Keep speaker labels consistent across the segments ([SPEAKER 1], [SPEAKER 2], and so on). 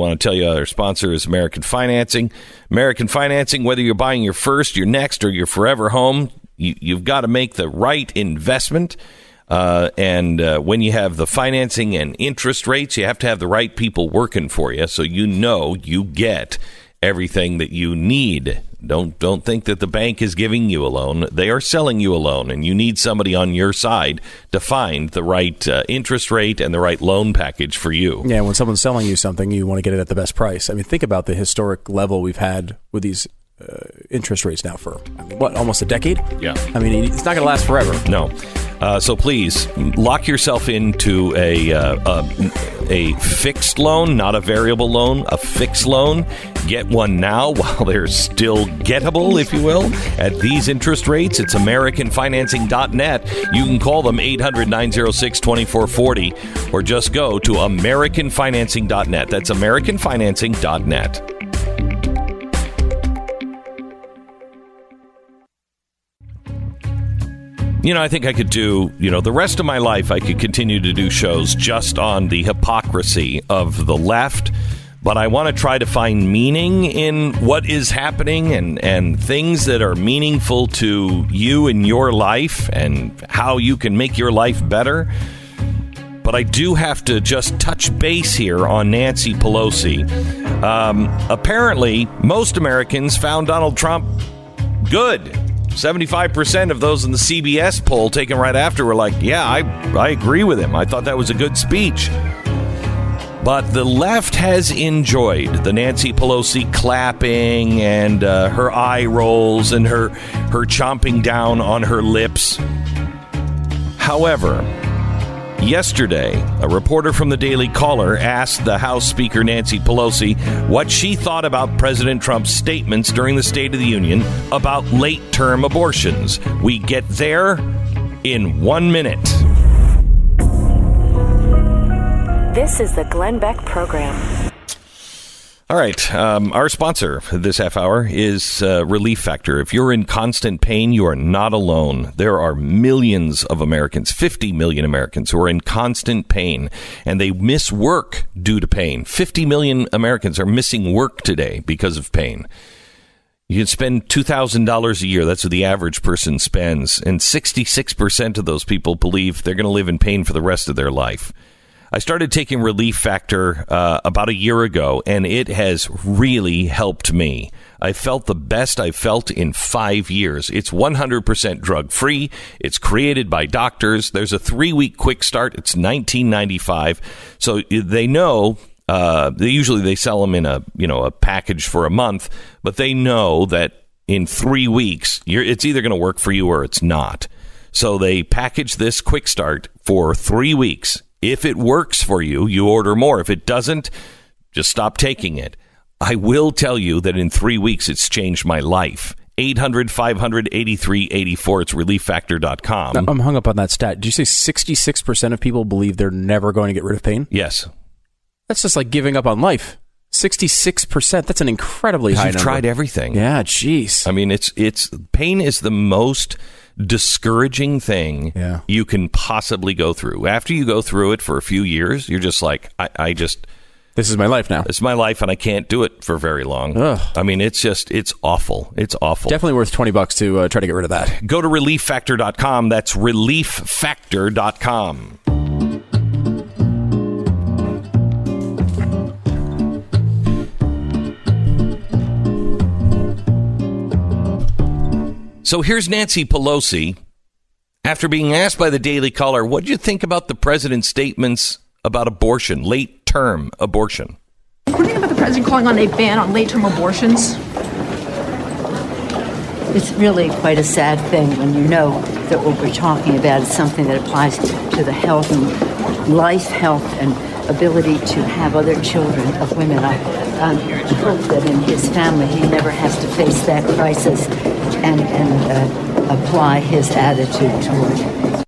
[SPEAKER 1] want to tell you our sponsor is American Financing. American Financing, whether you're buying your first, your next, or your forever home, you, have got to make the right investment. Uh, and uh, when you have the financing and interest rates, you have to have the right people working for you so you know you get everything that you need. Don't don't think that the bank is giving you a loan; they are selling you a loan, and you need somebody on your side to find the right uh, interest rate and the right loan package for you.
[SPEAKER 2] Yeah, when someone's selling you something, you want to get it at the best price. I mean, think about the historic level we've had with these uh, interest rates now for what almost a decade.
[SPEAKER 1] Yeah,
[SPEAKER 2] I mean it's not going to last forever.
[SPEAKER 1] No, uh, so please lock yourself into a, uh, a, a fixed loan, not a variable loan, a fixed loan. Get one now while they're still gettable, if you will, at these interest rates. It's AmericanFinancing.net. You can call them 800 906 2440 or just go to AmericanFinancing.net. That's AmericanFinancing.net. you know, I think I could do, you know, the rest of my life, I could continue to do shows just on the hypocrisy of the left. But I want to try to find meaning in what is happening and, and things that are meaningful to you in your life and how you can make your life better. But I do have to just touch base here on Nancy Pelosi. Um, apparently, most Americans found Donald Trump good 75% of those in the CBS poll taken right after were like, yeah, I, I agree with him. I thought that was a good speech. But the left has enjoyed the Nancy Pelosi clapping and uh, her eye rolls and her, her chomping down on her lips. However, Yesterday, a reporter from the Daily Caller asked the House Speaker Nancy Pelosi what she thought about President Trump's statements during the State of the Union about late term abortions. We get there in one minute.
[SPEAKER 3] This is the Glenn Beck Program.
[SPEAKER 1] All right. Um, our sponsor this half hour is uh, Relief Factor. If you're in constant pain, you are not alone. There are millions of Americans, 50 million Americans, who are in constant pain and they miss work due to pain. 50 million Americans are missing work today because of pain. You can spend $2,000 a year. That's what the average person spends. And 66% of those people believe they're going to live in pain for the rest of their life. I started taking Relief Factor uh, about a year ago, and it has really helped me. I felt the best I've felt in five years. It's 100% drug free. It's created by doctors. There's a three week quick start. It's 1995. So they know uh, they usually they sell them in a you know a package for a month, but they know that in three weeks it's either going to work for you or it's not. So they package this quick start for three weeks. If it works for you, you order more. If it doesn't, just stop taking it. I will tell you that in three weeks, it's changed my life. 800 500 8384. It's relieffactor.com.
[SPEAKER 2] I'm hung up on that stat. Did you say 66% of people believe they're never going to get rid of pain?
[SPEAKER 1] Yes.
[SPEAKER 2] That's just like giving up on life. 66%. That's an incredibly high
[SPEAKER 1] you've
[SPEAKER 2] number.
[SPEAKER 1] tried everything.
[SPEAKER 2] Yeah, jeez.
[SPEAKER 1] I mean, it's it's pain is the most discouraging thing
[SPEAKER 2] yeah.
[SPEAKER 1] you can possibly go through. After you go through it for a few years, you're just like, I, I just.
[SPEAKER 2] This is my life now.
[SPEAKER 1] It's my life, and I can't do it for very long. Ugh. I mean, it's just, it's awful. It's awful.
[SPEAKER 2] Definitely worth 20 bucks to uh, try to get rid of that.
[SPEAKER 1] Go to relieffactor.com. That's relieffactor.com. So here's Nancy Pelosi. After being asked by the Daily Caller, what do you think about the president's statements about abortion, late term abortion?
[SPEAKER 4] What do you think about the president calling on a ban on late term abortions?
[SPEAKER 5] It's really quite a sad thing when you know that what we're talking about is something that applies to the health and life, health, and ability to have other children of women. I um, hope that in his family he never has to face that crisis and, and uh, apply his attitude toward
[SPEAKER 1] it.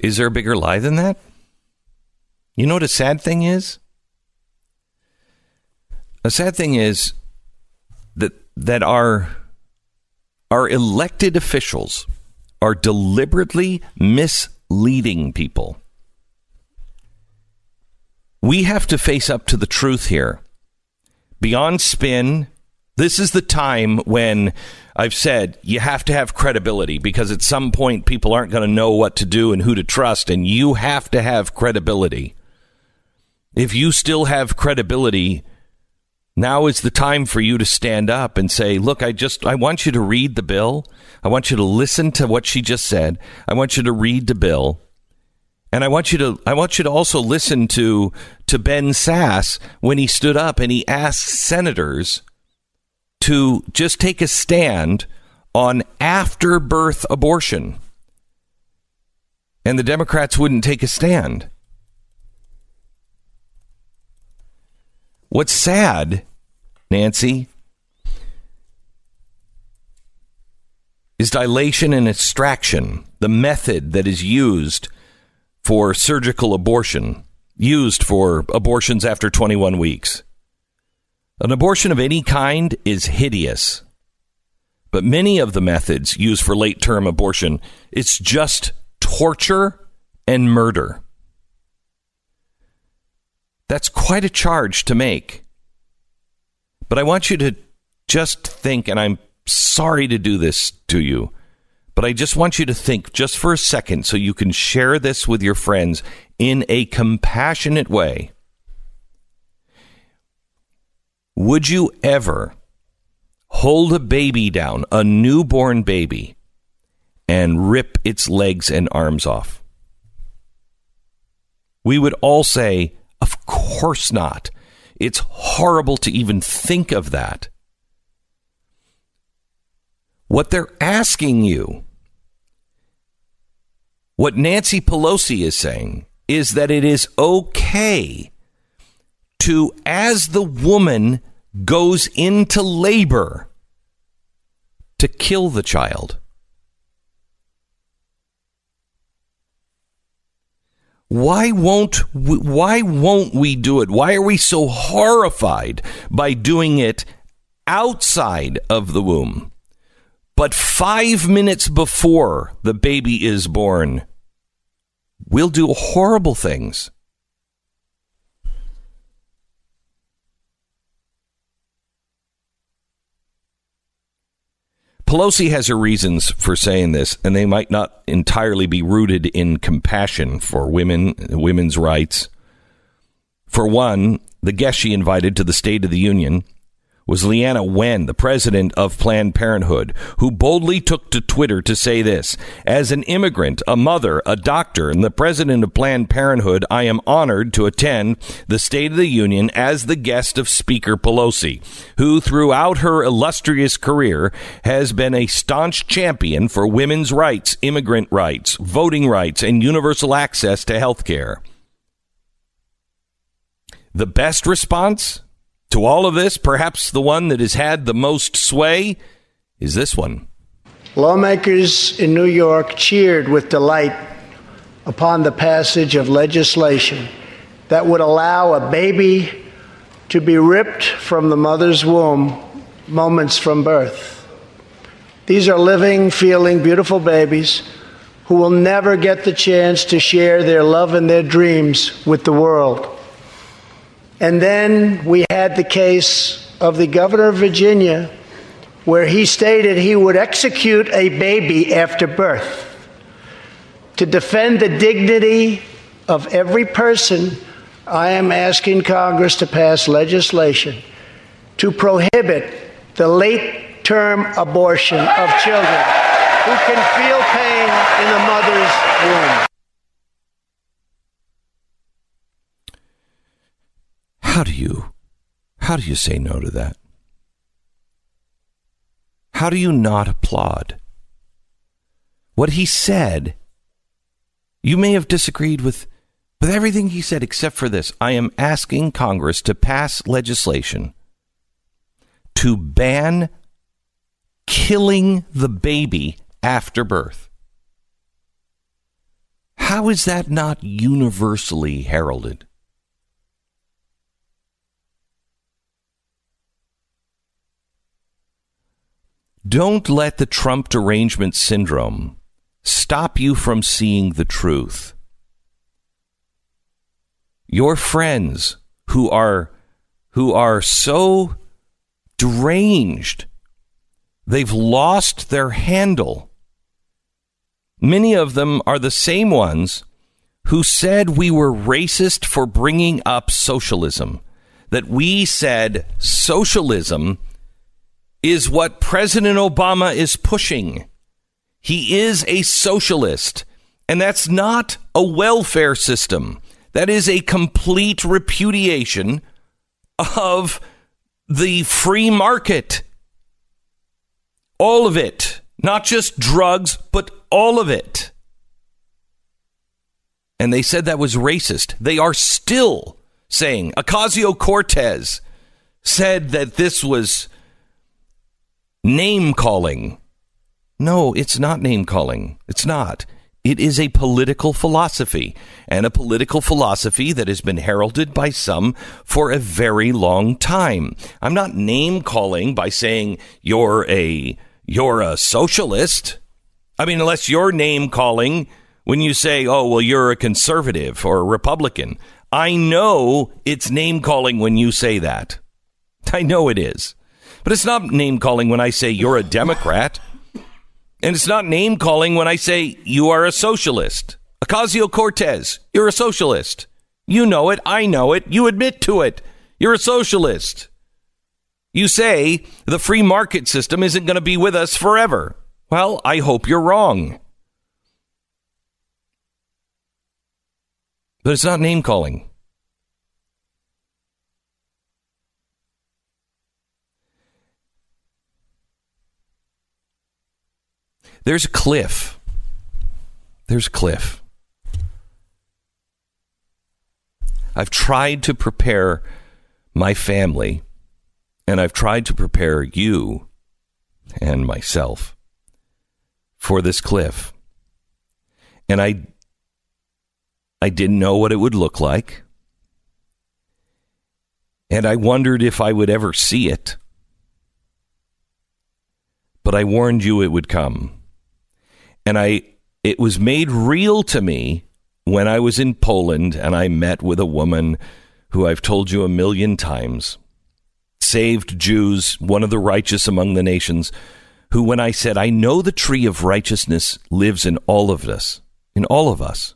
[SPEAKER 1] Is there a bigger lie than that? You know what a sad thing is? A sad thing is that that our our elected officials are deliberately misleading people We have to face up to the truth here. Beyond spin, this is the time when I've said you have to have credibility because at some point people aren't going to know what to do and who to trust, and you have to have credibility. If you still have credibility, now is the time for you to stand up and say, look, I just, I want you to read the bill. I want you to listen to what she just said. I want you to read the bill. And I want you to, I want you to also listen to, to Ben Sasse when he stood up and he asked senators to just take a stand on after birth abortion. And the Democrats wouldn't take a stand. What's sad, Nancy, is dilation and extraction, the method that is used for surgical abortion, used for abortions after 21 weeks. An abortion of any kind is hideous. But many of the methods used for late term abortion, it's just torture and murder. That's quite a charge to make. But I want you to just think, and I'm sorry to do this to you, but I just want you to think just for a second so you can share this with your friends in a compassionate way. Would you ever hold a baby down, a newborn baby, and rip its legs and arms off? We would all say, of course not. It's horrible to even think of that. What they're asking you, what Nancy Pelosi is saying, is that it is okay to, as the woman goes into labor, to kill the child. Why won't we, why won't we do it? Why are we so horrified by doing it outside of the womb? But 5 minutes before the baby is born, we'll do horrible things. Pelosi has her reasons for saying this, and they might not entirely be rooted in compassion for women, women's rights. For one, the guest she invited to the State of the Union was Leana Wen, the president of Planned Parenthood, who boldly took to Twitter to say this As an immigrant, a mother, a doctor, and the president of Planned Parenthood, I am honored to attend the State of the Union as the guest of Speaker Pelosi, who throughout her illustrious career has been a staunch champion for women's rights, immigrant rights, voting rights, and universal access to health care. The best response? To all of this, perhaps the one that has had the most sway is this one.
[SPEAKER 6] Lawmakers in New York cheered with delight upon the passage of legislation that would allow a baby to be ripped from the mother's womb moments from birth. These are living, feeling, beautiful babies who will never get the chance to share their love and their dreams with the world. And then we had the case of the governor of Virginia, where he stated he would execute a baby after birth. To defend the dignity of every person, I am asking Congress to pass legislation to prohibit the late term abortion of children who can feel pain in the mother's womb.
[SPEAKER 1] How do you how do you say no to that? How do you not applaud? What he said, you may have disagreed with with everything he said except for this. I am asking Congress to pass legislation to ban killing the baby after birth. How is that not universally heralded? Don't let the Trump derangement syndrome stop you from seeing the truth. your friends who are who are so deranged they've lost their handle many of them are the same ones who said we were racist for bringing up socialism that we said socialism is what President Obama is pushing. He is a socialist, and that's not a welfare system. That is a complete repudiation of the free market. All of it. Not just drugs, but all of it. And they said that was racist. They are still saying Ocasio Cortez said that this was name calling. No, it's not name calling. It's not. It is a political philosophy, and a political philosophy that has been heralded by some for a very long time. I'm not name calling by saying you're a you're a socialist. I mean, unless you're name calling when you say, "Oh, well, you're a conservative or a Republican." I know it's name calling when you say that. I know it is. But it's not name calling when I say you're a Democrat. And it's not name calling when I say you are a socialist. Ocasio Cortez, you're a socialist. You know it. I know it. You admit to it. You're a socialist. You say the free market system isn't going to be with us forever. Well, I hope you're wrong. But it's not name calling. There's a cliff. There's a cliff. I've tried to prepare my family, and I've tried to prepare you and myself for this cliff. And I I didn't know what it would look like. And I wondered if I would ever see it. But I warned you it would come. And I it was made real to me when I was in Poland and I met with a woman who I've told you a million times, saved Jews, one of the righteous among the nations, who when I said, I know the tree of righteousness lives in all of us, in all of us.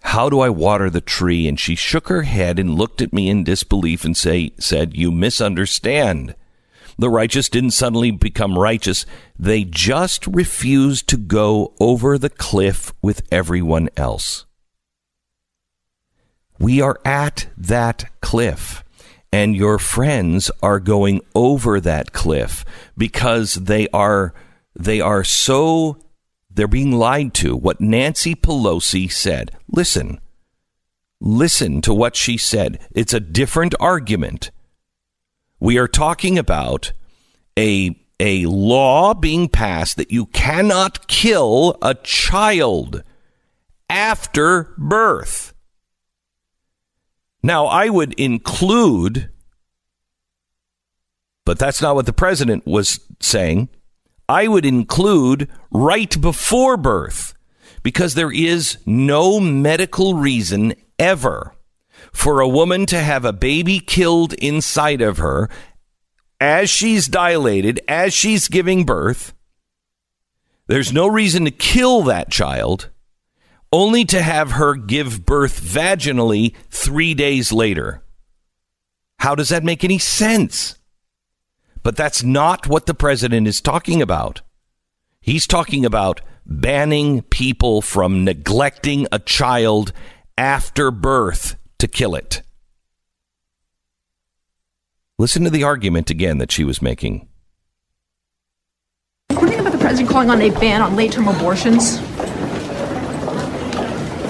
[SPEAKER 1] How do I water the tree? And she shook her head and looked at me in disbelief and say, said, You misunderstand. The righteous didn't suddenly become righteous. They just refused to go over the cliff with everyone else. We are at that cliff, and your friends are going over that cliff because they are they are so they're being lied to. What Nancy Pelosi said. Listen. Listen to what she said. It's a different argument. We are talking about a a law being passed that you cannot kill a child after birth. Now, I would include, but that's not what the president was saying. I would include right before birth because there is no medical reason ever for a woman to have a baby killed inside of her as she's dilated, as she's giving birth. There's no reason to kill that child, only to have her give birth vaginally three days later. How does that make any sense? But that's not what the president is talking about. He's talking about banning people from neglecting a child after birth to kill it. Listen to the argument again that she was making.
[SPEAKER 4] What do you think about the president calling on a ban on late term abortions?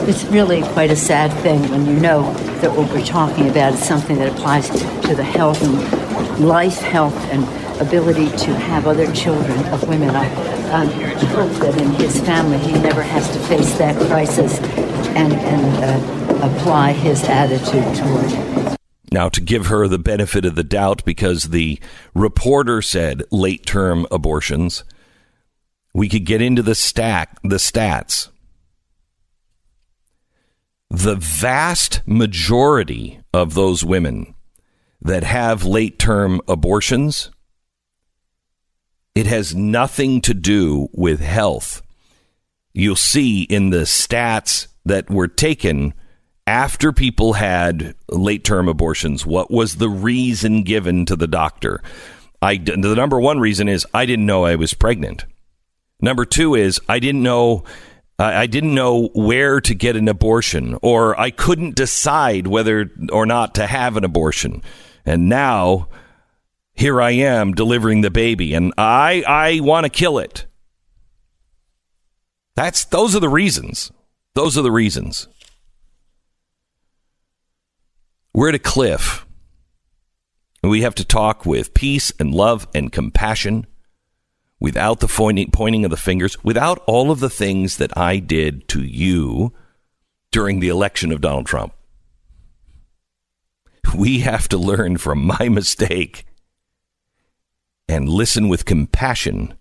[SPEAKER 5] It's really quite a sad thing when you know that what we're talking about is something that applies to the health and life, health, and ability to have other children of women. I um, hope that in his family he never has to face that crisis and, and uh, apply his attitude toward it.
[SPEAKER 1] Now, to give her the benefit of the doubt, because the reporter said late term abortions, we could get into the stack, the stats. the vast majority of those women that have late term abortions, it has nothing to do with health. You'll see in the stats that were taken after people had late term abortions, what was the reason given to the doctor? I, the number one reason is I didn't know I was pregnant. Number two is I didn't know I didn't know where to get an abortion, or I couldn't decide whether or not to have an abortion. And now, here I am delivering the baby, and I I want to kill it. That's those are the reasons. Those are the reasons. We're at a cliff. We have to talk with peace and love and compassion without the pointing of the fingers, without all of the things that I did to you during the election of Donald Trump. We have to learn from my mistake and listen with compassion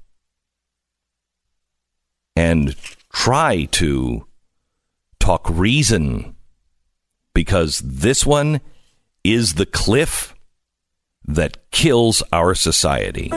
[SPEAKER 1] and try to talk reason because this one is the cliff that kills our society.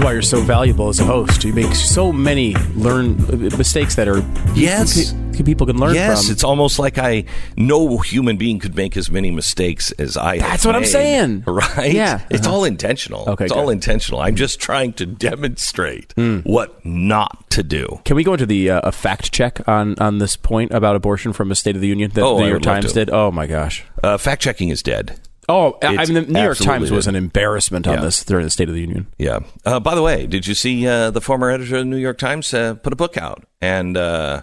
[SPEAKER 2] Is why you're so valuable as a host. You make so many learn mistakes that are
[SPEAKER 1] yes
[SPEAKER 2] people can learn
[SPEAKER 1] yes,
[SPEAKER 2] from.
[SPEAKER 1] it's almost like I no human being could make as many mistakes as I.
[SPEAKER 2] That's what
[SPEAKER 1] made,
[SPEAKER 2] I'm saying.
[SPEAKER 1] Right?
[SPEAKER 2] Yeah,
[SPEAKER 1] it's
[SPEAKER 2] uh-huh.
[SPEAKER 1] all intentional.
[SPEAKER 2] Okay,
[SPEAKER 1] it's
[SPEAKER 2] good.
[SPEAKER 1] all intentional. I'm just trying to demonstrate
[SPEAKER 2] Mm.
[SPEAKER 1] what not to do.
[SPEAKER 2] Can we go into the uh, a fact check on on this point about abortion from a State of the Union that
[SPEAKER 1] Oh,
[SPEAKER 2] the New York Times did? Oh my gosh.
[SPEAKER 1] Uh, fact checking is dead.
[SPEAKER 2] Oh, I mean, the New York Times was an embarrassment on
[SPEAKER 1] Yeah.
[SPEAKER 2] this during the State of the Union.
[SPEAKER 1] Yeah. Uh, by the way, did you see uh, the former editor of the New York Times uh, put a book out? And uh,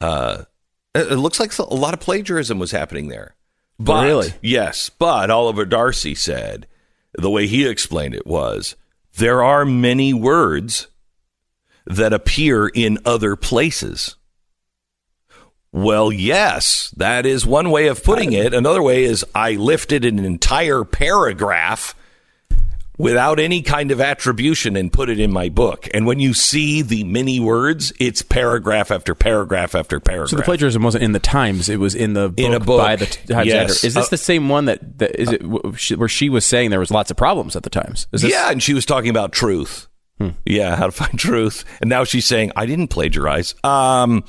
[SPEAKER 1] uh, it, it looks like a lot of plagiarism was happening there. But,
[SPEAKER 2] really?
[SPEAKER 1] Yes. But Oliver Darcy said the way he explained it was there are many words that appear in other places. Well, yes, that is one way of putting it. Another way is I lifted an entire paragraph without any kind of attribution and put it in my book. And when you see the many words, it's paragraph after paragraph after paragraph.
[SPEAKER 2] So the plagiarism wasn't in the Times; it was in the book,
[SPEAKER 1] In a book,
[SPEAKER 2] by the Times
[SPEAKER 1] yes.
[SPEAKER 2] editor. Is this
[SPEAKER 1] Uh,
[SPEAKER 2] the same one that, that is it where she was saying there was lots of problems at the Times? Is this,
[SPEAKER 1] yeah, and she was talking about truth. Yeah, how to find truth. And now she's saying, I didn't plagiarize. Um,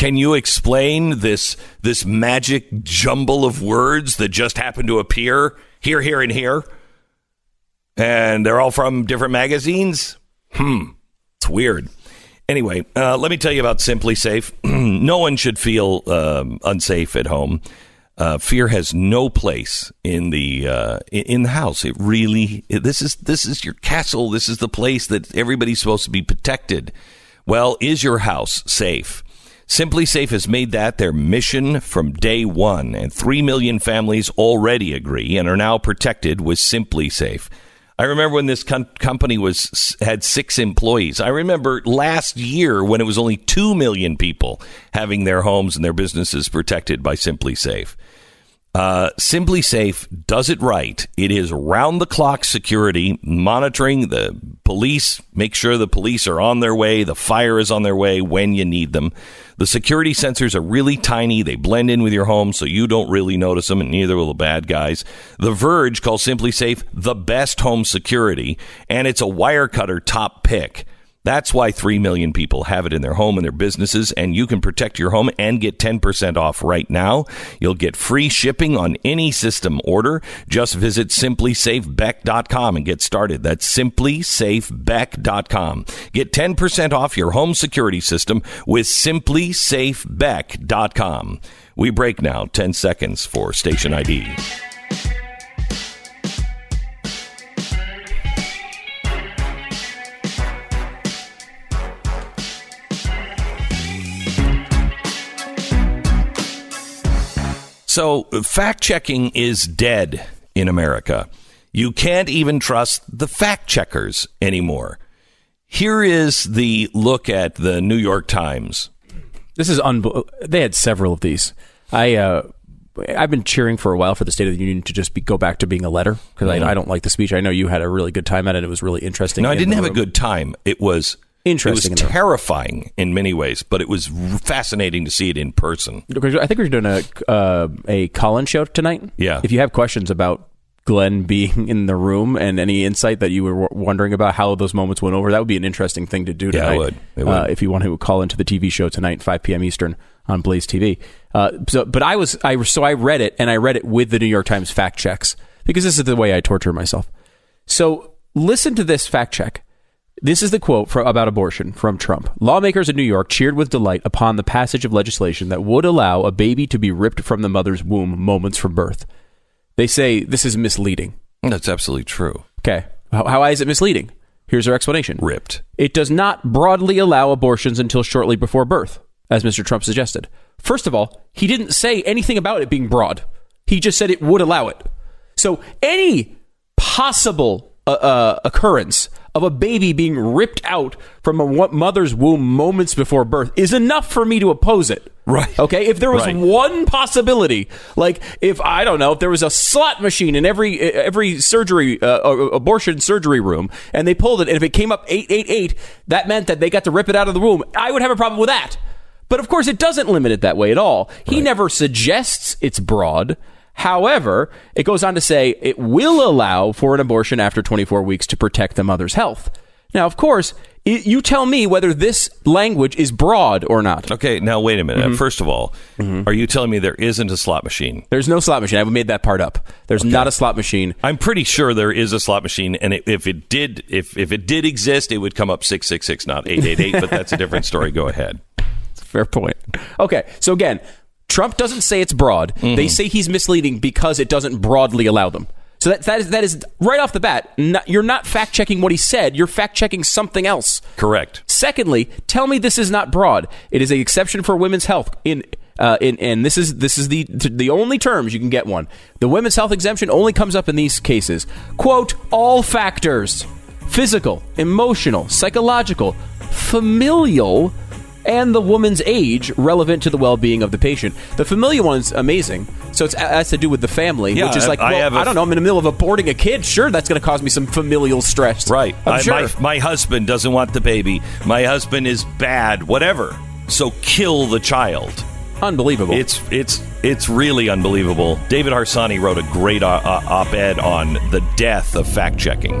[SPEAKER 1] can you explain this this magic jumble of words that just happened to appear here, here, and here? And they're all from different magazines? Hmm. It's weird. Anyway, uh, let me tell you about SimpliSafe. no one should feel um, unsafe at home. Uh, fear has no place in the uh, in- the house. It really this is this is your castle. This is the place that everybody's supposed to be protected. Well, is your house safe? SimpliSafe has made that their mission from day one, and three million families already agree and are now protected with SimpliSafe. I remember when this com- company was had six employees. I remember last year when it was only two million people having their homes and their businesses protected by SimpliSafe. Uh, SimpliSafe does it right. It is round the clock security, monitoring the police, make sure the police are on their way, the fire is on their way when you need them. The security sensors are really tiny. They blend in with your home so you don't really notice them, and neither will the bad guys. The Verge calls SimpliSafe the best home security, and it's a Wirecutter top pick. That's why 3 million people have it in their home and their businesses, and you can protect your home and get 10% off right now. You'll get free shipping on any system order. Just visit simplisafebeck.com and get started. That's simplisafebeck.com. Get 10% off your home security system with simplisafebeck.com. We break now 10 seconds for station ID. So, fact checking is dead in America. You can't even trust the fact checkers anymore. Here is the look at the New York Times.
[SPEAKER 2] This is unbel- They had several of these. I uh, I've been cheering for a while for the State of the Union to just be, go back to being a letter because I, I don't like the speech. I know you had a really good time at it. It was really interesting.
[SPEAKER 1] No, I
[SPEAKER 2] in
[SPEAKER 1] didn't
[SPEAKER 2] the
[SPEAKER 1] have a good time. It was
[SPEAKER 2] Interesting
[SPEAKER 1] It was
[SPEAKER 2] enough.
[SPEAKER 1] terrifying in many ways, but it was fascinating to see it in person.
[SPEAKER 2] I think we're doing a uh, a call-in show tonight.
[SPEAKER 1] Yeah.
[SPEAKER 2] If you have questions about Glenn being in the room and any insight that you were w- wondering about how those moments went over, that would be an interesting thing to do
[SPEAKER 1] Yeah,
[SPEAKER 2] tonight.
[SPEAKER 1] it would. It would.
[SPEAKER 2] Uh, if you want to call into the TV show tonight, 5 p.m. Eastern on Blaze TV. Uh, so, but I was I so I read it and I read it with the New York Times fact checks because this is the way I torture myself. So listen to this fact check. This is the quote for, about abortion from Trump. Lawmakers in New York cheered with delight upon the passage of legislation that would allow a baby to be ripped from the mother's womb moments from birth. They say this is misleading.
[SPEAKER 1] That's absolutely true.
[SPEAKER 2] Okay. How, how is it misleading? Here's our explanation.
[SPEAKER 1] Ripped.
[SPEAKER 2] It does not broadly allow abortions until shortly before birth, as Mr. Trump suggested. First of all, he didn't say anything about it being broad. He just said it would allow it. So any possible uh, uh, occurrence of a baby being ripped out from a mother's womb moments before birth is enough for me to oppose it.
[SPEAKER 1] Right.
[SPEAKER 2] Okay. If there was
[SPEAKER 1] Right.
[SPEAKER 2] one possibility, like if I don't know, if there was a slot machine in every every surgery uh, abortion surgery room, and they pulled it, and if it came up eight eight eight, that meant that they got to rip it out of the womb. I would have a problem with that. But of course, it doesn't limit it that way at all. He never suggests it's broad. However, it goes on to say it will allow for an abortion after 24 weeks to protect the mother's health. Now, of course, i you tell me whether this language is broad or not.
[SPEAKER 1] Okay, now wait a minute.
[SPEAKER 2] Mm-hmm.
[SPEAKER 1] First of all, are you telling me there isn't a slot machine?
[SPEAKER 2] There's no slot machine. I made that part up. There's not a slot machine.
[SPEAKER 1] I'm pretty sure there is a slot machine, and it, if it did, if if it did exist, it would come up six six six, not eight eight eight. But that's a different story. Go ahead.
[SPEAKER 2] Fair point. Okay, so again, Trump doesn't say it's broad. They say he's misleading because it doesn't broadly allow them. So that that is that is right off the bat. Not, you're not fact checking what he said. You're fact checking something else.
[SPEAKER 1] Correct.
[SPEAKER 2] Secondly, tell me this is not broad. It is an exception for women's health. In uh, in and this is this is the the only terms you can get one. The women's health exemption only comes up in these cases. Quote all factors: physical, emotional, psychological, familial, and the woman's age relevant to the well-being of the patient. The familial one's amazing. So it has to do with the family,
[SPEAKER 1] Yeah,
[SPEAKER 2] which is
[SPEAKER 1] I-
[SPEAKER 2] like,
[SPEAKER 1] I
[SPEAKER 2] well,
[SPEAKER 1] have a-
[SPEAKER 2] I don't know. I'm in the middle of aborting a kid. Sure, that's going to cause me some familial stress.
[SPEAKER 1] Right.
[SPEAKER 2] I'm
[SPEAKER 1] I-
[SPEAKER 2] sure.
[SPEAKER 1] my, my husband doesn't want the baby. My husband is bad. Whatever. So kill the child.
[SPEAKER 2] Unbelievable.
[SPEAKER 1] It's it's it's really unbelievable. David Harsanyi wrote a great uh, uh, op-ed on the death of fact checking.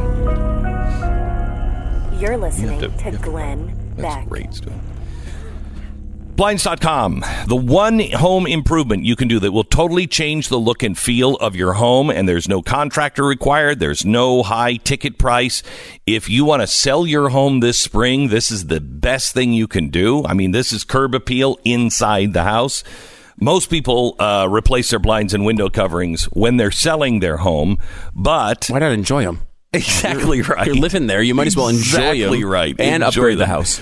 [SPEAKER 3] You're listening
[SPEAKER 1] to-
[SPEAKER 3] to,
[SPEAKER 1] you have to-
[SPEAKER 3] Glenn
[SPEAKER 1] That's
[SPEAKER 3] Beck.
[SPEAKER 1] great stuff. Blinds.com, the one home improvement you can do that will totally change the look and feel of your home, and there's no contractor required. There's no high ticket price. If you want to sell your home this spring, this is the best thing you can do. I mean, this is curb appeal inside the house. Most people uh, replace their blinds and window coverings when they're selling their home, but
[SPEAKER 2] Why not enjoy them?
[SPEAKER 1] exactly right.
[SPEAKER 2] You're living there. You might as well enjoy
[SPEAKER 1] Exactly right.
[SPEAKER 2] and
[SPEAKER 1] Enjoy
[SPEAKER 2] upgrade the house.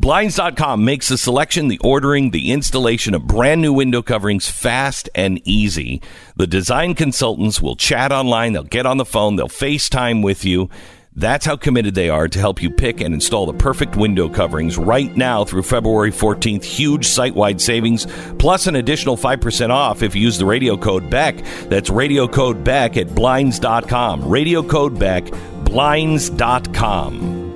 [SPEAKER 1] Blinds.com makes the selection, the ordering, the installation of brand new window coverings fast and easy. The design consultants will chat online, they'll get on the phone, they'll FaceTime with you. That's how committed they are to help you pick and install the perfect window coverings right now through February 14th. Huge site wide savings, plus an additional 5% off if you use the radio code BECK. That's radio code BECK at blinds.com. Radio code BECK, blinds.com.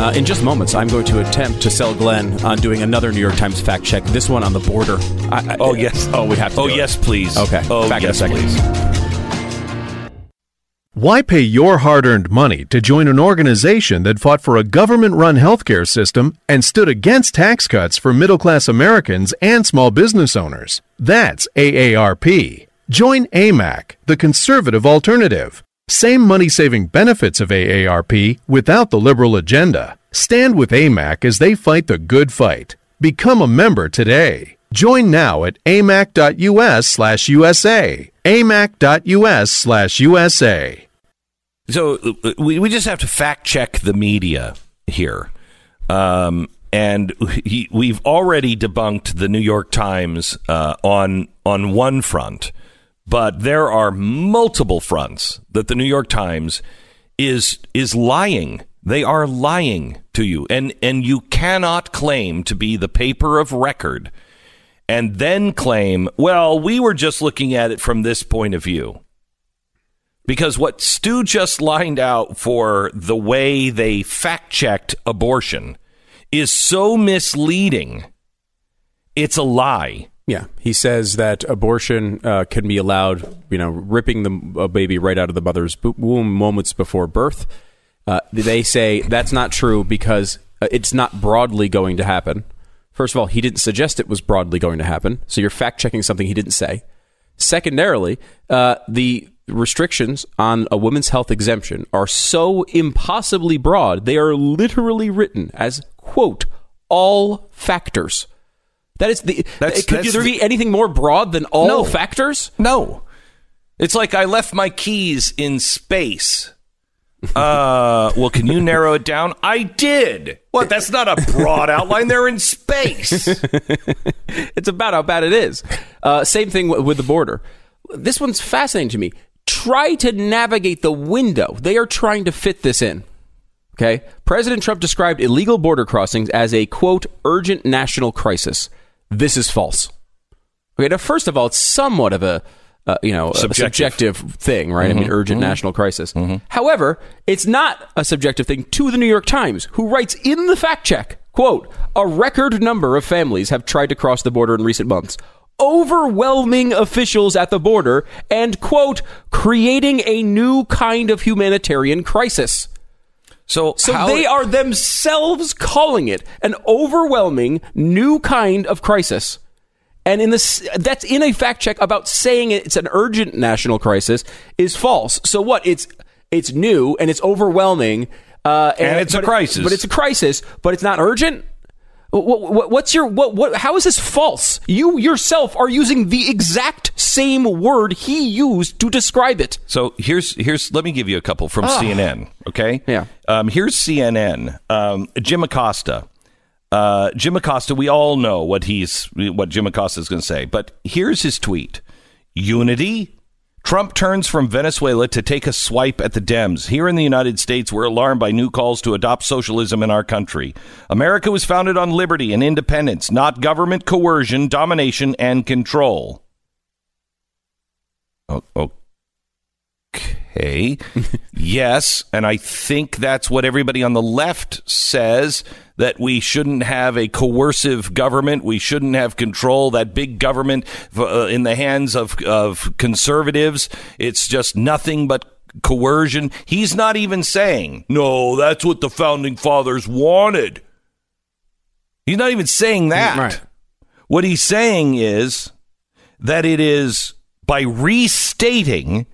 [SPEAKER 2] Uh, in just moments, I'm going to attempt to sell Glenn on doing another New York Times fact check. This one on the border. I, I,
[SPEAKER 1] Oh, yes.
[SPEAKER 2] Oh, we have to.
[SPEAKER 1] Oh,
[SPEAKER 2] do it.
[SPEAKER 1] yes, please.
[SPEAKER 2] Okay.
[SPEAKER 1] Oh,
[SPEAKER 2] Back in a
[SPEAKER 1] yes,
[SPEAKER 2] second.
[SPEAKER 1] please.
[SPEAKER 7] Why pay your hard earned money to join an organization that fought for a government run healthcare system and stood against tax cuts for middle class Americans and small business owners? That's AARP. Join AMAC, the conservative alternative. Same money saving benefits of AARP without the liberal agenda. Stand with AMAC as they fight the good fight. Become a member today. Join now at amac.us slash USA. amac.us slash USA.
[SPEAKER 1] So uh, we, we just have to fact check the media here. Um, and he, we've already debunked the New York Times uh, on on one front, but there are multiple fronts that the New York Times is is lying. They are lying to you, and and you cannot claim to be the paper of record, and then claim, well, we were just looking at it from this point of view. Because what Stu just lined out for the way they fact checked abortion is so misleading. It's a lie.
[SPEAKER 2] Yeah, he says that abortion uh, can be allowed, you know, ripping the baby right out of the mother's womb moments before birth. Uh, they say that's not true because uh, it's not broadly going to happen. First of all, he didn't suggest it was broadly going to happen, so you're fact checking something he didn't say. Secondarily, uh, the restrictions on a woman's health exemption are so impossibly broad, they are literally written as, quote, all factors. That is the.
[SPEAKER 1] That's-
[SPEAKER 2] could
[SPEAKER 1] that's
[SPEAKER 2] there
[SPEAKER 1] the-
[SPEAKER 2] be anything more broad than all
[SPEAKER 1] No.
[SPEAKER 2] factors?
[SPEAKER 1] No. It's like I left my keys in space. Uh, well, can you narrow it down? I did. What? That's not a broad outline. They're in space.
[SPEAKER 2] It's about how bad it is. Uh, same thing w- with the border. This one's fascinating to me. Try to navigate the window. They are trying to fit this in. Okay? President Trump described illegal border crossings as a quote urgent national crisis. This is false. Okay, now first of all, it's somewhat of a uh, you know
[SPEAKER 1] Subjective.
[SPEAKER 2] subjective thing, right? I mean, mm-hmm. urgent mm-hmm. national crisis. Mm-hmm. However, it's not a subjective thing to the New York Times, who writes in the fact check, quote, a record number of families have tried to cross the border in recent months. Overwhelming officials at the border and, quote, creating a new kind of humanitarian crisis.
[SPEAKER 1] So,
[SPEAKER 2] So
[SPEAKER 1] how-
[SPEAKER 2] they are themselves calling it an overwhelming new kind of crisis. And in this, that's in a fact check about saying it's an urgent national crisis is false. So what? It's it's new and it's overwhelming, uh,
[SPEAKER 1] And it's a
[SPEAKER 2] but it-
[SPEAKER 1] crisis.
[SPEAKER 2] but it's a crisis, but it's not urgent. What, what, what's your what, what? How is this false? You yourself are using the exact same word he used to describe it.
[SPEAKER 1] So here's here's let me give you a couple from CNN. Okay,
[SPEAKER 2] Yeah.
[SPEAKER 1] Um, here's CNN. Um, Jim Acosta. Uh, Jim Acosta. We all know what he's what Jim Acosta is going to say, but here's his tweet: Unity. Trump turns from Venezuela to take a swipe at the Dems. Here in the United States, we're alarmed by new calls to adopt socialism in our country. America was founded on liberty and independence, not government coercion, domination, and control. Oh, oh okay. yes. And I think that's what everybody on the left says that we shouldn't have a coercive government. We shouldn't have control, that big government uh, in the hands of, of conservatives. It's just nothing but coercion. He's not even saying, no, that's what the founding fathers wanted. He's not even saying that.
[SPEAKER 2] Right.
[SPEAKER 1] What he's saying is that it is by restating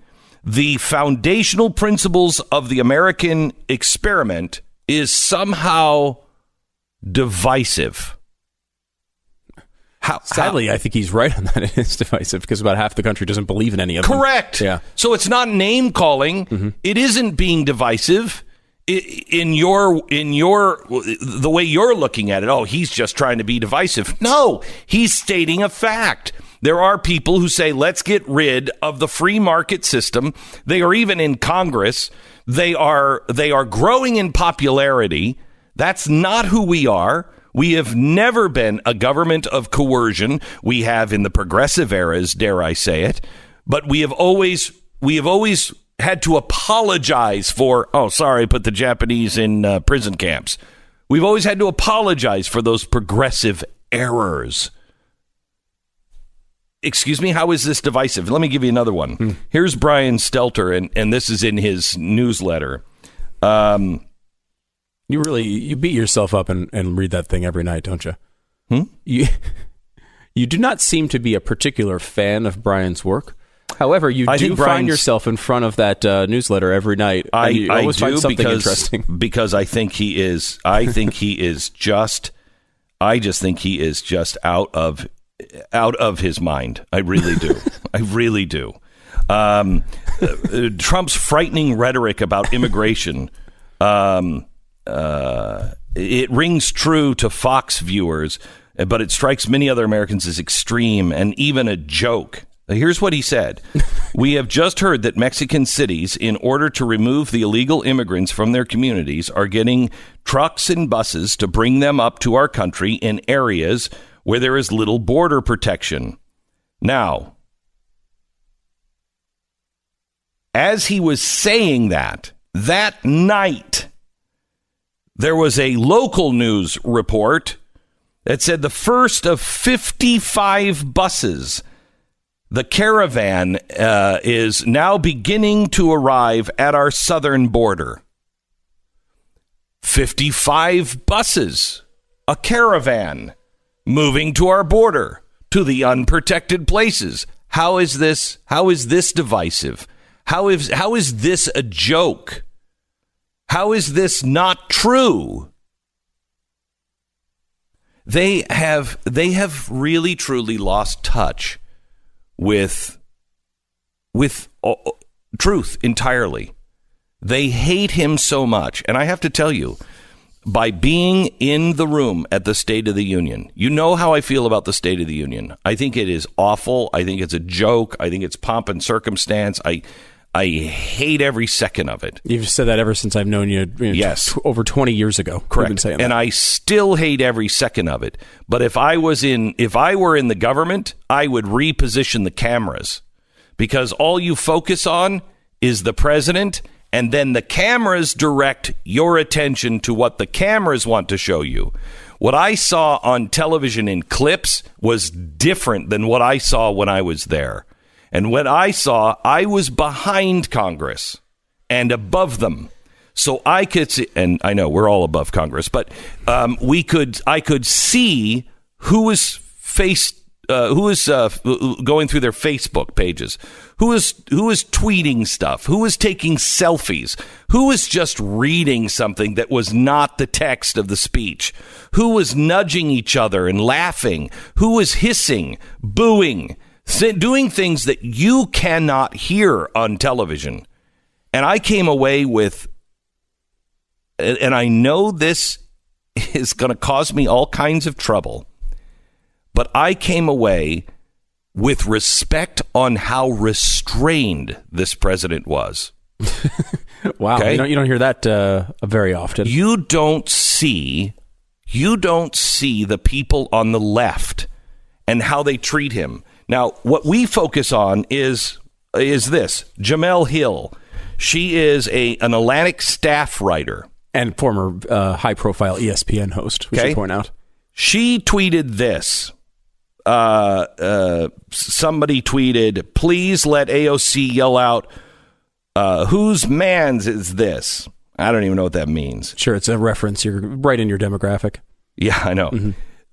[SPEAKER 1] the foundational principles of the American experiment is somehow divisive. How,
[SPEAKER 2] Sadly, I think he's right on that. It is divisive because about half the country doesn't believe in any of them.
[SPEAKER 1] Correct.
[SPEAKER 2] Yeah.
[SPEAKER 1] So it's not name calling. Mm-hmm. It isn't being divisive. In your in your the way you're looking at it, oh, he's just trying to be divisive. No, he's stating a fact. There are people who say, let's get rid of the free market system. They are even in Congress. They are they are growing in popularity. That's not who we are. We have never been a government of coercion. We have in the progressive eras, dare I say it, but we have always we have always had to apologize for. Oh, sorry, put the Japanese in uh, prison camps. We've always had to apologize for those progressive errors. Excuse me, how is this divisive? Let me give you another one. Here's Brian Stelter, and, and this is in his newsletter. Um,
[SPEAKER 2] You really you beat yourself up and, and read that thing every night, don't you?
[SPEAKER 1] Hmm?
[SPEAKER 2] You you do not seem to be a particular fan of Brian's work. However, you
[SPEAKER 1] I
[SPEAKER 2] do find
[SPEAKER 1] Brian's-
[SPEAKER 2] yourself in front of that uh, newsletter every night.
[SPEAKER 1] I,
[SPEAKER 2] you
[SPEAKER 1] I
[SPEAKER 2] always
[SPEAKER 1] do
[SPEAKER 2] find something
[SPEAKER 1] because,
[SPEAKER 2] interesting.
[SPEAKER 1] because I think he is. I think he is just. I just think he is just out of out of his mind. I really do. I really do. Um, uh, Trump's frightening rhetoric about immigration. Um, uh, it rings true to Fox viewers, but it strikes many other Americans as extreme and even a joke. Here's what he said We have just heard that Mexican cities, in order to remove the illegal immigrants from their communities, are getting trucks and buses to bring them up to our country in areas where there is little border protection. Now, as he was saying that, that night, there was a local news report that said the first of 55 buses, the caravan, uh, is now beginning to arrive at our southern border. 55 buses, a caravan moving to our border to the unprotected places. How is this how is this divisive? How is how is this a joke? How is this not true? They have they have really truly lost touch with with uh, truth entirely. They hate him so much, and I have to tell you, by being in the room at the State of the Union, you know how I feel about the State of the Union. I think it is awful. I think it's a joke. I think it's pomp and circumstance. I I hate every second of it.
[SPEAKER 2] You've said that ever since I've known you. you know,
[SPEAKER 1] Yes.
[SPEAKER 2] tw- over twenty years ago.
[SPEAKER 1] Correct. and
[SPEAKER 2] that.
[SPEAKER 1] I still hate every second of it. But if I was in if I were in the government, I would reposition the cameras. Because all you focus on is the president and then the cameras direct your attention to what the cameras want to show you. What I saw on television in clips was different than what I saw when I was there. And when I saw, I was behind Congress and above them. So I could see, and I know we're all above Congress, but um, we could, I could see who was face, uh, who was uh, going through their Facebook pages, who was who was tweeting stuff, who was taking selfies, who was just reading something that was not the text of the speech, who was nudging each other and laughing, who was hissing, booing, doing things that you cannot hear on television. And I came away with and I know this is going to cause me all kinds of trouble, but I came away with respect on how restrained this president was.
[SPEAKER 2] wow,
[SPEAKER 1] Okay.
[SPEAKER 2] you don't you don't hear that uh, very often.
[SPEAKER 1] You don't see you don't see the people on the left and how they treat him. Now, what we focus on is is this. Jemele Hill. She is a an Atlantic staff writer.
[SPEAKER 2] and former uh, high profile ESPN host. We
[SPEAKER 1] Okay.
[SPEAKER 2] should point out.
[SPEAKER 1] She tweeted this. Uh, uh, somebody tweeted, "Please let AOC yell out, uh, whose man's is this?" I don't even know what that means.
[SPEAKER 2] Sure, it's a reference. You're right in your demographic.
[SPEAKER 1] Yeah, I know.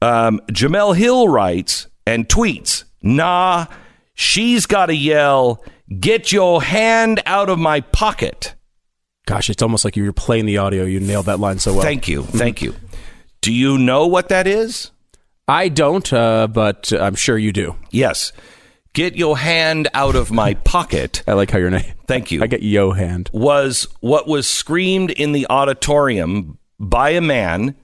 [SPEAKER 1] Um, Jemele Hill writes and tweets, "Nah, she's got to yell, get your hand out of my pocket."
[SPEAKER 2] Gosh, it's almost like you were playing the audio. You nailed that line so well.
[SPEAKER 1] Thank you, thank you. Do you know what that is?
[SPEAKER 2] I don't, uh, but I'm sure you do.
[SPEAKER 1] Yes. Get your hand out of my pocket.
[SPEAKER 2] I like how your name.
[SPEAKER 1] Thank you.
[SPEAKER 2] I get yo hand.
[SPEAKER 1] was what was screamed in the auditorium by a man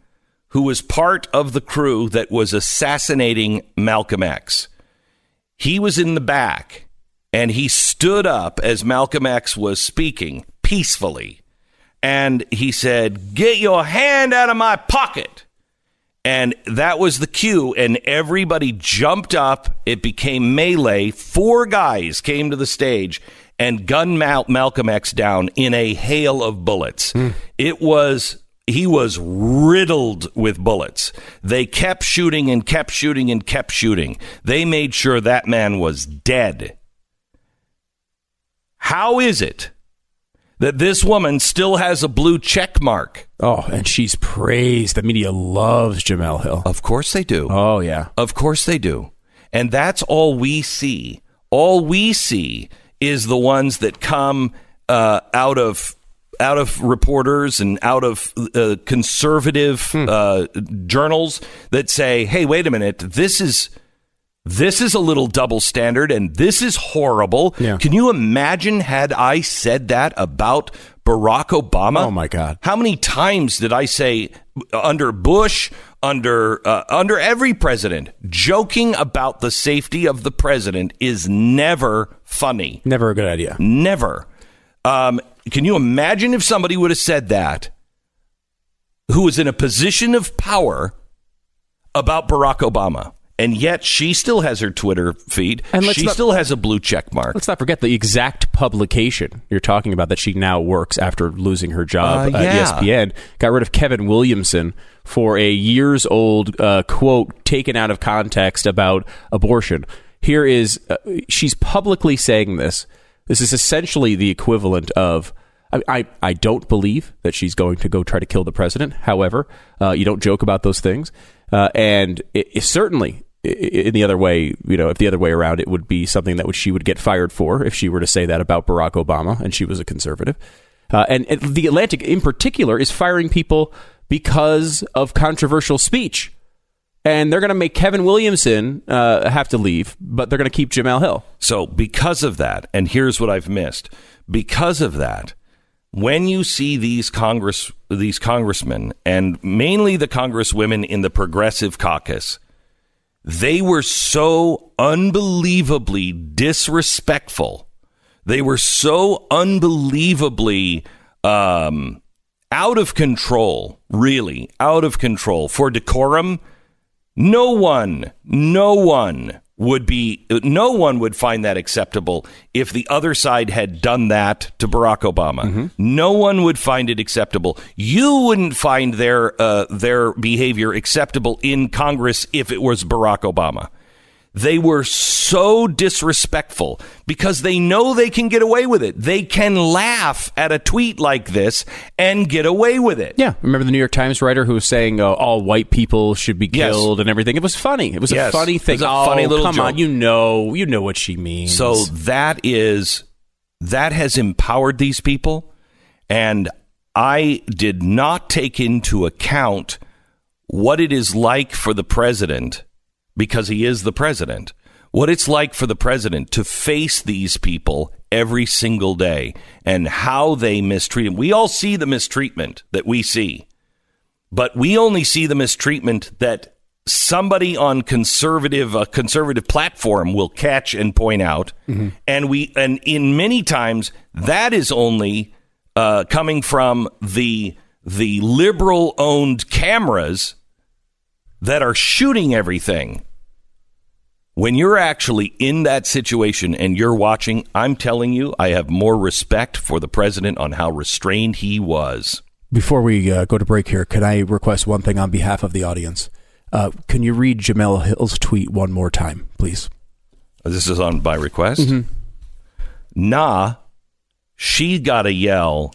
[SPEAKER 1] who was part of the crew that was assassinating Malcolm X. He was in the back and he stood up as Malcolm X was speaking peacefully. And he said, Get your hand out of my pocket. And that was the cue, and everybody jumped up. It became melee. Four guys came to the stage and gunned Mal- Malcolm X down in a hail of bullets. Hmm. It was. He was riddled with bullets. They kept shooting and kept shooting and kept shooting. They made sure that man was dead. How is it that this woman still has a blue check mark?
[SPEAKER 2] Oh, and she's praised. The media loves Jemele Hill.
[SPEAKER 1] Of course they do.
[SPEAKER 2] Oh yeah.
[SPEAKER 1] Of course they do. And that's all we see. All we see is the ones that come uh, out of out of reporters and out of uh, conservative uh, journals that say, "Hey, wait a minute. This is this is a little double standard and this is horrible."
[SPEAKER 2] Yeah.
[SPEAKER 1] Can you imagine had I said that about Barack Obama?
[SPEAKER 2] Oh, my God.
[SPEAKER 1] How many times did I say under Bush, under uh, under every president, joking about the safety of the president is never funny.
[SPEAKER 2] Never a good idea.
[SPEAKER 1] Never. Um, can you imagine if somebody would have said that who was in a position of power about Barack Obama? And yet she still has her Twitter feed.
[SPEAKER 2] And
[SPEAKER 1] she
[SPEAKER 2] not-
[SPEAKER 1] still has a blue check mark.
[SPEAKER 2] Let's not forget the exact publication you're talking about that she now works after losing her job
[SPEAKER 1] Uh,
[SPEAKER 2] at
[SPEAKER 1] yeah.
[SPEAKER 2] ESPN. Got rid of Kevin Williamson for a years old uh, quote taken out of context about abortion. Here is uh, she's publicly saying this. This is essentially the equivalent of. I, I, I don't believe that she's going to go try to kill the president. However, uh, you don't joke about those things. Uh, and it, it certainly, in the other way, you know, if the other way around, it would be something that she would get fired for if she were to say that about Barack Obama and she was a conservative. Uh, and, the Atlantic, in particular, is firing people because of controversial speech. And they're going to make Kevin Williamson uh, have to leave, but they're going to keep Jemele Hill.
[SPEAKER 1] So, because of that, and here's what I've missed. Because of that, when you see these Congress, these congressmen, and mainly the congresswomen in the Progressive Caucus, they were so unbelievably disrespectful. They were so unbelievably um, out of control, really out of control for decorum. No one, no one would be, no one would find that acceptable if the other side had done that to Barack Obama. No one would find it acceptable. You wouldn't find their uh, their behavior acceptable in Congress if it was Barack Obama. They were so disrespectful because they know they can get away with it. They can laugh at a tweet like this and get away with it.
[SPEAKER 2] Yeah, remember the New York Times writer who was saying uh, all white people should be
[SPEAKER 1] Yes.
[SPEAKER 2] killed and everything. It was funny. It was
[SPEAKER 1] Yes.
[SPEAKER 2] a funny
[SPEAKER 1] It
[SPEAKER 2] thing.
[SPEAKER 1] was a
[SPEAKER 2] oh,
[SPEAKER 1] funny little
[SPEAKER 2] come on, you know, you know what she means.
[SPEAKER 1] So that is that has empowered these people and I did not take into account what it is like for the president because he is the president. What it's like for the president to face these people every single day and how they mistreat him. We all see the mistreatment that we see but we only see the mistreatment that somebody on conservative a conservative platform will catch and point out and we and in many times that is only uh, coming from the the liberal owned cameras that are shooting everything when you're actually in that situation and you're watching i'm telling you i have more respect for the president on how restrained he was
[SPEAKER 2] Before we uh, go to break here, can I request one thing on behalf of the audience? Uh, can you read Jemele Hill's tweet one more time, please?
[SPEAKER 1] This is on by request. Nah, she got to yell,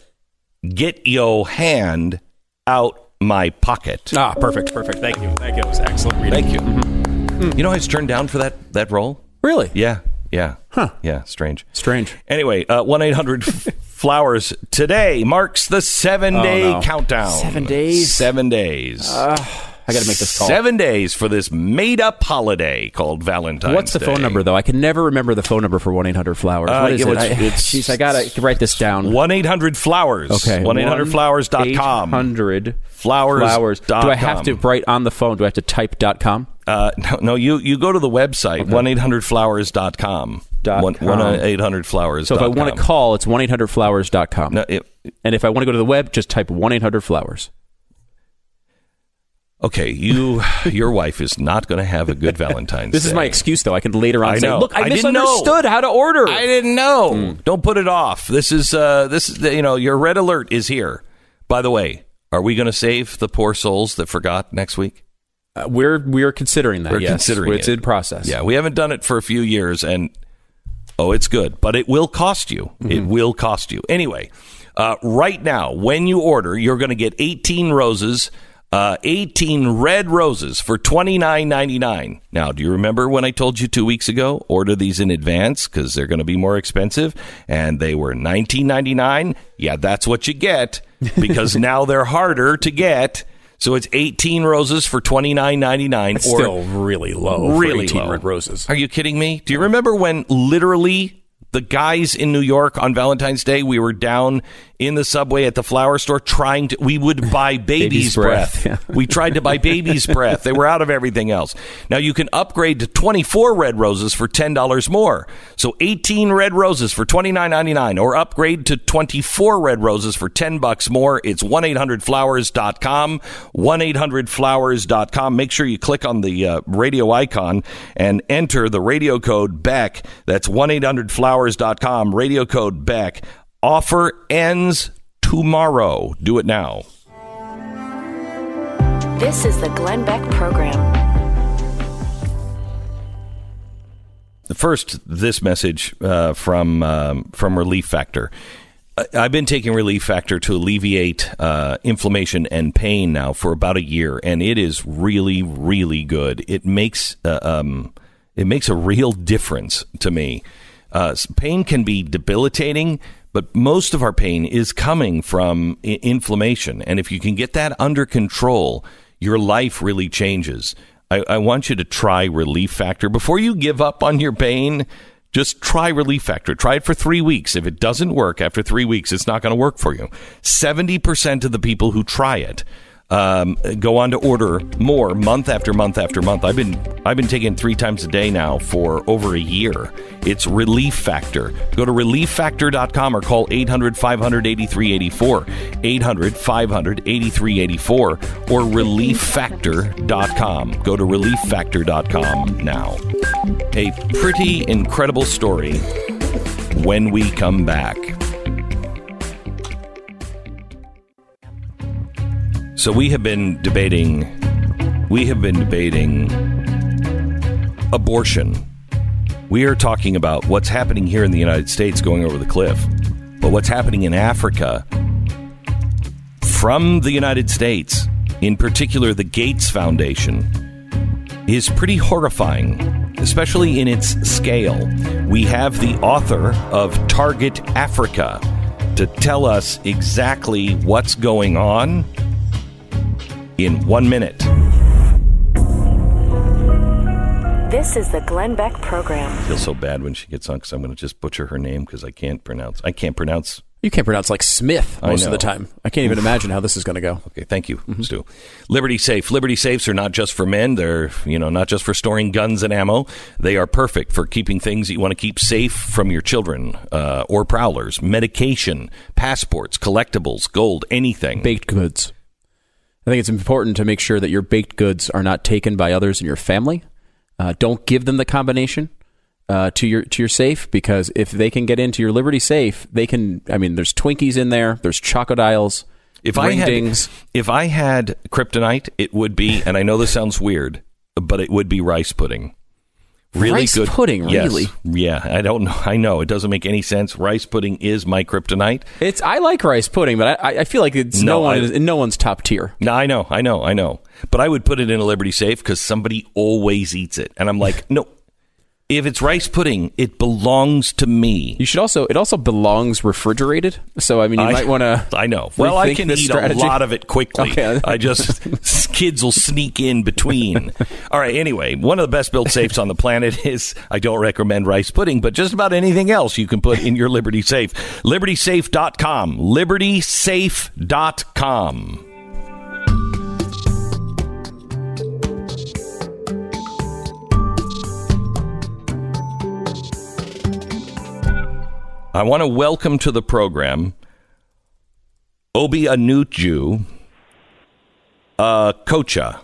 [SPEAKER 1] "Get yo hand out my pocket."
[SPEAKER 2] Ah, perfect, perfect. Thank you, thank you. It was excellent reading.
[SPEAKER 1] Thank you. You know, I was turned down for that that role.
[SPEAKER 2] Really?
[SPEAKER 1] Yeah, yeah, huh? Yeah, strange.
[SPEAKER 2] Strange.
[SPEAKER 1] Anyway, uh, one eight hundred flowers today marks the seven day
[SPEAKER 2] no.
[SPEAKER 1] countdown.
[SPEAKER 2] Seven days?
[SPEAKER 1] Seven days.
[SPEAKER 2] I got to make this call.
[SPEAKER 1] Seven days for this made up holiday called Valentine's.
[SPEAKER 2] What's the phone number though? I can never remember the phone number for one eight hundred flowers.
[SPEAKER 1] Uh,
[SPEAKER 2] what is
[SPEAKER 1] yeah,
[SPEAKER 2] it?
[SPEAKER 1] it's-
[SPEAKER 2] I,
[SPEAKER 1] it's-
[SPEAKER 2] jeez, I gotta write this down.
[SPEAKER 1] 1 800 Flowers.
[SPEAKER 2] Okay,
[SPEAKER 1] 1 800 Flowers.com.
[SPEAKER 2] Hundred
[SPEAKER 1] Flowers.
[SPEAKER 2] flowers. Do I have to write on the phone? Do I have to type dot com?
[SPEAKER 1] Uh, no, no, you, you go to the website, 1 800 Flowers.com.
[SPEAKER 2] Dot
[SPEAKER 1] 1
[SPEAKER 2] com.
[SPEAKER 1] 800 Flowers.
[SPEAKER 2] So if I want to call, it's one eight hundred flowers dot com.
[SPEAKER 1] No, it,
[SPEAKER 2] And if I want to go to the web, just type one eight hundred flowers.
[SPEAKER 1] okay, you, your wife is not going to have a good Valentine's
[SPEAKER 2] This is my excuse, though. I can later on
[SPEAKER 1] I
[SPEAKER 2] say,
[SPEAKER 1] know.
[SPEAKER 2] "Look, I,
[SPEAKER 1] I didn't know.
[SPEAKER 2] misunderstood how to order."
[SPEAKER 1] I didn't know.
[SPEAKER 2] Hmm.
[SPEAKER 1] Don't put it off. This is, uh, this is, you know, your red alert is here. By the way, are we going to save the poor souls that forgot next week?
[SPEAKER 2] Uh, we're we're considering that.
[SPEAKER 1] We're
[SPEAKER 2] yes.
[SPEAKER 1] considering
[SPEAKER 2] it's
[SPEAKER 1] it.
[SPEAKER 2] in process.
[SPEAKER 1] Yeah, we haven't done it for a few years, and oh, it's good, but it will cost you. It will cost you. Anyway, uh, right now, when you order, you're going to get 18 roses. Uh, 18 red roses for twenty nine ninety nine. Now, do you remember when I told you two weeks ago? Order these in advance because they're going to be more expensive, and they were nineteen ninety nine. Yeah, that's what you get because now they're harder to get. So it's 18 roses for twenty nine ninety nine.
[SPEAKER 2] It's still really low.
[SPEAKER 1] really
[SPEAKER 2] 18
[SPEAKER 1] low.
[SPEAKER 2] red roses.
[SPEAKER 1] Are you kidding me? Do you remember when literally The guys in New York on Valentine's Day, we were down in the subway at the flower store trying to, we would buy baby's,
[SPEAKER 2] Baby's
[SPEAKER 1] breath.
[SPEAKER 2] breath,
[SPEAKER 1] we tried to buy baby's breath. They were out of everything else. Now you can upgrade to 24 red roses for $10 more. So 18 red roses for $29.99 or upgrade to 24 red roses for 10 bucks more. It's 1-800-Flowers.com, 1-800-Flowers.com. Make sure you click on the uh, radio icon and enter the radio code BECK. That's 1-800-Flowers.com, radio code BECK. Offer ends tomorrow. Do it now.
[SPEAKER 3] This is the Glenn Beck Program.
[SPEAKER 1] First, this message uh, from um, from Relief Factor. I've been taking Relief Factor to alleviate uh, inflammation and pain now for about a year, and it is really, really good. It makes uh, um, it makes a real difference to me. Uh, pain can be debilitating, but most of our pain is coming from I- inflammation, and if you can get that under control, your life really changes. I, I want you to try Relief Factor before you give up on your pain. Just try Relief Factor. Try it for three weeks. If it doesn't work after three weeks, it's not going to work for you. 70% of the people who try it um, go on to order more month after month after month. I've been I've been taking three times a day now for over a year. It's Relief Factor. Go to relieffactor.com or call 800 500 8384. 800 500 8384 or relieffactor.com. Go to relieffactor.com now. A pretty incredible story when we come back. So we have been debating we have been debating abortion. We are talking about what's happening here in the United States going over the cliff. But what's happening in Africa from the United States, in particular the Gates Foundation, is pretty horrifying, especially in its scale. We have the author of Target Africa to tell us exactly what's going on in one minute.
[SPEAKER 3] This is the Glenn Beck Program.
[SPEAKER 1] I feel so bad when she gets on because I'm going to just butcher her name because I can't pronounce. I can't pronounce.
[SPEAKER 2] You can't pronounce like Smith most of the time. I can't even imagine how this is going to go.
[SPEAKER 1] Okay, thank you, Stu. Liberty Safe. Liberty Safes are not just for men. They're you know not just for storing guns and ammo. They are perfect for keeping things that you want to keep safe from your children uh, or prowlers. Medication, passports, collectibles, gold, anything.
[SPEAKER 2] Baked goods. I think it's important to make sure that your baked goods are not taken by others in your family. Uh, don't give them the combination uh, to your to your safe because if they can get into your Liberty safe, they can. I mean, there's Twinkies in there. There's Chocodiles.
[SPEAKER 1] If I had
[SPEAKER 2] dings.
[SPEAKER 1] if I had kryptonite, it would be, and I know this sounds weird, but it would be rice pudding. Really
[SPEAKER 2] Rice
[SPEAKER 1] good
[SPEAKER 2] pudding,
[SPEAKER 1] Yes.
[SPEAKER 2] really?
[SPEAKER 1] Yeah, I don't know. I know it doesn't make any sense. Rice pudding is my kryptonite.
[SPEAKER 2] It's I like rice pudding, but I, I feel like it's no,
[SPEAKER 1] No,
[SPEAKER 2] one
[SPEAKER 1] I-
[SPEAKER 2] is, no one's top tier.
[SPEAKER 1] No, I know, I know, I know. But I would put it in a Liberty safe because somebody always eats it, and I'm like, no. If it's rice pudding, it belongs to me.
[SPEAKER 2] You should also it also belongs refrigerated. So I mean, you
[SPEAKER 1] I-
[SPEAKER 2] might want to.
[SPEAKER 1] I know. Well, I can eat
[SPEAKER 2] strategy.
[SPEAKER 1] a lot of it quickly.
[SPEAKER 2] Okay.
[SPEAKER 1] I just kids will sneak in between. All right. Anyway, one of the best built safes on the planet is. I don't recommend rice pudding, but just about anything else you can put in your Liberty Safe. LibertySafe.com. LibertySafe.com. I want to welcome to the program Obi Anuju uh, Kocha.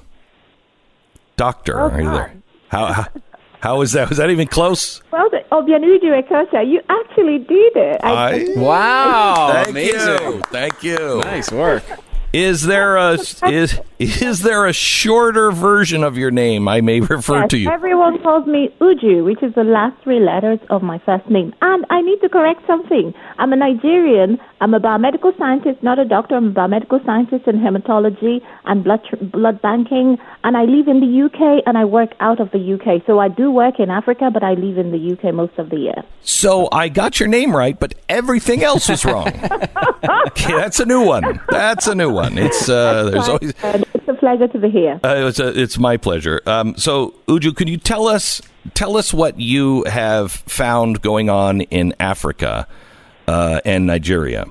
[SPEAKER 1] Doctor, are you there? How, how, how is that? Was that even close?
[SPEAKER 8] Well, the Obianuju Kocha, you actually did it.
[SPEAKER 1] I,
[SPEAKER 2] Wow,
[SPEAKER 1] thank
[SPEAKER 2] amazing!
[SPEAKER 1] you. Thank you.
[SPEAKER 2] Nice work.
[SPEAKER 1] Is there a is is there a shorter version of your name I may refer
[SPEAKER 8] Yes,
[SPEAKER 1] to you?
[SPEAKER 8] Everyone calls me Uju, which is the last three letters of my first name. And I need to correct something. I'm a Nigerian. I'm a biomedical scientist, not a doctor. I'm a biomedical scientist in hematology and blood tr- blood banking. And I live in the UK and I work out of the UK. So I do work in Africa, but I live in the UK most of the year.
[SPEAKER 1] So I got your name right, but everything else was wrong. okay, that's a new one. That's a new one. One. It's uh, there's always.
[SPEAKER 8] It's a pleasure to be here.
[SPEAKER 1] Uh, it's, a, it's my pleasure. Um, so, Uju, could you tell us tell us what you have found going on in Africa uh, and Nigeria?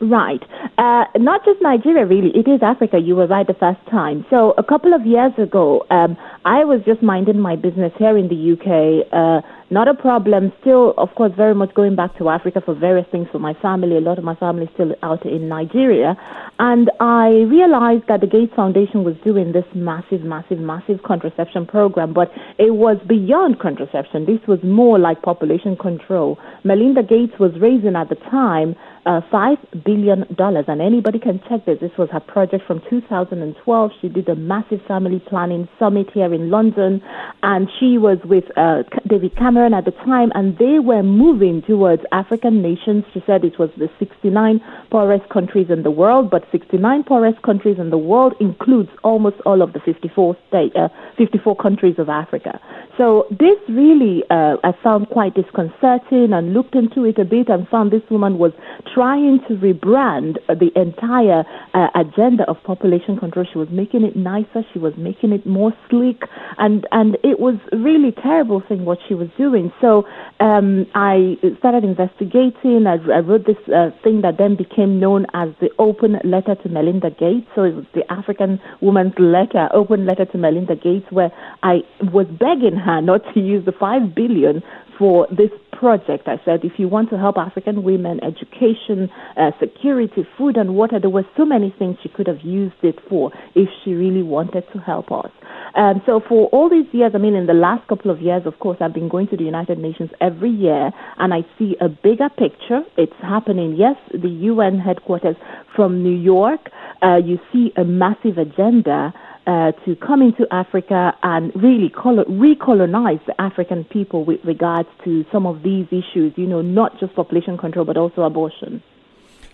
[SPEAKER 8] Right. Uh, not just Nigeria, really. It is Africa. You were right the first time. So a couple of years ago, um, I was just minding my business here in the UK. Uh, not a problem. Still, of course, very much going back to Africa for various things for my family. A lot of my family is still out in Nigeria. And I realized that the Gates Foundation was doing this massive, massive, massive contraception program, but it was beyond contraception. This was more like population control. Melinda Gates was raising at the time uh, five billion dollars, and anybody can check this. This was her project from 2012. She did a massive family planning summit here in London, and she was with uh, David Cameron at the time, and they were moving towards African nations. She said it was the 69 poorest countries in the world, but 69 poorest countries in the world includes almost all of the 54 state, uh, 54 countries of Africa. So this really uh, I found quite disconcerting, and looked into it a bit, and found this woman was trying to rebrand the entire uh, agenda of population control. She was making it nicer, she was making it more sleek, and, and it was really terrible thing what she was doing. So um, I started investigating. I, I wrote this uh, thing that then became known as the Open Letter to Melinda Gates. So it was the African Woman's Letter, Open Letter to Melinda Gates, where I was begging her not to use the five billion for this project. I said, if you want to help African women, education, uh, security, food and water, there were so many things she could have used it for if she really wanted to help us. Um, so for all these years, I mean, in the last couple of years, of course, I've been going to the United Nations every year, and I see a bigger picture. It's happening. Yes, the UN headquarters from New York. Uh, you see a massive agenda uh, to come into Africa and really colo- recolonize the African people with regards to some of these issues, you know, not just population control, but also abortion.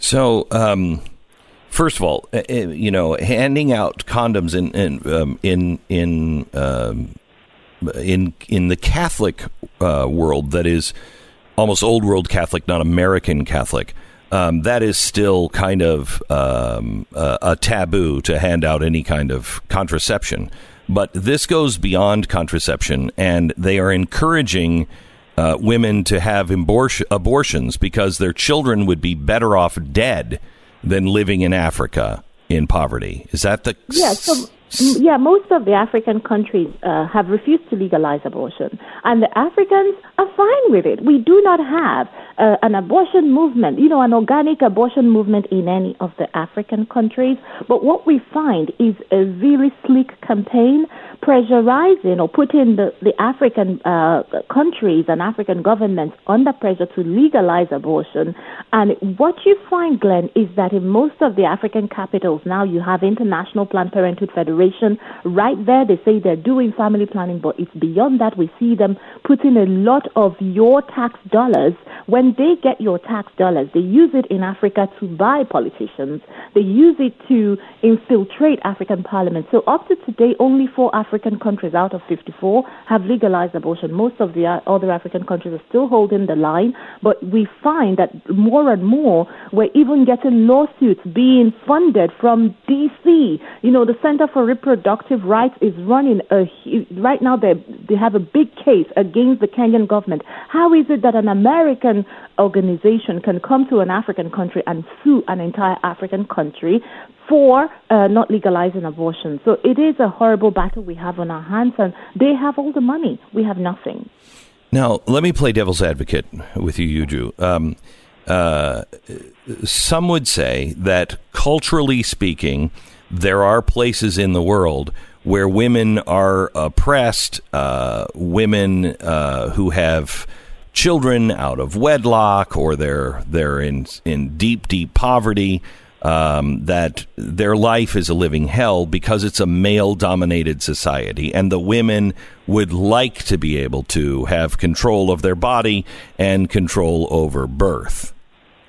[SPEAKER 1] So, um, first of all, uh, uh you know, handing out condoms in in um, in in, um, in in the Catholic uh, world that is almost old world Catholic, not American Catholic um, that is still kind of um, a, a taboo to hand out any kind of contraception. But this goes beyond contraception, and they are encouraging uh, women to have abortion, abortions because their children would be better off dead than living in Africa in poverty. Is that the?
[SPEAKER 8] Yeah. So, yeah, most of the African countries uh, have refused to legalize abortion, and the Africans are fine with it. We do not have uh, an abortion movement, you know, an organic abortion movement in any of the African countries. But what we find is a really sleek campaign pressurizing or putting the, the African uh, countries and African governments under pressure to legalize abortion. And what you find, Glenn, is that in most of the African capitals now you have International Planned Parenthood Federation. Right there, they say they're doing family planning, but it's beyond that. We see them putting a lot of your tax dollars when they get your tax dollars, they use it in Africa to buy politicians. They use it to infiltrate African parliament. So up to today, only four African countries out of 54 have legalized abortion. Most of the other African countries are still holding the line, but we find that more and more we're even getting lawsuits being funded from DC. You know, the Center for Reproductive Rights is running a right now. They they have a big case against the Kenyan government. How is it that an American organization can come to an African country and sue an entire African country for uh, not legalizing abortion. So it is a horrible battle we have on our hands, and they have all the money. We have nothing.
[SPEAKER 1] Now, let me play devil's advocate with you, Uju. Um, uh, some would say that culturally speaking, there are places in the world where women are oppressed, uh, women uh, who have children out of wedlock or they're they're in in deep deep poverty um, that their life is a living hell because it's a male dominated society. And the women would like to be able to have control of their body and control over birth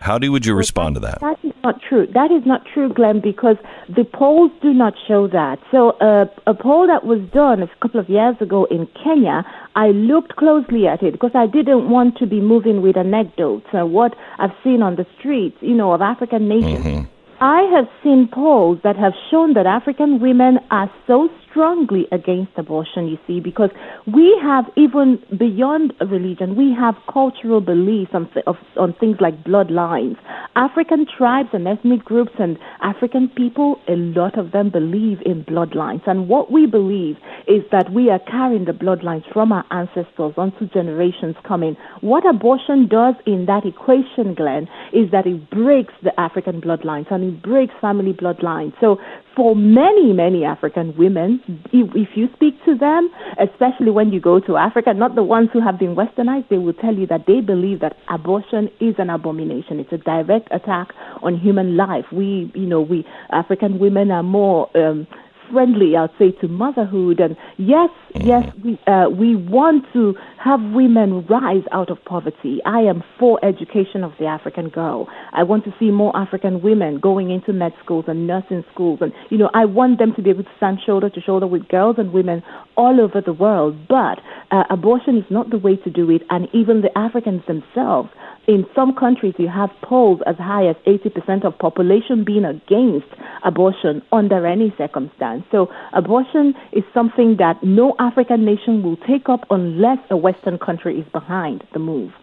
[SPEAKER 1] how do would you respond to that?
[SPEAKER 8] That is not true. That is not true, Glenn, because the polls do not show that. So uh, a poll that was done a couple of years ago in Kenya, I looked closely at it because I didn't want to be moving with anecdotes and what I've seen on the streets, you know, of African nations. Mm-hmm. I have seen polls that have shown that African women are so strongly against abortion, you see, because we have, even beyond religion, we have cultural beliefs on, of, on things like bloodlines. African tribes and ethnic groups and African people, a lot of them believe in bloodlines. And what we believe is that we are carrying the bloodlines from our ancestors onto generations coming. What abortion does in that equation, Glenn, is that it breaks the African bloodlines and it breaks family bloodlines. So for many, many African women, if, if, you speak to them, especially when you go to Africa, not the ones who have been westernized, they will tell you that they believe that abortion is an abomination. It's a direct attack on human life. We, you know, we African women are more um, friendly, I'd say, to motherhood. And yes, mm-hmm. yes, we uh, we want to have women rise out of poverty. I am for education of the African girl. I want to see more African women going into med schools and nursing schools, and you know, I want them to be able to stand shoulder to shoulder with girls and women all over the world. But uh, abortion is not the way to do it, and even the Africans themselves in some countries, you have polls as high as 80% of population being against abortion under any circumstance. So, abortion is something that no African nation will take up unless a Western country is behind the move.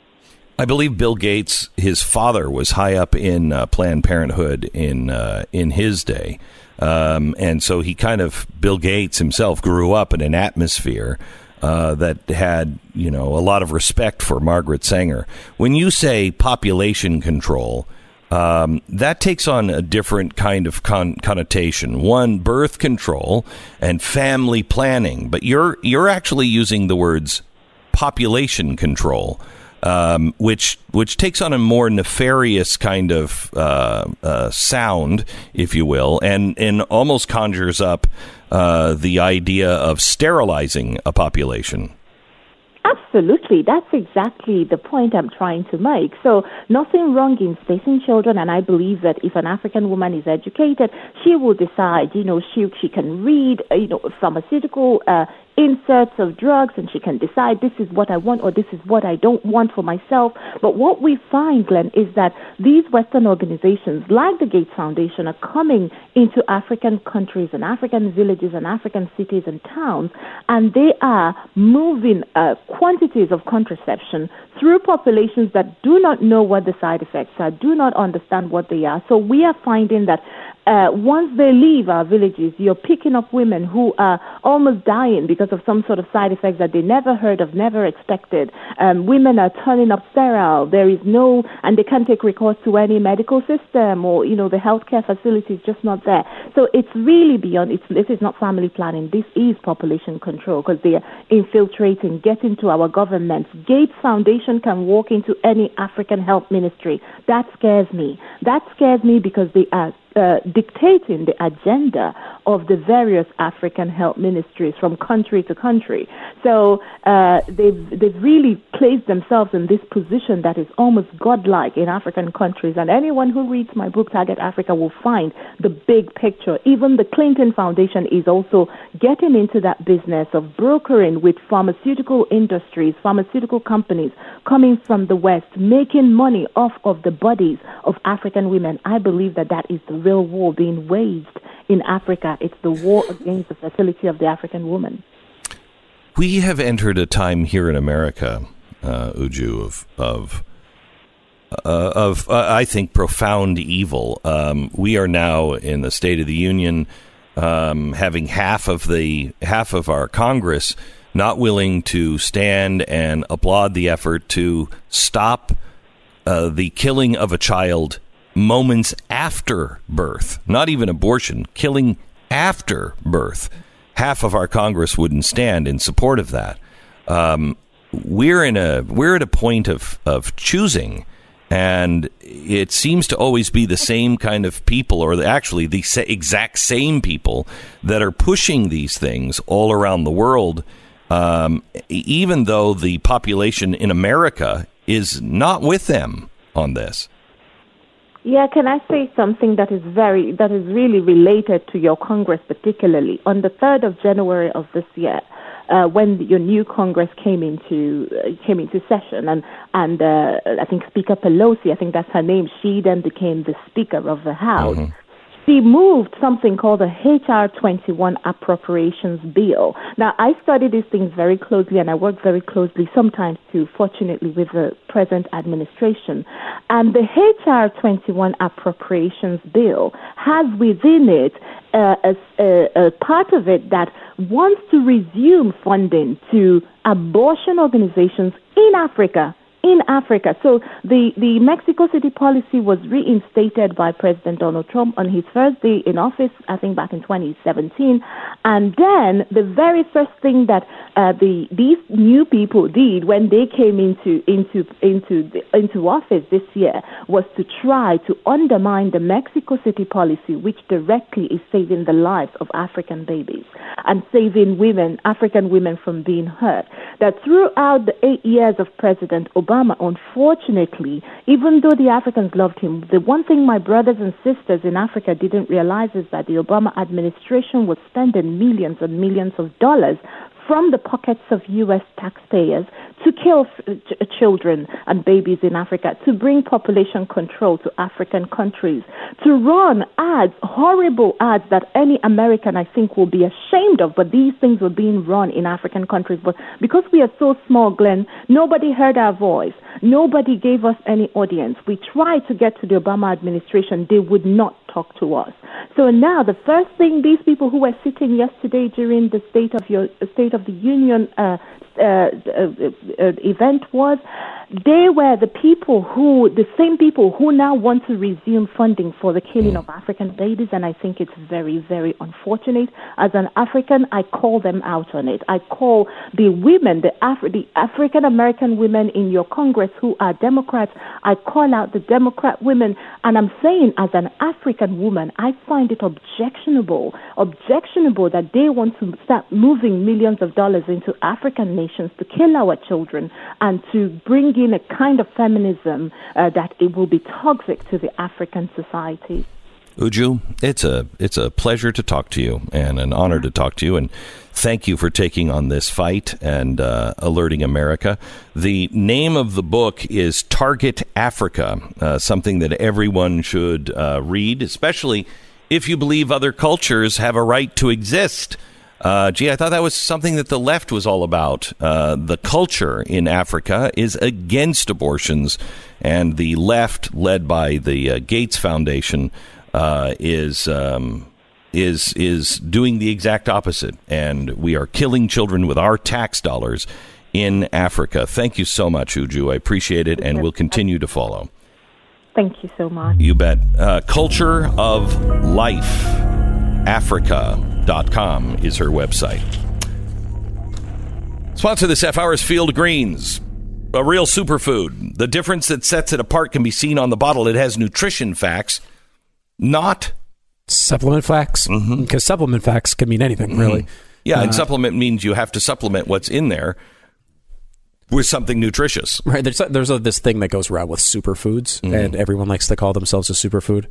[SPEAKER 1] I believe Bill Gates, his father, was high up in uh, Planned Parenthood in uh, in his day, um, and so he kind of Bill Gates himself grew up in an atmosphere uh, that had you know a lot of respect for Margaret Sanger. When you say population control, um, that takes on a different kind of con- connotation. One, birth control and family planning, but you're you're actually using the words population control. Um, which which takes on a more nefarious kind of uh, uh, sound, if you will, and and almost conjures up uh, the idea of sterilizing a population.
[SPEAKER 8] Absolutely. That's exactly the point I'm trying to make. So, nothing wrong in spacing children, and I believe that if an African woman is educated, she will decide, you know, she, she can read, you know, pharmaceutical uh, inserts of drugs and she can decide this is what I want or this is what I don't want for myself. But what we find, Glenn, is that these Western organizations, like the Gates Foundation, are coming into African countries and African villages and African cities and towns, and they are moving uh, quantities of contraception through populations that do not know what the side effects are, do not understand what they are. So we are finding that uh, once they leave our villages, you're picking up women who are almost dying because of some sort of side effects that they never heard of, never expected. Um, women are turning up sterile. There is no, and they can't take recourse to any medical system or, you know, the healthcare facility is just not there. So it's really beyond, it's, this is not family planning. This is population control because they are infiltrating, getting to our governments. Gates Foundation can walk into any African health ministry. That scares me. That scares me because they are uh, dictating the agenda of the various African health ministries from country to country. So uh, they've they've really placed themselves in this position that is almost godlike in African countries. And anyone who reads my book Target Africa will find the big picture. Even the Clinton Foundation is also getting into that business of brokering with pharmaceutical industries, pharmaceutical companies coming from the West, making money off of the bodies of African women. I believe that that is the real war being waged in Africa. It's the war against the fertility of the African woman.
[SPEAKER 1] We have entered a time here in America, uh, Uju, of of uh, of uh, I think profound evil. Um, we are now in the State of the Union, um, having half of the half of our Congress not willing to stand and applaud the effort to stop uh, the killing of a child moments after birth, not even abortion, killing after birth. Half of our Congress wouldn't stand in support of that. Um, we're in a we're at a point of of choosing, and it seems to always be the same kind of people, or actually the exact same people that are pushing these things all around the world. Um, even though the population in America is not with them on this.
[SPEAKER 8] Yeah, can I say something that is very that is really related to your Congress particularly? On the third of January of this year, uh, when your new Congress came into uh, came into session, and and uh, I think Speaker Pelosi, I think that's her name, she then became the Speaker of the House. Mm-hmm. He moved something called the HR 21 Appropriations Bill. Now, I study these things very closely and I work very closely sometimes too, fortunately, with the present administration. And the HR 21 Appropriations Bill has within it uh, a, a, a part of it that wants to resume funding to abortion organizations in Africa in Africa. So the, the Mexico City policy was reinstated by President Donald Trump on his first day in office, I think back in 2017. And then the very first thing that uh, the these new people did when they came into into into the, into office this year was to try to undermine the Mexico City policy, which directly is saving the lives of African babies and saving women, African women, from being hurt. That throughout the eight years of President Obama Obama, unfortunately, even though the Africans loved him, the one thing my brothers and sisters in Africa didn't realize is that the Obama administration was spending millions and millions of dollars from the pockets of U.S. taxpayers to kill f- children and babies in Africa, to bring population control to African countries, to run ads, horrible ads that any American, I think, will be ashamed of. But these things were being run in African countries. But because we are so small, Glenn, nobody heard our voice. Nobody gave us any audience. We tried to get to the Obama administration. They would not talk to us. So now the first thing these people who were sitting yesterday during the State of your State of the Union uh, uh, uh, uh, event was they were the people who, the same people who now want to resume funding for the killing of African babies, and I think it's very, very unfortunate. As an African, I call them out on it. I call the women, the, the African American women in your Congress who are Democrats, I call out the Democrat women, and I'm saying as an African woman, I find it objectionable, objectionable that they want to start moving millions of dollars into African nations to kill our children and to bring in a kind of feminism uh, that it will be toxic to the African society.
[SPEAKER 1] Uju, it's a it's a pleasure to talk to you and an honor to talk to you and thank you for taking on this fight and uh, alerting America. The name of the book is Target Africa, uh, something that everyone should uh, read, especially if you believe other cultures have a right to exist. Uh, gee, I thought that was something that the left was all about. Uh, the culture in Africa is against abortions, and the left, led by the uh, Gates Foundation, uh, is um, is is doing the exact opposite, and we are killing children with our tax dollars in Africa. Thank you so much, Uju. I appreciate it, and we'll continue to follow.
[SPEAKER 8] Thank you so much.
[SPEAKER 1] You bet. Uh, Culture of Life, Africa.com is her website. Sponsor this half hour is Field Greens, a real superfood. The difference that sets it apart can be seen on the bottle. It has nutrition facts, not
[SPEAKER 2] Supplement facts?
[SPEAKER 1] Mm-hmm.
[SPEAKER 2] Because supplement facts can mean anything, really.
[SPEAKER 1] Yeah,
[SPEAKER 2] Uh,
[SPEAKER 1] and supplement means you have to supplement what's in there with something nutritious.
[SPEAKER 2] Right. There's there's a, this thing that goes around with superfoods,
[SPEAKER 1] Mm-hmm.
[SPEAKER 2] and everyone likes to call themselves a superfood.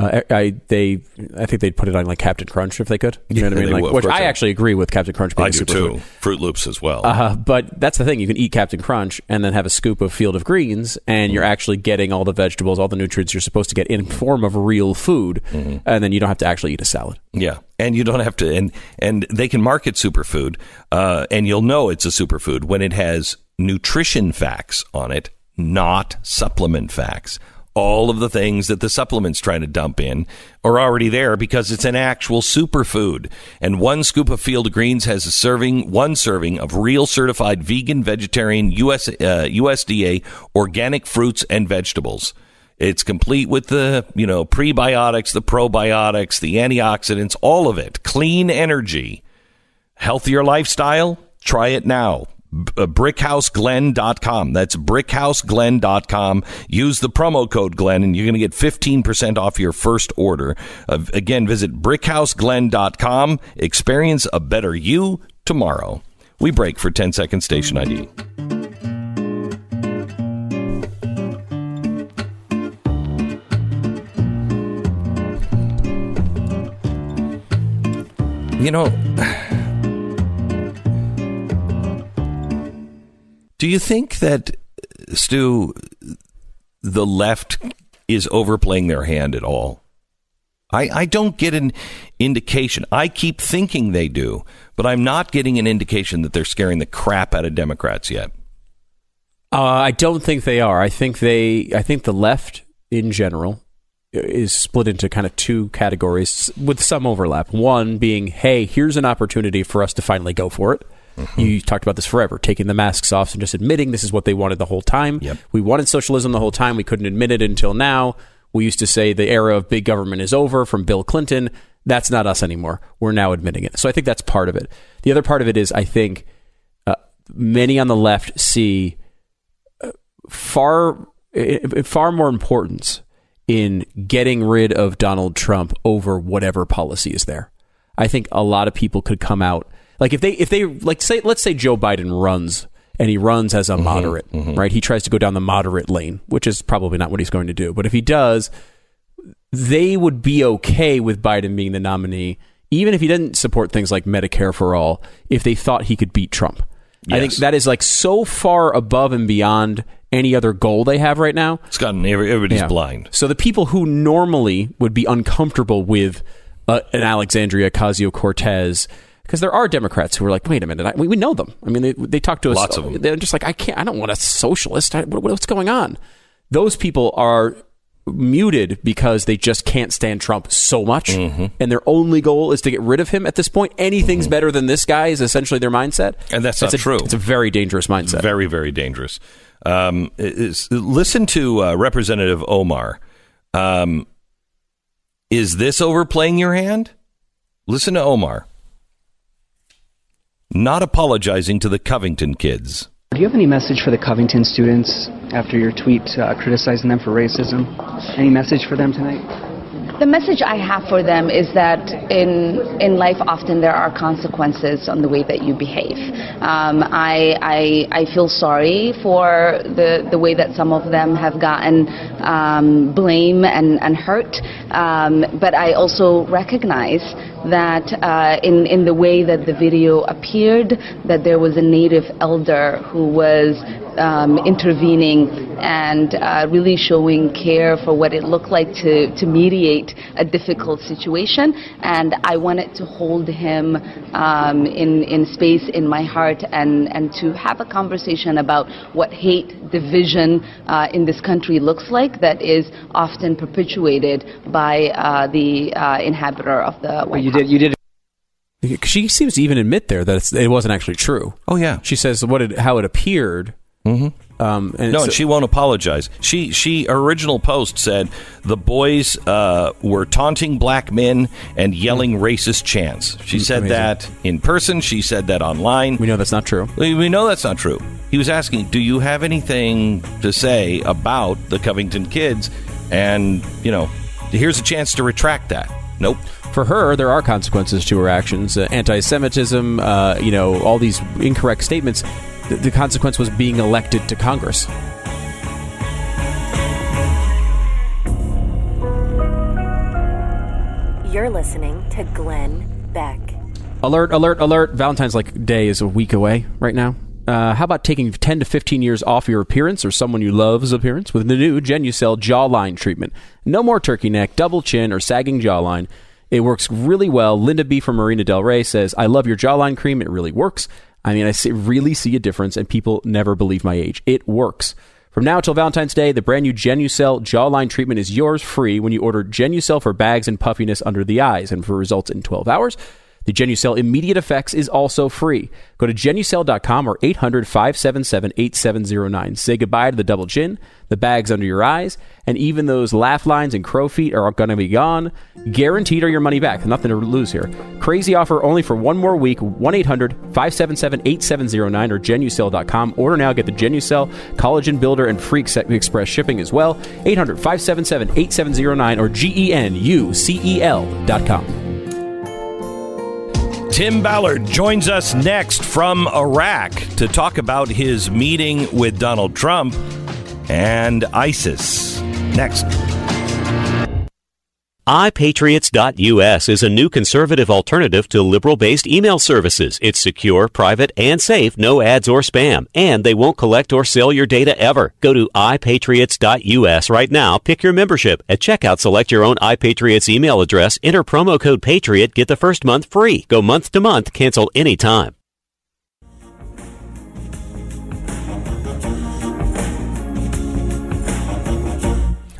[SPEAKER 2] Uh, I, I they I think they'd put it on like Captain Crunch if they could. You know what I mean? Like, which I actually agree with Captain Crunch being
[SPEAKER 1] I do too. Froot Loops as well.
[SPEAKER 2] Uh, but that's the thing. You can eat Captain Crunch and then have a scoop of Field of Greens, and
[SPEAKER 1] Mm-hmm.
[SPEAKER 2] you're actually getting all the vegetables, all the nutrients you're supposed to get in form of real food,
[SPEAKER 1] Mm-hmm.
[SPEAKER 2] and then you don't have to actually eat a salad.
[SPEAKER 1] Yeah, and you don't have to, and and they can market superfood, uh, and you'll know it's a superfood when it has nutrition facts on it, not supplement facts. All of the things that the supplements trying to dump in are already there because it's an actual superfood. And one scoop of field greens has a serving, one serving of real certified vegan, vegetarian, US, uh, USDA organic fruits and vegetables. It's complete with the, you know, prebiotics, the probiotics, the antioxidants, all of it. Clean energy. Healthier lifestyle? Try it now. Uh, BrickhouseGlenn.com. That's BrickhouseGlenn.com. Use the promo code Glenn and you're going to get 15% off your first order. Uh, again, visit BrickhouseGlenn.com. Experience a better you tomorrow. We break for 10 second station ID. You know, do you think that, Stu, the left is overplaying their hand at all? I, I don't get an indication. I keep thinking they do, but I'm not getting an indication that they're scaring the crap out of Democrats yet.
[SPEAKER 2] Uh, I don't think they are. I think they. I think the left in general is split into kind of two categories with some overlap. One being, hey, here's an opportunity for us to finally go for it. Mm-hmm. You talked about this forever, taking the masks off and just admitting this is what they wanted the whole time.
[SPEAKER 1] Yep.
[SPEAKER 2] We wanted socialism the whole time. We couldn't admit it until now. We used to say the era of big government is over from Bill Clinton. That's not us anymore. We're now admitting it. So I think that's part of it. The other part of it is I think uh, many on the left see uh, far uh, far more importance in getting rid of Donald Trump over whatever policy is there. I think a lot of people could come out like if they if they like say let's say Joe Biden runs and he runs as a
[SPEAKER 1] Mm-hmm,
[SPEAKER 2] moderate, right? He tries to go down the moderate lane, which is probably not what he's going to do. But if he does, they would be okay with Biden being the nominee, even if he didn't support things like Medicare for all, if they thought he could beat Trump. I think that is like so far above and beyond any other goal they have right now.
[SPEAKER 1] It's gotten every- everybody's
[SPEAKER 2] Yeah.
[SPEAKER 1] blind.
[SPEAKER 2] So the people who normally would be uncomfortable with uh, an Alexandria Ocasio Cortez, because there are Democrats who are like, wait a minute, I, we, we know them. I mean, they, they talk to us.
[SPEAKER 1] Lots of them.
[SPEAKER 2] They're just like, I can't, I don't want a socialist. I, what, what's going on? Those people are muted because they just can't stand Trump so much,
[SPEAKER 1] Mm-hmm.
[SPEAKER 2] and their only goal is to get rid of him. At this point, anything's better than this guy is essentially their mindset,
[SPEAKER 1] And that's not
[SPEAKER 2] a,
[SPEAKER 1] true.
[SPEAKER 2] It's a very dangerous mindset.
[SPEAKER 1] Very, very dangerous. Um, is, listen to uh, Representative Omar. Um, is this overplaying your hand? Listen to Omar. Not apologizing to the Covington kids.
[SPEAKER 9] Do you have any message for the Covington students after your tweet uh, criticizing them for racism? Any message for them tonight?
[SPEAKER 10] The message I have for them is that in in life often there are consequences on the way that you behave. Um, I, I I feel sorry for the the way that some of them have gotten um, blame and and hurt, um, but I also recognize that uh, in in the way that the video appeared, that there was a native elder who was um, intervening and uh, really showing care for what it looked like to, to mediate a difficult situation. And I wanted to hold him um, in, in space in my heart and, and to have a conversation about what hate, division uh, in this country looks like that is often perpetuated by uh, the uh, inhabitor of the White
[SPEAKER 9] You
[SPEAKER 10] House.
[SPEAKER 9] did. You did.
[SPEAKER 2] She seems to even admit there that it wasn't actually true.
[SPEAKER 1] Oh yeah.
[SPEAKER 2] She says what it, how it appeared. Mm-hmm. Um, and
[SPEAKER 1] No, and she won't apologize. She she original post said the boys uh, were taunting black men and yelling racist chants. She said
[SPEAKER 2] Amazing.
[SPEAKER 1] that in person. She said that online.
[SPEAKER 2] we know that's not true.
[SPEAKER 1] We we know that's not true. He was asking, "Do you have anything to say about the Covington kids?" And you know, here's a chance to retract that. Nope.
[SPEAKER 2] For her, there are consequences to her actions. Uh, anti-Semitism, uh, you know, all these incorrect statements. The, the consequence was being elected to Congress.
[SPEAKER 3] You're listening to Glenn Beck.
[SPEAKER 2] Alert! Alert! Alert! Valentine's like Day is a week away right now. Uh, how about taking 10 to 15 years off your appearance or someone you love's appearance with the new Genucel jawline treatment? No more turkey neck, double chin, or sagging jawline. It works really well. Linda B from Marina Del Rey says, I love your jawline cream. It really works. I mean, I see, really see a difference, and people never believe my age. It works. From now till Valentine's Day, the brand new Genucel jawline treatment is yours free when you order Genucel for bags and puffiness under the eyes and for results in 12 hours. The Genucel Immediate Effects is also free. Go to genucel.com or 800 577 8709. Say goodbye to the double chin, the bags under your eyes, and even those laugh lines and crow feet are going to be gone. Guaranteed or your money back. Nothing to lose here. Crazy offer only for one more week. 1 800 577 8709 or genucel.com. Order now. Get the Genucel Collagen Builder and Free Ex- Express shipping as well. 800 577 8709 or G E N U C E.
[SPEAKER 1] Tim Ballard joins us next from Iraq to talk about his meeting with Donald Trump and ISIS. Next.
[SPEAKER 11] iPatriots.us is a new conservative alternative to liberal based email services. It's secure, private, and safe, no ads or spam, and they won't collect or sell your data ever. Go to iPatriots.us right now, pick your membership. At checkout, select your own iPatriots email address, enter promo code PATRIOT, get the first month free. Go month to month, cancel anytime.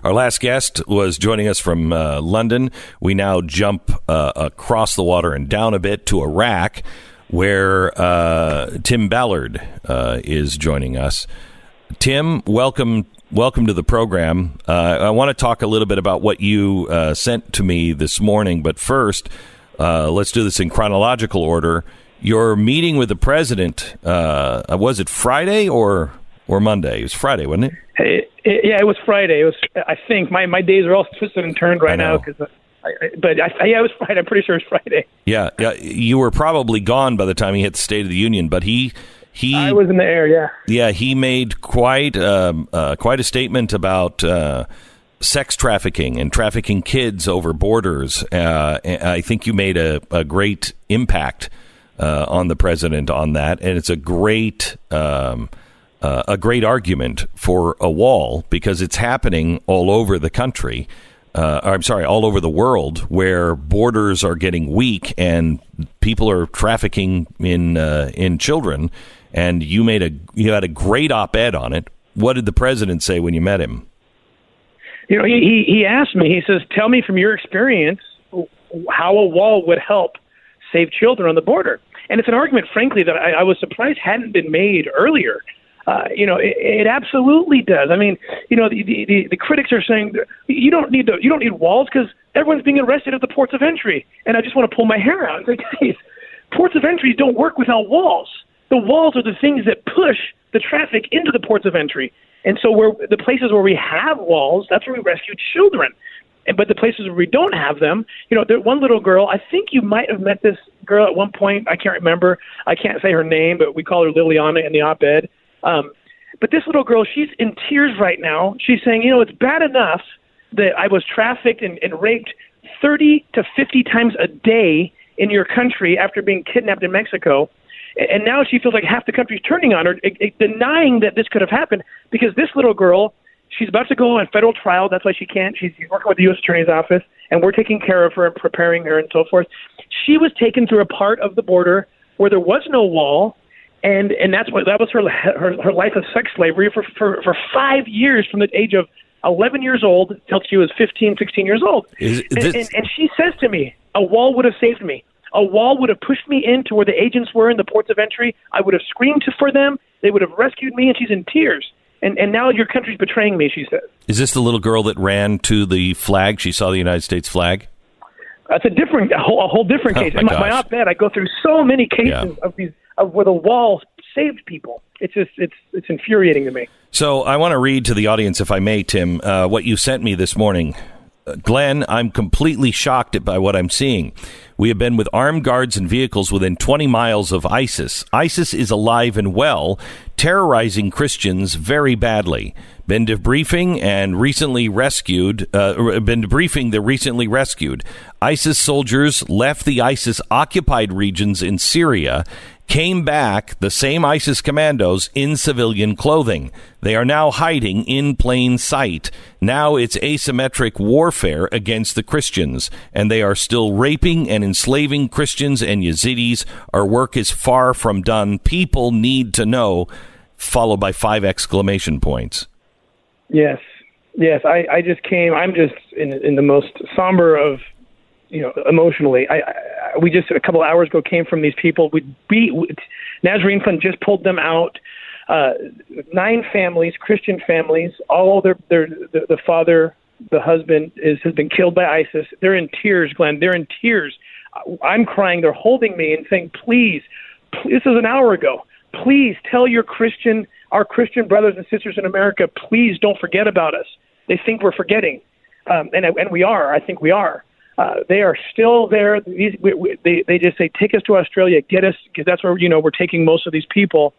[SPEAKER 1] Our last guest was joining us from uh, London. We now jump uh, across the water and down a bit to Iraq, where uh, Tim Ballard uh, is joining us. Tim, welcome, welcome to the program. Uh, I want to talk a little bit about what you uh, sent to me this morning, but first, let's do this in chronological order. Your meeting with the president was it Friday or or Monday? It was Friday, wasn't it?
[SPEAKER 12] Hey, it, yeah, it was Friday. It was. I think my my days are all twisted and turned right now because. I, I, but I, yeah, it was Friday. I'm pretty sure it's Friday.
[SPEAKER 1] Yeah, yeah, you were probably gone by the time he hit the State of the Union, but he he
[SPEAKER 12] I was in the air. Yeah,
[SPEAKER 1] yeah, he made quite um, uh, quite a statement about. Uh, sex trafficking and trafficking kids over borders. Uh, I think you made a, a great impact uh, on the president on that, and it's a great um, uh, a great argument for a wall because it's happening all over the country. Uh, I'm sorry, all over the world where borders are getting weak and people are trafficking in uh, in children. And you made a you had a great op-ed on it. What did the president say when you met him?
[SPEAKER 12] You know, he he asked me. He says, "Tell me from your experience how a wall would help save children on the border." And it's an argument, frankly, that I, I was surprised hadn't been made earlier. Uh, you know, it, it absolutely does. I mean, you know, the, the the critics are saying you don't need to, you don't need walls because everyone's being arrested at the ports of entry, and I just want to pull my hair out. It's like, guys, ports of entry don't work without walls. The walls are the things that push the traffic into the ports of entry, and so where the places where we have walls, that's where we rescue children. And, but the places where we don't have them, you know, there, one little girl, I think you might have met this girl at one point. I can't remember. I can't say her name, but we call her Liliana in the op-ed um, but this little girl, she's in tears right now. She's saying, you know, it's bad enough that I was trafficked and, and raped 30 to 50 times a day in your country after being kidnapped in Mexico. And now she feels like half the country's turning on her, denying that this could have happened because this little girl, she's about to go on federal trial. That's why she can't. She's working with the U.S. Attorney's Office, and we're taking care of her and preparing her and so forth. She was taken through a part of the border where there was no wall, and and that's what that was her her, her life of sex slavery for, for for five years from the age of 11 years old till she was 15 16 years old.
[SPEAKER 1] Is
[SPEAKER 12] and,
[SPEAKER 1] this-
[SPEAKER 12] and, and she says to me a wall would have saved me. A wall would have pushed me into where the agents were in the ports of entry. I would have screamed for them. They would have rescued me and she's in tears. And and now your country's betraying me she says.
[SPEAKER 1] Is this the little girl that ran to the flag? She saw the United States flag.
[SPEAKER 12] That's a different a whole, a whole different
[SPEAKER 1] Oh,
[SPEAKER 12] case
[SPEAKER 1] my
[SPEAKER 12] in my, my
[SPEAKER 1] gosh.
[SPEAKER 12] op-ed i go through so many cases
[SPEAKER 1] Yeah.
[SPEAKER 12] of these of where the wall saved people it's just it's it's infuriating to me
[SPEAKER 1] So I want to read to the audience, if I may, Tim, uh, what you sent me this morning. Uh, Glenn, I'm completely shocked by what I'm seeing. We have been with armed guards and vehicles within 20 miles of ISIS. ISIS is alive and well, terrorizing Christians very badly. Been debriefing and recently rescued, uh, been debriefing the recently rescued. ISIS soldiers left the ISIS occupied regions in Syria came back, the same ISIS commandos, in civilian clothing. They are now hiding in plain sight. Now it's asymmetric warfare against the Christians, and they are still raping and enslaving Christians and Yazidis. Our work is far from done. People need to know, followed by five exclamation points.
[SPEAKER 12] Yes, yes. I, I just came. I'm just in in the most somber of, you know, emotionally. I, I we just a couple hours ago came from these people. We beat Nazarene Fund just pulled them out. Uh, nine families, Christian families, all their their the, the father, the husband is has been killed by ISIS. They're in tears, Glenn. They're in tears. I'm crying. They're holding me and saying, "Please, please this is an hour ago. Please tell your Christian, our Christian brothers and sisters in America, please don't forget about us. They think we're forgetting, um, and and we are. I think we are. Uh, they are still there. These, we, we, they they just say, take us to Australia, get us, because that's where you know we're taking most of these people.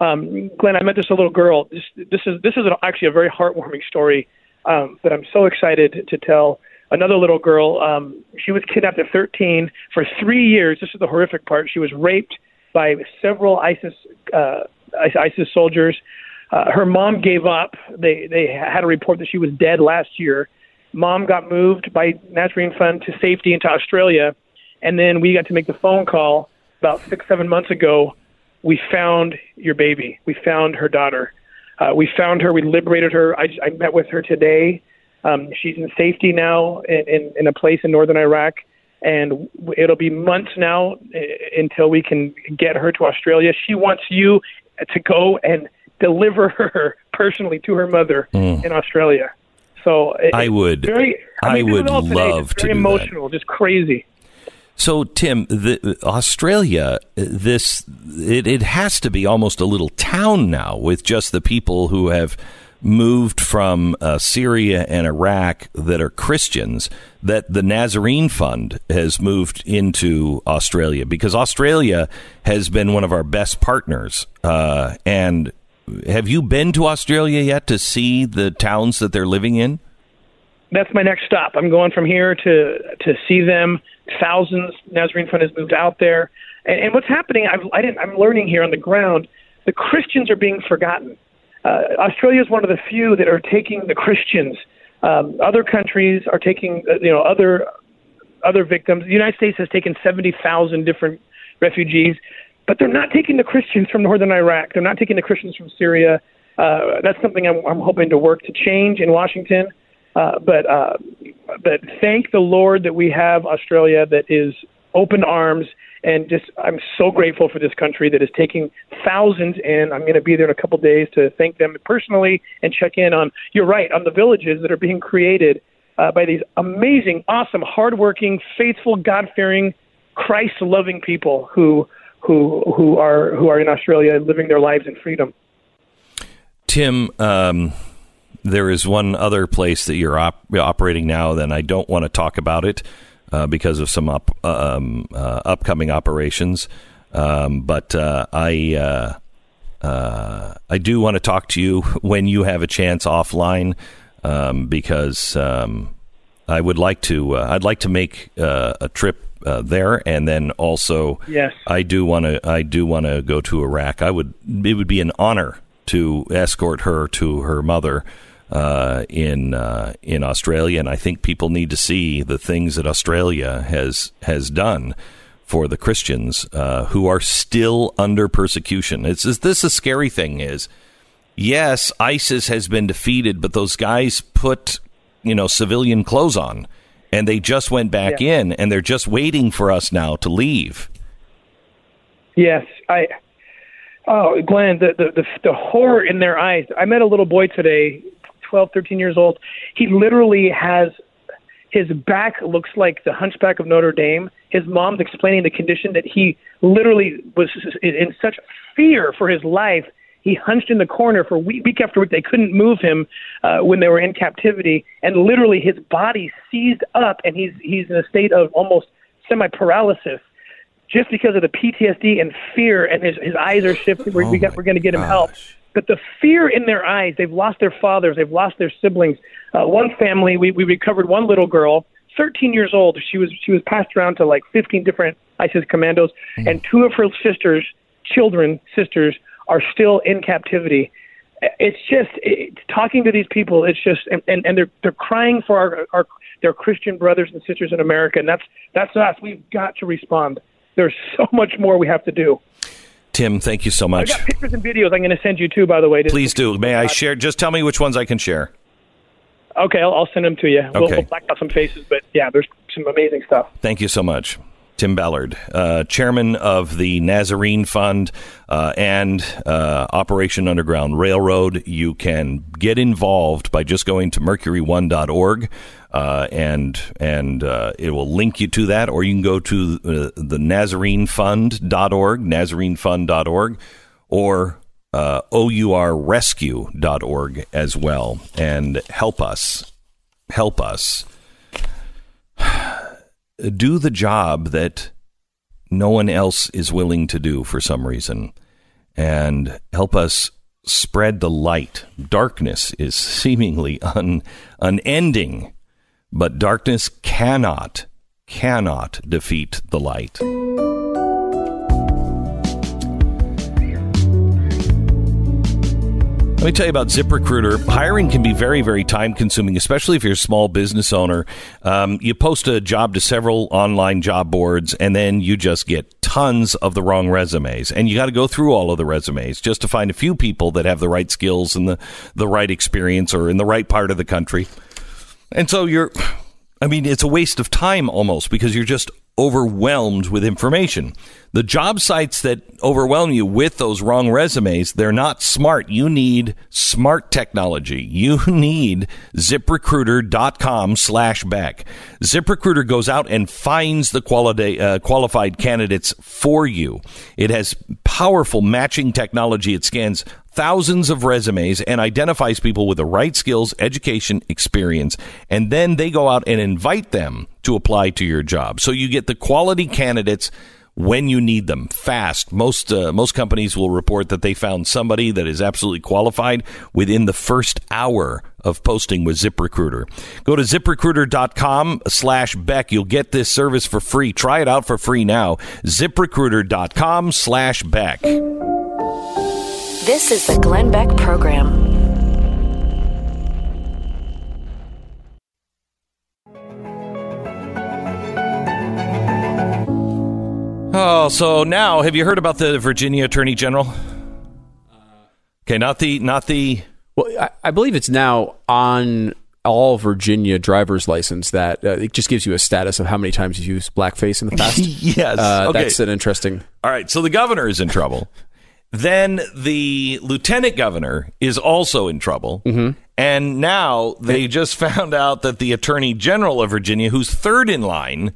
[SPEAKER 12] Um, Glenn, I met this little girl. This this is this is an, actually a very heartwarming story um, that I'm so excited to tell. another little girl. Um, she was kidnapped at 13 for three years. This is the horrific part. She was raped by several ISIS uh, ISIS soldiers. Uh, her mom gave up. They they had a report that she was dead last year. Mom got moved by Nazarene Fund to safety into Australia, and then we got to make the phone call about six seven months ago. We found your baby. We found her daughter. Uh, we found her. We liberated her. I, I met with her today. Um, she's in safety now in, in, in a place in northern Iraq, and it'll be months now uh, until we can get her to Australia. She wants you to go and deliver her personally to her mother
[SPEAKER 1] Mm.
[SPEAKER 12] in Australia. So it-
[SPEAKER 1] I would-
[SPEAKER 12] Very, I,
[SPEAKER 1] I
[SPEAKER 12] mean,
[SPEAKER 1] would
[SPEAKER 12] today,
[SPEAKER 1] love to
[SPEAKER 12] very
[SPEAKER 1] do that.
[SPEAKER 12] emotional, just crazy.
[SPEAKER 1] So, Tim, the, Australia, this it, it has to be almost a little town now with just the people who have moved from uh, Syria and Iraq that are Christians. That the Nazarene Fund has moved into Australia because Australia has been one of our best partners. Uh, and have you been to Australia yet to see the towns that they're living in?
[SPEAKER 12] that's my next stop. I'm going from here to to see them. Thousands Nazarene Fund has moved out there, and, and what's happening? I've, I didn't, I'm learning here on the ground. The Christians are being forgotten. Uh, Australia is one of the few that are taking the Christians. Um, other countries are taking, uh, you know, other other victims. The United States has taken 70,000 different refugees, but they're not taking the Christians from northern Iraq. They're not taking the Christians from Syria. Uh, that's something I'm, I'm hoping to work to change in Washington. Uh, but uh, but thank the Lord that we have Australia that is open arms and just I'm so grateful for this country that is taking thousands and I'm going to be there in a couple days to thank them personally and check in on you're right on the villages that are being created uh, by these amazing, awesome, hardworking, faithful, God-fearing, Christ-loving people who who who are who are in Australia living their lives in freedom.
[SPEAKER 1] Tim, um, there is one other place that you're op- operating now, then I don't want to talk about it uh, because of some up, um, uh, upcoming operations. Um, but uh, I uh, uh, I do want to talk to you when you have a chance offline um, because um, I would like to uh, I'd like to make uh, a trip uh, there and then also
[SPEAKER 12] Yes.
[SPEAKER 1] I do want to I do want to go to Iraq. I would it would be an honor to escort her to her mother uh, in uh, in Australia, and I think people need to see the things that Australia has has done for the Christians uh, who are still under persecution. It's is this a scary thing? Is yes, ISIS has been defeated, but those guys put you know civilian clothes on, and they just went back
[SPEAKER 12] Yeah.
[SPEAKER 1] in, and they're just waiting for us now to leave.
[SPEAKER 12] Yes, I. Oh, Glenn, the, the the the horror in their eyes. I met a little boy today, 12, 13 years old. He literally has his back looks like the Hunchback of Notre Dame. His mom's explaining the condition that he literally was in such fear for his life. He hunched in the corner for week, week after week. They couldn't move him uh, when they were in captivity, and literally his body seized up, and he's he's in a state of almost semi paralysis just because of the PTSD and fear, and his his eyes are shifting. We're, we got, we're going to get him help. But the fear in their eyes, they've lost their fathers, they've lost their siblings. Uh, one family, we, we recovered one little girl, 13 years old. She was she was passed around to like 15 different ISIS commandos, and two of her sisters, children, sisters, are still in captivity. It's just it, talking to these people. It's just and, and, and they're they're crying for our, our their Christian brothers and sisters in America, and that's that's us. We've got to respond. There's so much more we have to do.
[SPEAKER 1] Tim, thank you so
[SPEAKER 12] I
[SPEAKER 1] much.
[SPEAKER 12] got pictures and videos I'm going to send you too, by the way. to-
[SPEAKER 1] Please do. May I share? Just tell me which ones I can share.
[SPEAKER 12] Okay, I'll, I'll send them to you. We'll,
[SPEAKER 1] Okay.
[SPEAKER 12] we'll black out some faces, but yeah, there's some amazing stuff.
[SPEAKER 1] Thank you so much. Tim Ballard, uh, chairman of the Nazarene Fund uh, and uh, Operation Underground Railroad. You can get involved by just going to mercuryone.org uh, and and uh, it will link you to that, or you can go to uh, the NazareneFund.org, NazareneFund.org, or uh, OURRescue.org as well, and help us, help us do the job that no one else is willing to do for some reason and help us spread the light. Darkness is seemingly un, unending, but darkness cannot, cannot defeat the light. Let me tell you about ZipRecruiter. Hiring can be very, very time consuming, especially if you're a small business owner. Um, you post a job to several online job boards, and then you just get tons of the wrong resumes. And you got to go through all of the resumes just to find a few people that have the right skills and the, the right experience or in the right part of the country. And so you're, I mean, it's a waste of time almost because you're just overwhelmed with information. The job sites that overwhelm you with those wrong resumes, they're not smart. You need smart technology. You need ziprecruiter.com slash Beck. ZipRecruiter goes out and finds the quality, uh, qualified candidates for you. It has powerful matching technology. It scans thousands of resumes and identifies people with the right skills, education, experience, and then they go out and invite them to apply to your job. So you get the quality candidates when you need them fast. Most uh, most companies will report that they found somebody that is absolutely qualified within the first hour of posting with ZipRecruiter. Go to ziprecruiter.com slash Beck. You'll get this service for free. Try it out for free now. ziprecruiter.com slash Beck.
[SPEAKER 3] This is the Glenn Beck Program.
[SPEAKER 1] Oh, so now have you heard about the Virginia Attorney General? Okay, not the not the.
[SPEAKER 2] Well, I, I believe it's now on all Virginia driver's license that uh, it just gives you a status of how many times you've used blackface in the past.
[SPEAKER 1] yes,
[SPEAKER 2] uh,
[SPEAKER 1] okay.
[SPEAKER 2] that's an interesting.
[SPEAKER 1] All right, so the governor is in trouble. then the lieutenant governor is also in trouble.
[SPEAKER 2] Mm-hmm.
[SPEAKER 1] And now they just found out that the attorney general of Virginia, who's third in line,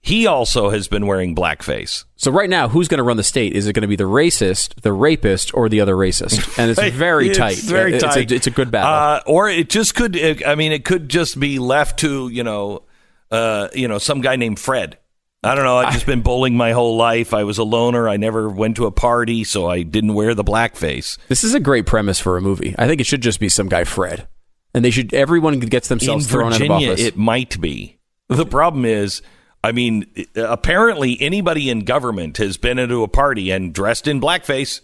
[SPEAKER 1] he also has been wearing blackface.
[SPEAKER 2] So right now, who's going to run the state? Is it going to be the racist, the rapist, or the other racist? And it's very
[SPEAKER 1] It's
[SPEAKER 2] tight.
[SPEAKER 1] very
[SPEAKER 2] It's a-
[SPEAKER 1] tight.
[SPEAKER 2] It's a, good battle.
[SPEAKER 1] Uh, or it just could. I mean, it could just be left to you know, uh, you know, some guy named Fred. I don't know. I've just been bowling my whole life. I was a loner. I never went to a party, so I didn't wear the blackface.
[SPEAKER 2] this is a great premise for a movie. I think it should just be some guy Fred, and they should everyone gets themselves
[SPEAKER 1] In
[SPEAKER 2] thrown out of
[SPEAKER 1] Virginia,
[SPEAKER 2] office.
[SPEAKER 1] it might be. The problem is, I mean, apparently anybody in government has been into a party and dressed in blackface.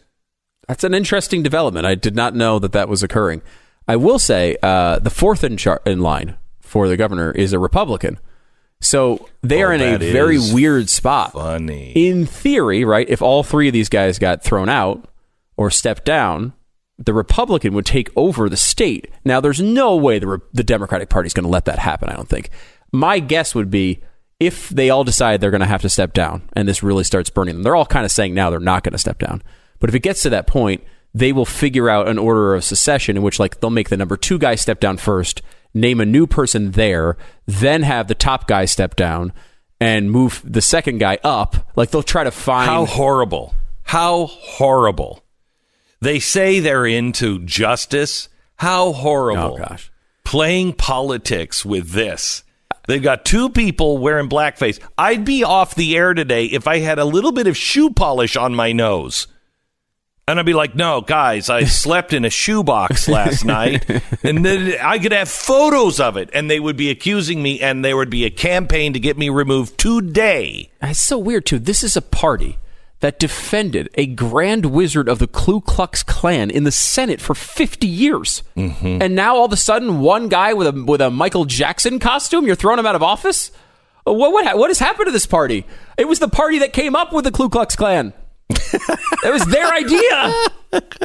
[SPEAKER 2] That's an interesting development. I did not know that that was occurring. I will say uh, the fourth in, char- in line for the governor is a Republican. So they
[SPEAKER 1] Oh,
[SPEAKER 2] are in a very weird spot.
[SPEAKER 1] Funny.
[SPEAKER 2] In theory, right, if all three of these guys got thrown out or stepped down, the Republican would take over the state. Now, there's no way the, Re- the Democratic Party is going to let that happen, I don't think. My guess would be if they all decide they're going to have to step down and this really starts burning them, they're all kind of saying now they're not going to step down. But if it gets to that point, they will figure out an order of secession in which, like, they'll make the number two guy step down first, name a new person there, then have the top guy step down and move the second guy up. Like, they'll try to find.
[SPEAKER 1] How horrible. How horrible. They say they're into justice. How horrible.
[SPEAKER 2] Oh, gosh.
[SPEAKER 1] Playing politics with this. They've got two people wearing blackface. I'd be off the air today if I had a little bit of shoe polish on my nose. And I'd be like, no, guys, I slept in a shoebox last night. And then I could have photos of it. And they would be accusing me, and there would be a campaign to get me removed today.
[SPEAKER 2] It's so weird too. This is a party that defended a grand wizard of the Ku Klux Klan in the Senate for 50 years.
[SPEAKER 1] Mm-hmm.
[SPEAKER 2] And now all of a sudden one guy with a with a Michael Jackson costume, you're throwing him out of office? What what, what has happened to this party? It was the party that came up with the Ku Klux Klan. It was their idea.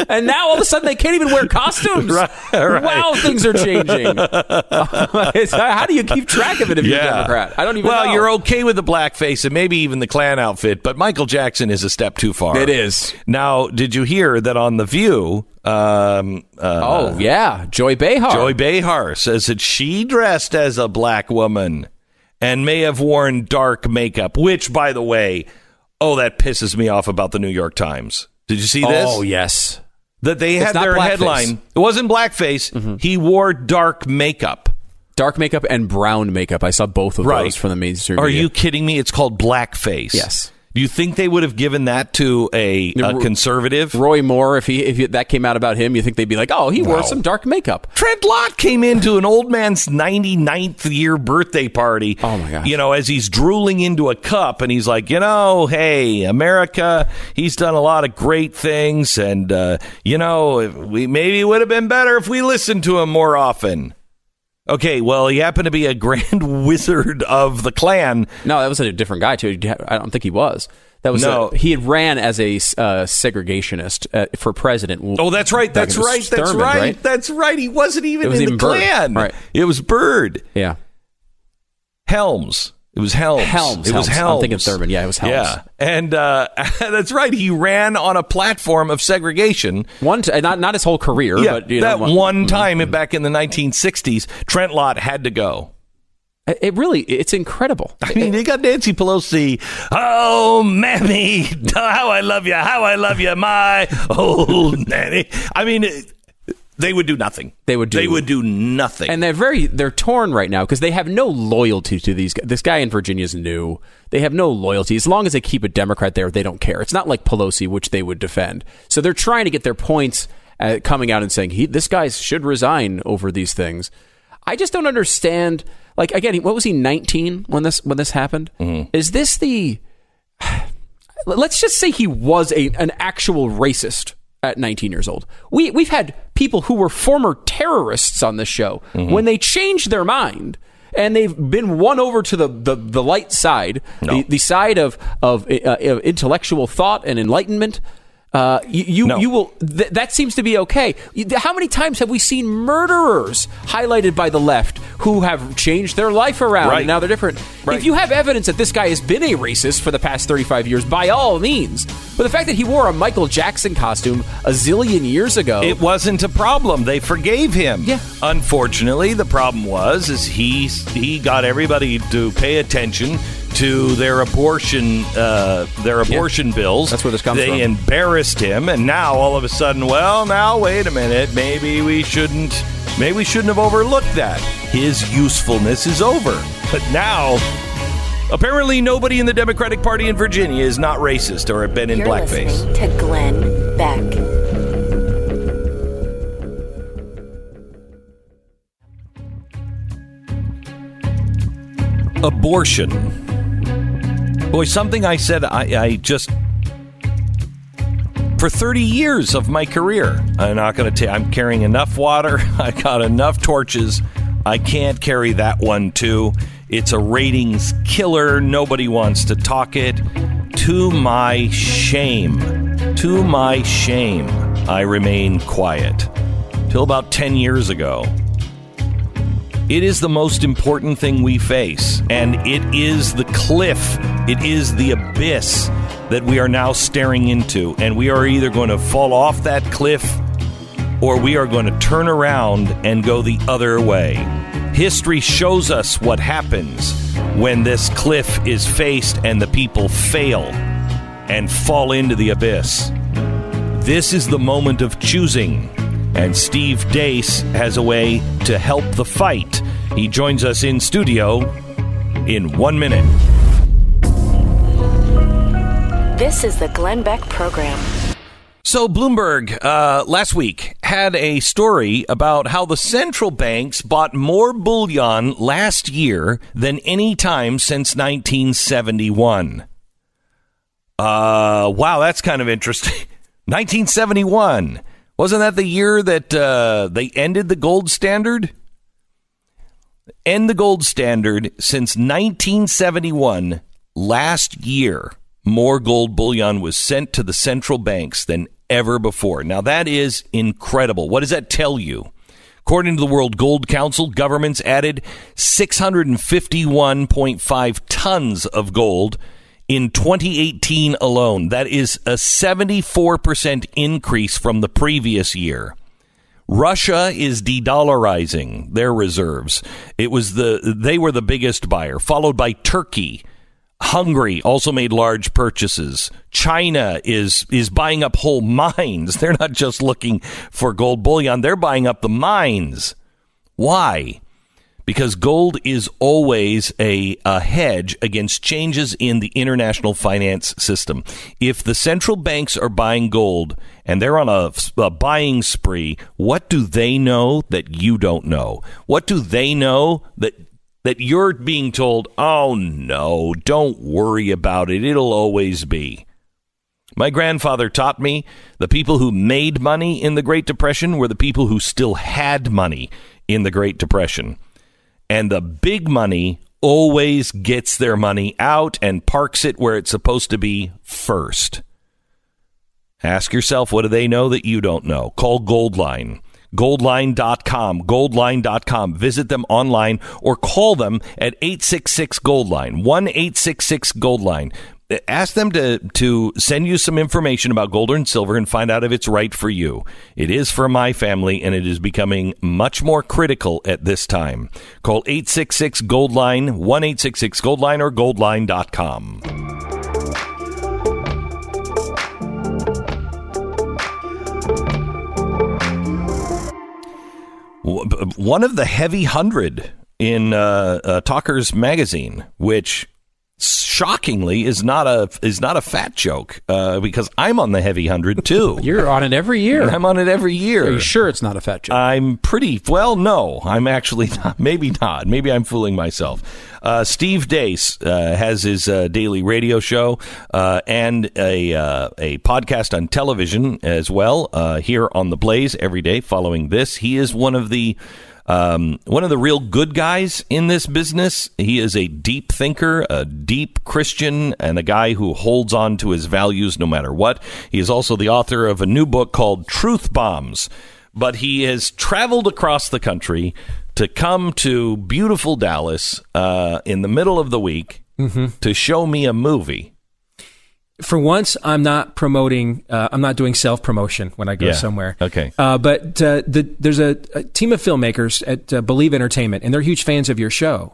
[SPEAKER 2] And now all of a sudden they can't even wear costumes.
[SPEAKER 1] Right, right.
[SPEAKER 2] Wow, things are changing. How do you keep track of it if you're a Democrat? I don't even
[SPEAKER 1] well,
[SPEAKER 2] know.
[SPEAKER 1] you're okay with the blackface and maybe even the Klan outfit, but Michael Jackson is a step too far.
[SPEAKER 2] It is.
[SPEAKER 1] Now, did you hear that on The View? Um, uh,
[SPEAKER 2] Oh yeah, Joy Behar.
[SPEAKER 1] Joy Behar says that she dressed as a black woman and may have worn dark makeup, which, by the way, oh, that pisses me off about the New York Times. Did you see this?
[SPEAKER 2] Oh yes.
[SPEAKER 1] That they had their
[SPEAKER 2] blackface. Mm-hmm.
[SPEAKER 1] headline. It wasn't blackface. He wore dark makeup.
[SPEAKER 2] Dark makeup and brown makeup. I saw both of
[SPEAKER 1] Right.
[SPEAKER 2] those from the mainstream.
[SPEAKER 1] Are
[SPEAKER 2] media.
[SPEAKER 1] you kidding me? It's called blackface.
[SPEAKER 2] Yes.
[SPEAKER 1] Do you think they would have given that to a, a conservative?
[SPEAKER 2] Roy Moore, if he if that came out about him, you think they'd be like, "Oh, he wore
[SPEAKER 1] No.
[SPEAKER 2] some dark makeup."
[SPEAKER 1] Trent Lott came into an old man's 99th year birthday party. Oh my
[SPEAKER 2] gosh.
[SPEAKER 1] You know, as he's drooling into a cup and he's like, you know, hey, America, he's done a lot of great things. And, uh, you know, we maybe it would have been better if we listened to him more often. Okay, well, he happened to be a grand wizard of the Klan.
[SPEAKER 2] No, that was a different guy too. I don't think he was. That was
[SPEAKER 1] No.
[SPEAKER 2] a, he had ran as a uh, segregationist uh, for president.
[SPEAKER 1] Oh, that's right. That's right. That's
[SPEAKER 2] Thurmond,
[SPEAKER 1] right. That's right. He wasn't even
[SPEAKER 2] was
[SPEAKER 1] in
[SPEAKER 2] even
[SPEAKER 1] the. Klan.
[SPEAKER 2] Right.
[SPEAKER 1] It was Byrd.
[SPEAKER 2] Yeah.
[SPEAKER 1] Helms. It was Helms.
[SPEAKER 2] Helms,
[SPEAKER 1] It was
[SPEAKER 2] Helms. I'm
[SPEAKER 1] Helms.
[SPEAKER 2] thinking Thurmond. Yeah, it was Helms.
[SPEAKER 1] Yeah, and uh, that's right. He ran on a platform of segregation.
[SPEAKER 2] One, t- not not his whole career,
[SPEAKER 1] Yeah,
[SPEAKER 2] but you know,
[SPEAKER 1] that
[SPEAKER 2] one-
[SPEAKER 1] one time back in the 1960s, Trent Lott had to go.
[SPEAKER 2] It really, it's incredible.
[SPEAKER 1] I mean, they got Nancy Pelosi. Oh, mammy, how I love you, how I love you, my old nanny. I mean, they would do nothing.
[SPEAKER 2] They would do.
[SPEAKER 1] They would do nothing.
[SPEAKER 2] and they're very they're torn right now because they have no loyalty to these. This guy in Virginia is new. They have no loyalty as long as they keep a Democrat there. They don't care. It's not like Pelosi, which they would defend. So they're trying to get their points, uh, coming out and saying he this guy should resign over these things. I just don't understand. Like again, what was he nineteen when this when this happened? Is this the? Let's just say he was a an actual racist at 19 years old. We we've had people who were former terrorists on this show when they changed their mind and they've been won over to the the, the light side, the, the side of of, uh, of intellectual thought and enlightenment. Uh, you you, you will th- that seems to be okay. How many times have we seen murderers highlighted by the left who have changed their life around
[SPEAKER 1] Right.
[SPEAKER 2] and now they're different? If you have evidence that this guy has been a racist for the past 35 years, by all means. But the fact that he wore a Michael Jackson costume a zillion years ago,
[SPEAKER 1] It wasn't a problem. They forgave him. Yeah. Unfortunately, the problem was is he he got everybody to pay attention to their abortion uh, their abortion bills. That's
[SPEAKER 2] where this comes
[SPEAKER 1] they
[SPEAKER 2] from.
[SPEAKER 1] embarrassed him, and now all of a sudden, well, now wait a minute, maybe we shouldn't. Maybe we shouldn't have overlooked that. His usefulness is over. But now, apparently, nobody in the Democratic Party in Virginia is not racist or have been in
[SPEAKER 3] You're
[SPEAKER 1] blackface.
[SPEAKER 3] listening to Glenn Beck.
[SPEAKER 1] abortion. Boy, something I said I, I just for 30 years of my career. I'm not going to tell I'm carrying enough water. I got enough torches. I can't carry that one too. It's a ratings killer. Nobody wants to talk it. To my shame, to my shame, I remain quiet. Till about 10 years ago. It is the most important thing we face, and it is the cliff, it is the abyss that we are now staring into. And we are either going to fall off that cliff or we are going to turn around and go the other way. History shows us what happens when this cliff is faced and the people fail and fall into the abyss. This is the moment of choosing, and Steve Deace has a way to help the fight. He joins us in studio in one minute.
[SPEAKER 3] This is the Glenn Beck Program.
[SPEAKER 1] So, Bloomberg uh, last week had a story about how the central banks bought more bullion last year than any time since 1971. Uh, wow, that's kind of interesting. 1971. Wasn't that the year that uh, they ended the gold standard? End the gold standard since 1971. Last year, more gold bullion was sent to the central banks than ever before. Now, that is incredible. What does that tell you? According to the World Gold Council, governments added 651.5 tons of gold in 2018 alone. That is a 74% increase from the previous year. Russia is de-dollarizing their reserves. It was the they were the biggest buyer, followed by Turkey. Hungary also made large purchases. China is is buying up whole mines. They're not just looking for gold bullion, they're buying up the mines. Why? Because gold is always a, a hedge against changes in the international finance system. If the central banks are buying gold and they're on a, a, buying spree, what do they know that you don't know? What do they know that that you're being told, "Oh no, don't worry about it. It'll always be." My grandfather taught me the people who made money in the Great Depression were the people who still had money in the Great Depression. And the big money always gets their money out and parks it where it's supposed to be first. Ask yourself, what do they know that you don't know? Call Goldline. Goldline.com. Goldline.com. Visit them online or call them at 866 Goldline. 1 866 Goldline ask them to to send you some information about gold and silver and find out if it's right for you. It is for my family and it is becoming much more critical at this time. Call 866 Goldline 1-866 Goldline or goldline.com. One of the heavy hundred in uh, uh, Talkers magazine, which shockingly is not a is not a fat joke uh, because I'm on the heavy hundred too.
[SPEAKER 13] You're on it every year.
[SPEAKER 1] I'm on it every year.
[SPEAKER 13] Are you sure it's not a fat joke?
[SPEAKER 1] I'm pretty well. No, I'm actually not. Maybe not. Maybe I'm fooling myself. Uh, Steve Deace uh, has his uh, daily radio show uh, and a uh, a podcast on television as well here on the Blaze every day. Following this, he is one of the um, one of the real good guys in this business. He is a deep thinker, a deep Christian, and a guy who holds on to his values no matter what. He is also the author of a new book called Truth Bombs. But he has traveled across the country to come to beautiful Dallas uh, in the middle of the week
[SPEAKER 13] mm-hmm.
[SPEAKER 1] to show me a movie
[SPEAKER 13] for once, I'm not promoting. Uh, I'm not doing self promotion when I go
[SPEAKER 1] Yeah.
[SPEAKER 13] somewhere.
[SPEAKER 1] Okay.
[SPEAKER 13] Uh, but uh, the, there's a, a team of filmmakers at uh, Believe Entertainment, and they're huge fans of your show.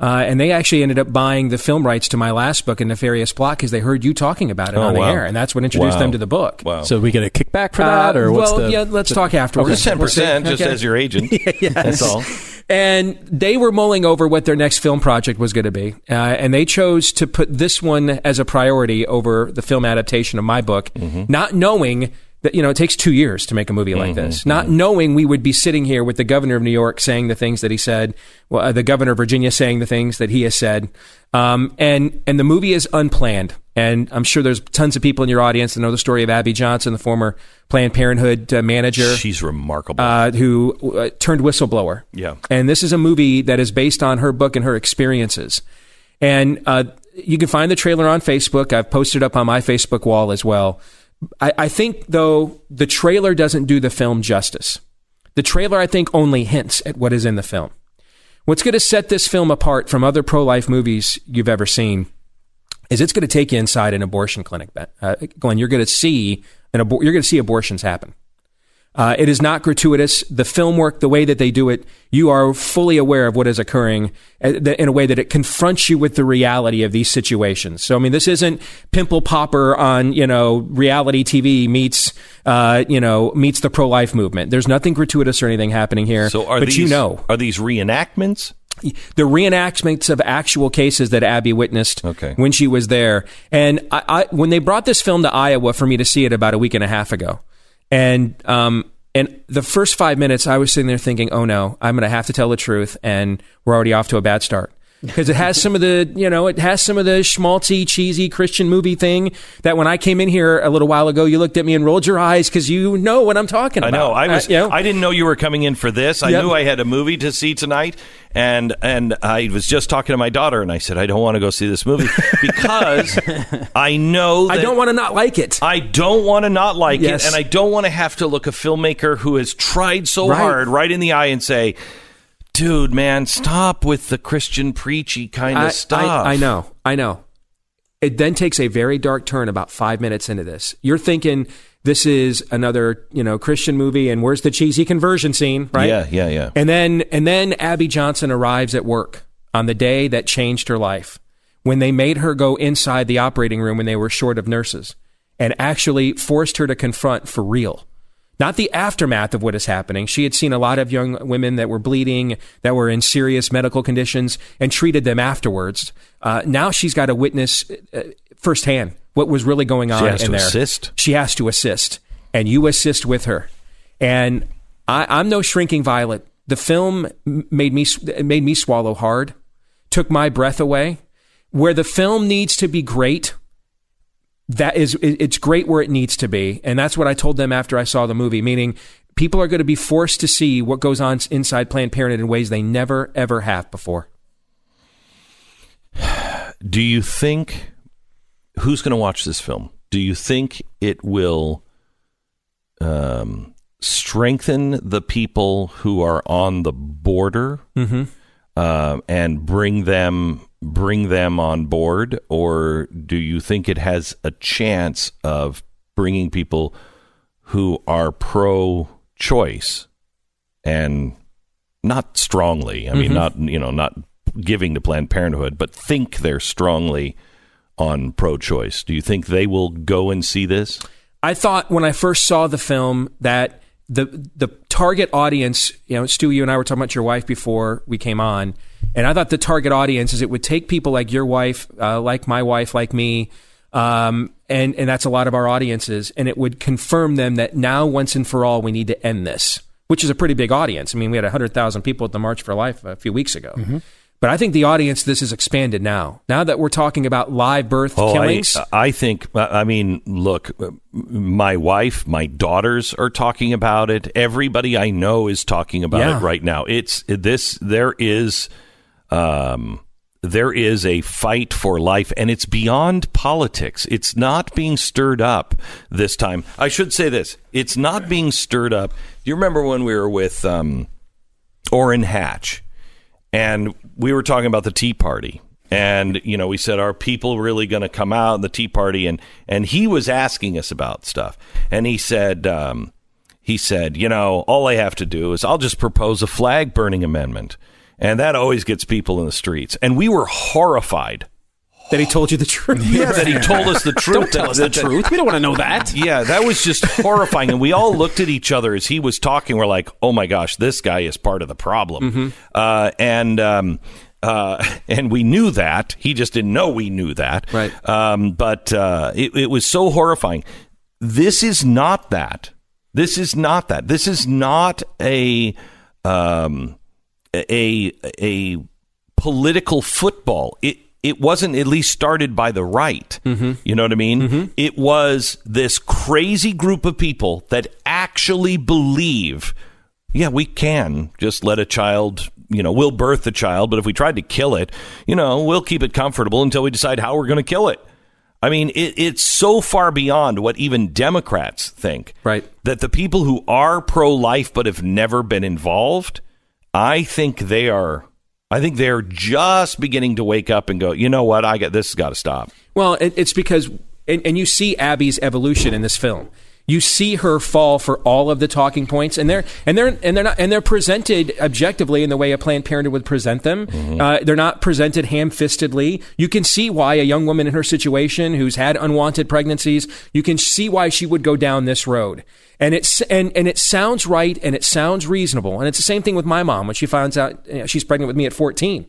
[SPEAKER 13] Uh, and they actually ended up buying the film rights to my last book, A Nefarious Plot, because they heard you talking about it
[SPEAKER 1] Oh,
[SPEAKER 13] on the
[SPEAKER 1] wow.
[SPEAKER 13] air, and that's what introduced
[SPEAKER 1] Wow.
[SPEAKER 13] them to the book.
[SPEAKER 1] Wow.
[SPEAKER 2] So we get a kickback for
[SPEAKER 13] Uh,
[SPEAKER 2] that, or what's
[SPEAKER 13] well,
[SPEAKER 2] the?
[SPEAKER 13] yeah, let's
[SPEAKER 2] the-
[SPEAKER 13] talk afterwards.
[SPEAKER 1] Just ten
[SPEAKER 13] We'll see.
[SPEAKER 1] percent, just
[SPEAKER 13] Okay.
[SPEAKER 1] as your agent.
[SPEAKER 13] Yes.
[SPEAKER 1] That's all.
[SPEAKER 13] And they were mulling over what their next film project was going to be. Uh, and they chose to put this one as a priority over the film adaptation of my book,
[SPEAKER 1] Mm-hmm.
[SPEAKER 13] not knowing that, you know, it takes two years to make a movie like this. Not knowing we would be sitting here with the governor of New York saying the things that he said, well, uh, the governor of Virginia saying the things that he has said. Um, and, and the movie is unplanned. And I'm sure there's tons of people in your audience that know the story of Abby Johnson, the former Planned Parenthood uh, manager
[SPEAKER 1] She's remarkable.
[SPEAKER 13] uh, who uh, turned whistleblower.
[SPEAKER 1] Yeah.
[SPEAKER 13] And this is a movie that is based on her book and her experiences. And uh, you can find the trailer on Facebook. I've posted up on my Facebook wall as well. I, I think, though, the trailer doesn't do the film justice. The trailer, I think, only hints at what is in the film. What's going to set this film apart from other pro life movies you've ever seen is it's going to take you inside an abortion clinic. Uh, Glenn, you're going to see you're going to see abortions happen. Uh, it is not gratuitous. The film work, the way that they do it, you are fully aware of what is occurring uh, in a way that it confronts you with the reality of these situations. So, I mean, this isn't pimple popper on, you know, reality TV meets, uh, you know, meets the pro-life movement. There's nothing gratuitous or anything happening here.
[SPEAKER 1] So are
[SPEAKER 13] but
[SPEAKER 1] these
[SPEAKER 13] you know,
[SPEAKER 1] are these reenactments?
[SPEAKER 13] the reenactments of actual cases that Abby witnessed
[SPEAKER 1] Okay.
[SPEAKER 13] when she was there. And I, I, when they brought this film to Iowa for me to see it about a week and a half ago, and um, and the first five minutes, I was sitting there thinking, "Oh no, I'm going to have to tell the truth," and we're already off to a bad start. Because it has some of the, you know, it has some of the schmaltzy, cheesy Christian movie thing that when I came in here a little while ago, you looked at me and rolled your eyes because you know what I'm talking about.
[SPEAKER 1] I know. I was.
[SPEAKER 13] Uh, you know?
[SPEAKER 1] I didn't know you were coming in for this. I
[SPEAKER 13] Yep.
[SPEAKER 1] knew I had a movie to see tonight, and and I was just talking to my daughter, and I said I don't want to go see this movie because I know that
[SPEAKER 13] I don't want to not like it.
[SPEAKER 1] I don't want to not like
[SPEAKER 13] Yes.
[SPEAKER 1] it, and I don't want to have to look a filmmaker who has tried so
[SPEAKER 13] Right.
[SPEAKER 1] hard right in the eye and say, "Dude, man, stop with the Christian preachy kind of
[SPEAKER 13] I,
[SPEAKER 1] stuff."
[SPEAKER 13] I, I know, I know. It then takes a very dark turn about five minutes into this. You're thinking this is another, you know, Christian movie, and where's the cheesy conversion scene, right?
[SPEAKER 1] Yeah, yeah, yeah.
[SPEAKER 13] And then, and then Abby Johnson arrives at work on the day that changed her life, when they made her go inside the operating room when they were short of nurses, and actually forced her to confront for real not the aftermath of what is happening. She had seen a lot of young women that were bleeding, that were in serious medical conditions, and treated them afterwards. Uh, now she's got to witness uh, firsthand what was really going on
[SPEAKER 1] She has
[SPEAKER 13] in
[SPEAKER 1] to
[SPEAKER 13] there.
[SPEAKER 1] assist.
[SPEAKER 13] She has to assist, and you assist with her. And I, I'm no shrinking violet. The film made me made me swallow hard, took my breath away. Where the film needs to be great, that is it's great where it needs to be, and that's what I told them after I saw the movie. Meaning, people are going to be forced to see what goes on inside Planned Parenthood in ways they never ever have before.
[SPEAKER 1] Do you think who's going to watch this film? Do you think it will um, strengthen the people who are on the border
[SPEAKER 13] Mhm.
[SPEAKER 1] uh, and bring them bring them on board, or do you think it has a chance of bringing people who are pro-choice and not strongly? I mean,
[SPEAKER 13] Mhm.
[SPEAKER 1] not you know, not giving to Planned Parenthood, but think they're strongly on pro-choice. Do you think they will go and see this?
[SPEAKER 13] I thought when I first saw the film that the the target audience, you know, Stu, you and I were talking about your wife before we came on, and I thought the target audience is it would take people like your wife, uh, like my wife, like me, um, and and that's a lot of our audiences, and it would confirm them that now once and for all we need to end this, which is a pretty big audience. I mean, we had hundred thousand people at the March for Life a few weeks ago. But I think the audience, this is expanded now. Now that we're talking about live birth
[SPEAKER 1] Oh,
[SPEAKER 13] killings,
[SPEAKER 1] I, I think. I mean, look, my wife, my daughters are talking about it. Everybody I know is talking about
[SPEAKER 13] Yeah.
[SPEAKER 1] it right now. It's this. There is, um, there is a fight for life, and it's beyond politics. It's not being stirred up this time. I should say this: it's not being stirred up. Do you remember when we were with um, Orrin Hatch? And we were talking about the Tea Party. And you know, we said, "Are people really going to come out in the Tea Party?" And and he was asking us about stuff, and he said, um, he said, you know, all I have to do is I'll just propose a flag burning amendment, and that always gets people in the streets. And we were horrified
[SPEAKER 13] that he told you the truth.
[SPEAKER 1] yeah, that he told us the truth.
[SPEAKER 2] Don't tell
[SPEAKER 1] that-
[SPEAKER 2] us the
[SPEAKER 1] that-
[SPEAKER 2] truth. We don't want to know that.
[SPEAKER 1] Yeah, that was just horrifying. And we all looked at each other as he was talking. We're like, oh my gosh, this guy is part of the problem.
[SPEAKER 2] Mm-hmm.
[SPEAKER 1] Uh, and, um, uh, and we knew that. He just didn't know we knew that.
[SPEAKER 2] Right.
[SPEAKER 1] Um, but uh, it, it was so horrifying. This is not that. This is not that. This is not a. Um, a a political football. It it wasn't at least started by the right. Mm-hmm. You know what I mean? Mm-hmm. It was this crazy group of people that actually believe, yeah, we can just let a child, you know, we'll birth the child, but if we tried to kill it, you know, we'll keep it comfortable until we decide how we're going to kill it. I mean, it, it's so far beyond what even Democrats think.
[SPEAKER 13] Right.
[SPEAKER 1] That the people who are pro life but have never been involved, I think they are. I think they're just beginning to wake up and go. You know what? I got this. Has got to stop.
[SPEAKER 13] Well, it's because, and, and you see Abby's evolution in this film. You see her fall for all of the talking points, and they're and they're and they're not and they're presented objectively in the way a Planned Parenthood would present them. Uh, they're not presented ham-fistedly. You can see why a young woman in her situation who's had unwanted pregnancies, you can see why she would go down this road. And it's and and it sounds right and it sounds reasonable. And it's the same thing with my mom when she finds out you know, she's pregnant with me at 14.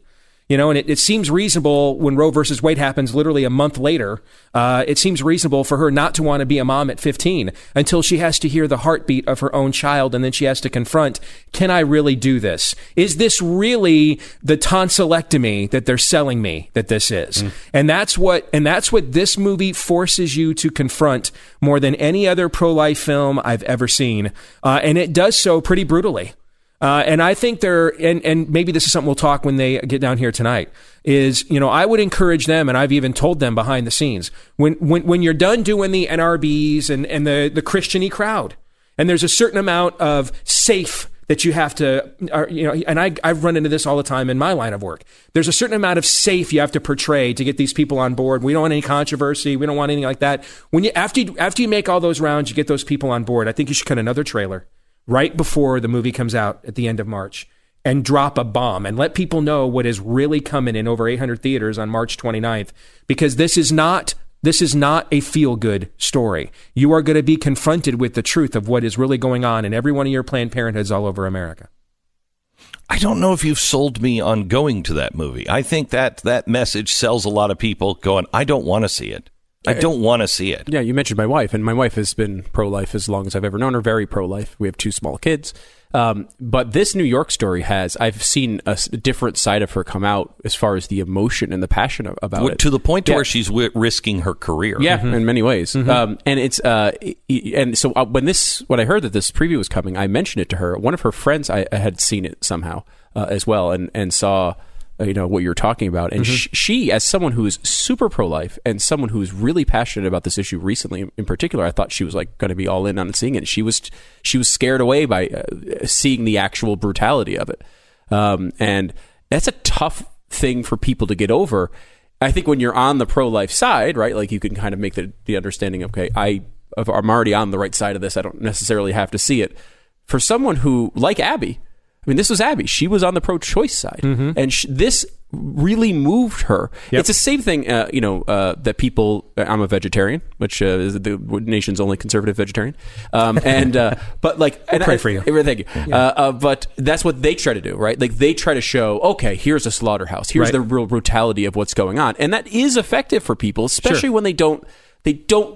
[SPEAKER 13] You know, and it, it seems reasonable when Roe versus Wade happens literally a month later. Uh, it seems reasonable for her not to want to be a mom at 15 until she has to hear the heartbeat of her own child and then she has to confront, can I really do this? Is this really the tonsillectomy that they're selling me that this is? And that's what, and that's what this movie forces you to confront more than any other pro-life film I've ever seen. Uh, and it does so pretty brutally. Uh, and I think they're, and, and maybe this is something we'll talk when they get down here tonight, is, you know, I would encourage them, and I've even told them behind the scenes, when, when, when you're done doing the NRBs and, and the, the Christian-y crowd, and there's a certain amount of safe that you have to, or, you know, and I, I've run into this all the time in my line of work. There's a certain amount of safe you have to portray to get these people on board. We don't want any controversy. We don't want anything like that. When you, after you, after you make all those rounds, you get those people on board. I think you should cut another trailer right before the movie comes out at the end of March and drop a bomb and let people know what is really coming in over 800 theaters on March 29th because this is not This is not a feel good story. You are going to be confronted with the truth of what is really going on in every one of your Planned Parenthoods all over America.
[SPEAKER 1] I don't know if you've sold me on going to that movie. I think that that message sells a lot of people going, I don't want to see it. I don't want to see it.
[SPEAKER 2] Yeah, you mentioned my wife, and my wife has been pro life as long as I've ever known her, very pro life. We have two small kids. Um, but this New York story has, I've seen a different side of her come out as far as the emotion and the passion a- about
[SPEAKER 1] W-
[SPEAKER 2] it.
[SPEAKER 1] To the point to
[SPEAKER 2] Yeah.
[SPEAKER 1] where she's wi- risking her career.
[SPEAKER 2] Yeah, in many ways. Um, and it's uh, and so uh, when this when I heard that this preview was coming, I mentioned it to her. One of her friends I, I had seen it somehow uh, as well, and and saw uh, you know what you're talking about. And sh- she, as someone who is super pro life and someone who is really passionate about this issue recently, in particular, I thought she was like going to be all in on seeing it. She was she was scared away by uh, seeing the actual brutality of it, um, and that's a tough thing for people to get over. I think when you're on the pro life side, right, like you can kind of make the, the understanding, okay, I, I'm already on the right side of this. I don't necessarily have to see it. For someone who, like Abby, I mean, this was Abby. She was on the pro choice side. And sh- this really moved her. It's the same thing, uh, you know, uh, that people, I'm a vegetarian, which uh, is the nation's only conservative vegetarian. Um, and, uh, but like, and
[SPEAKER 13] pray
[SPEAKER 2] I-
[SPEAKER 13] for you.
[SPEAKER 2] uh, Thank you. Uh, uh, but that's what they try to do, right? Like they try to show, okay, here's a slaughterhouse. Here's
[SPEAKER 13] Right.
[SPEAKER 2] the real brutality of what's going on, and that is effective for people, especially when they don't, they don't,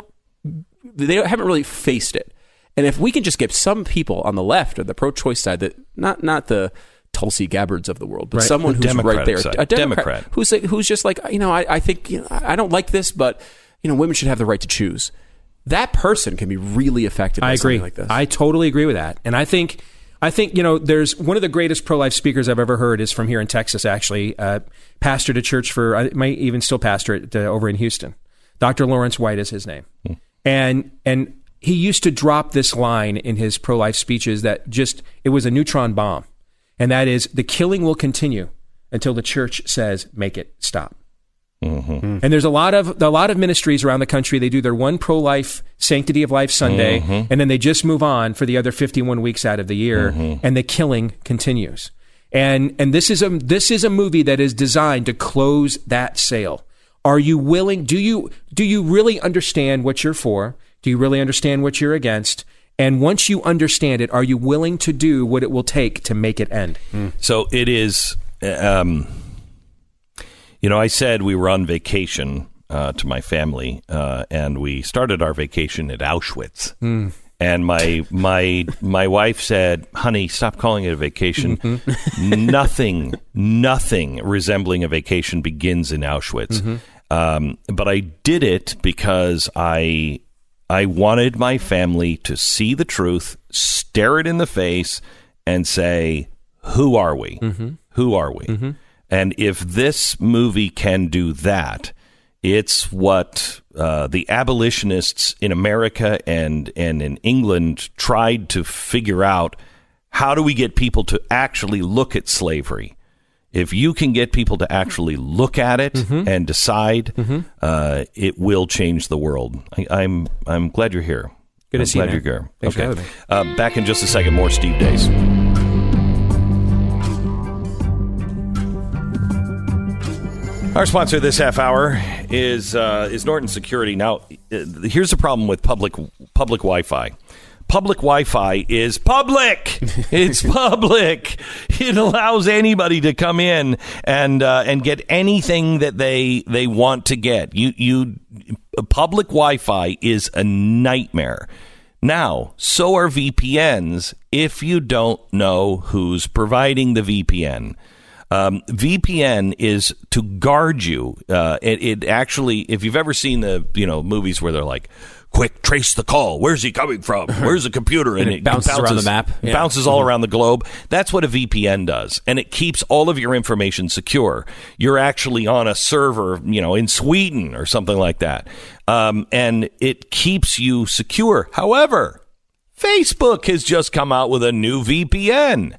[SPEAKER 2] they haven't really faced it. And if we can just get some people on the left or the pro-choice side, that not not the Tulsi Gabbards of the world, but
[SPEAKER 1] Right.
[SPEAKER 2] someone
[SPEAKER 1] The
[SPEAKER 2] who's right there,
[SPEAKER 1] side.
[SPEAKER 2] a Democrat,
[SPEAKER 1] Democrat.
[SPEAKER 2] who's who's just like, you know, I, I think you know, I don't like this, but you know, women should have the right to choose. That person can be really effective. By
[SPEAKER 13] I agree.
[SPEAKER 2] Like this.
[SPEAKER 13] I totally agree with that. And I think, I think you know, there's one of the greatest pro life speakers I've ever heard is from here in Texas. Actually, uh, pastored a church for I might even still pastor it uh, over in Houston. Dr. Lawrence White is his name, and and he used to drop this line in his pro life speeches that just it was a neutron bomb, and that is the killing will continue until the church says make it stop. Mm-hmm. Hmm. And there's a lot of a lot of ministries around the country. They do their one pro life sanctity of life Sunday, mm-hmm. and then they just move on for the other 51 weeks out of the year, mm-hmm. and the killing continues. And and this is a this is a movie that is designed to close that sale. Are you willing? Do you do you really understand what you're for? Do you really understand what you're against? And once you understand it, are you willing to do what it will take to make it end?
[SPEAKER 1] So it is. Um, you know, I said we were on vacation uh, to my family, uh, and we started our vacation at Auschwitz. And my my my wife said, "Honey, stop calling it a vacation. nothing, nothing resembling a vacation begins in Auschwitz." Um, but I did it because I I wanted my family to see the truth, stare it in the face, and say, "Who are we? Who are we?" And if this movie can do that, it's what uh, the abolitionists in America and and in England tried to figure out. How do we get people to actually look at slavery? If you can get people to actually look at it
[SPEAKER 13] Mm-hmm.
[SPEAKER 1] and decide, uh, it will change the world. I, I'm I'm glad you're here.
[SPEAKER 13] Good to
[SPEAKER 1] I'm
[SPEAKER 13] see you,
[SPEAKER 1] glad you're here.
[SPEAKER 13] Thanks for
[SPEAKER 1] okay.
[SPEAKER 13] having me.
[SPEAKER 1] Uh, back in just a second. More Steve Deace. Our sponsor this half hour is uh, is Norton Security. Now, uh, here's the problem with public public Wi-Fi. Public Wi-Fi is public. It's public. It allows anybody to come in and uh, and get anything that they they want to get. You you public Wi-Fi is a nightmare. Now, so are VPNs if you don't know who's providing the VPN. Um, VPN is to guard you. Uh, it, it actually, if you've ever seen the you know movies where they're like, "Quick, trace the call. Where's he coming from? Where's the computer?"
[SPEAKER 2] And it bounces around the map. Yeah.
[SPEAKER 1] bounces all around the globe. That's what a VPN does, and it keeps all of your information secure. You're actually on a server, you know, in Sweden or something like that, um, and it keeps you secure. However, Facebook has just come out with a new VPN.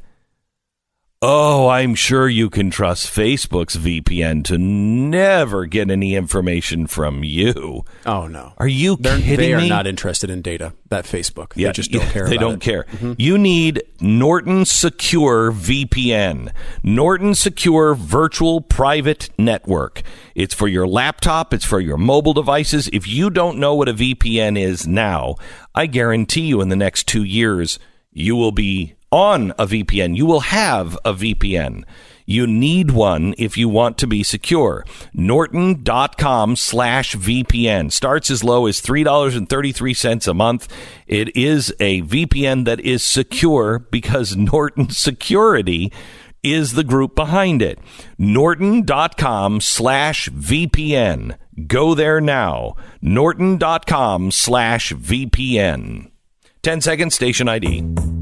[SPEAKER 1] Oh, I'm sure you can trust Facebook's VPN to never get any information from you.
[SPEAKER 14] Oh no.
[SPEAKER 1] Are you
[SPEAKER 14] They're,
[SPEAKER 1] kidding
[SPEAKER 14] they are
[SPEAKER 1] me?
[SPEAKER 14] not interested in data. That Facebook.
[SPEAKER 1] Yeah,
[SPEAKER 14] they just don't
[SPEAKER 1] yeah,
[SPEAKER 14] care.
[SPEAKER 1] They don't
[SPEAKER 14] it.
[SPEAKER 1] care.
[SPEAKER 14] Mhm.
[SPEAKER 1] You need Norton Secure VPN. Norton Secure Virtual Private Network. It's for your laptop, it's for your mobile devices. If you don't know what a VPN is now, I guarantee you in the next 2 years you will be on a VPN. You will have a VPN. You need one if you want to be secure. Norton.com slash VPN starts as low as $3.33 a month. It is a VPN that is secure because Norton Security is the group behind it. Norton.com slash VPN. Go there now. Norton.com slash VPN. 10 seconds, station ID.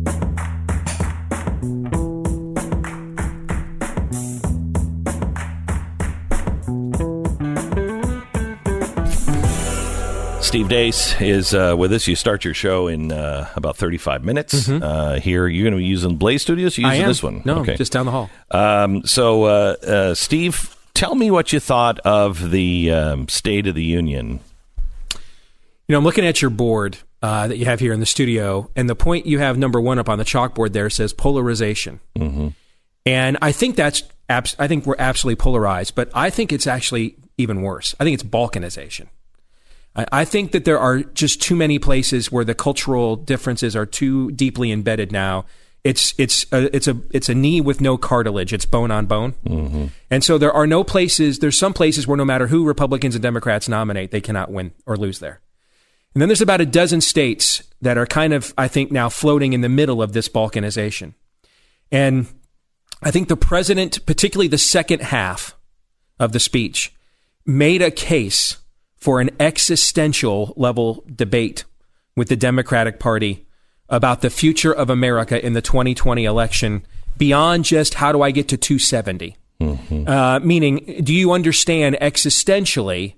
[SPEAKER 1] Steve Deace is uh, with us. You start your show in uh, about 35 minutes. Uh, here, you're going to be using Blaze Studios? You're
[SPEAKER 13] Mm-hmm.
[SPEAKER 1] Using this one?
[SPEAKER 13] No, just down the hall.
[SPEAKER 1] Um, so, uh, uh, Steve, tell me what you thought of the um, State of the Union.
[SPEAKER 13] You know, I'm looking at your board uh, that you have here in the studio, and the point you have number one up on the chalkboard there says polarization.
[SPEAKER 1] Mm-hmm.
[SPEAKER 13] And I think that's abs- I think we're absolutely polarized, but I think it's actually even worse. I think it's balkanization. I, I think that there are just too many places where the cultural differences are too deeply embedded now. It's it's a, it's a it's a knee with no cartilage. It's bone on bone.
[SPEAKER 1] Mm-hmm.
[SPEAKER 13] And so there are no places. There's some places where no matter who Republicans and Democrats nominate, they cannot win or lose there. And then there's about a dozen states that are kind of, I think, now floating in the middle of this balkanization. And I think the president, particularly the second half of the speech, made a case for an existential level debate with the Democratic Party about the future of America in the 2020 election beyond just how do I get to 270? Uh, meaning, do you understand existentially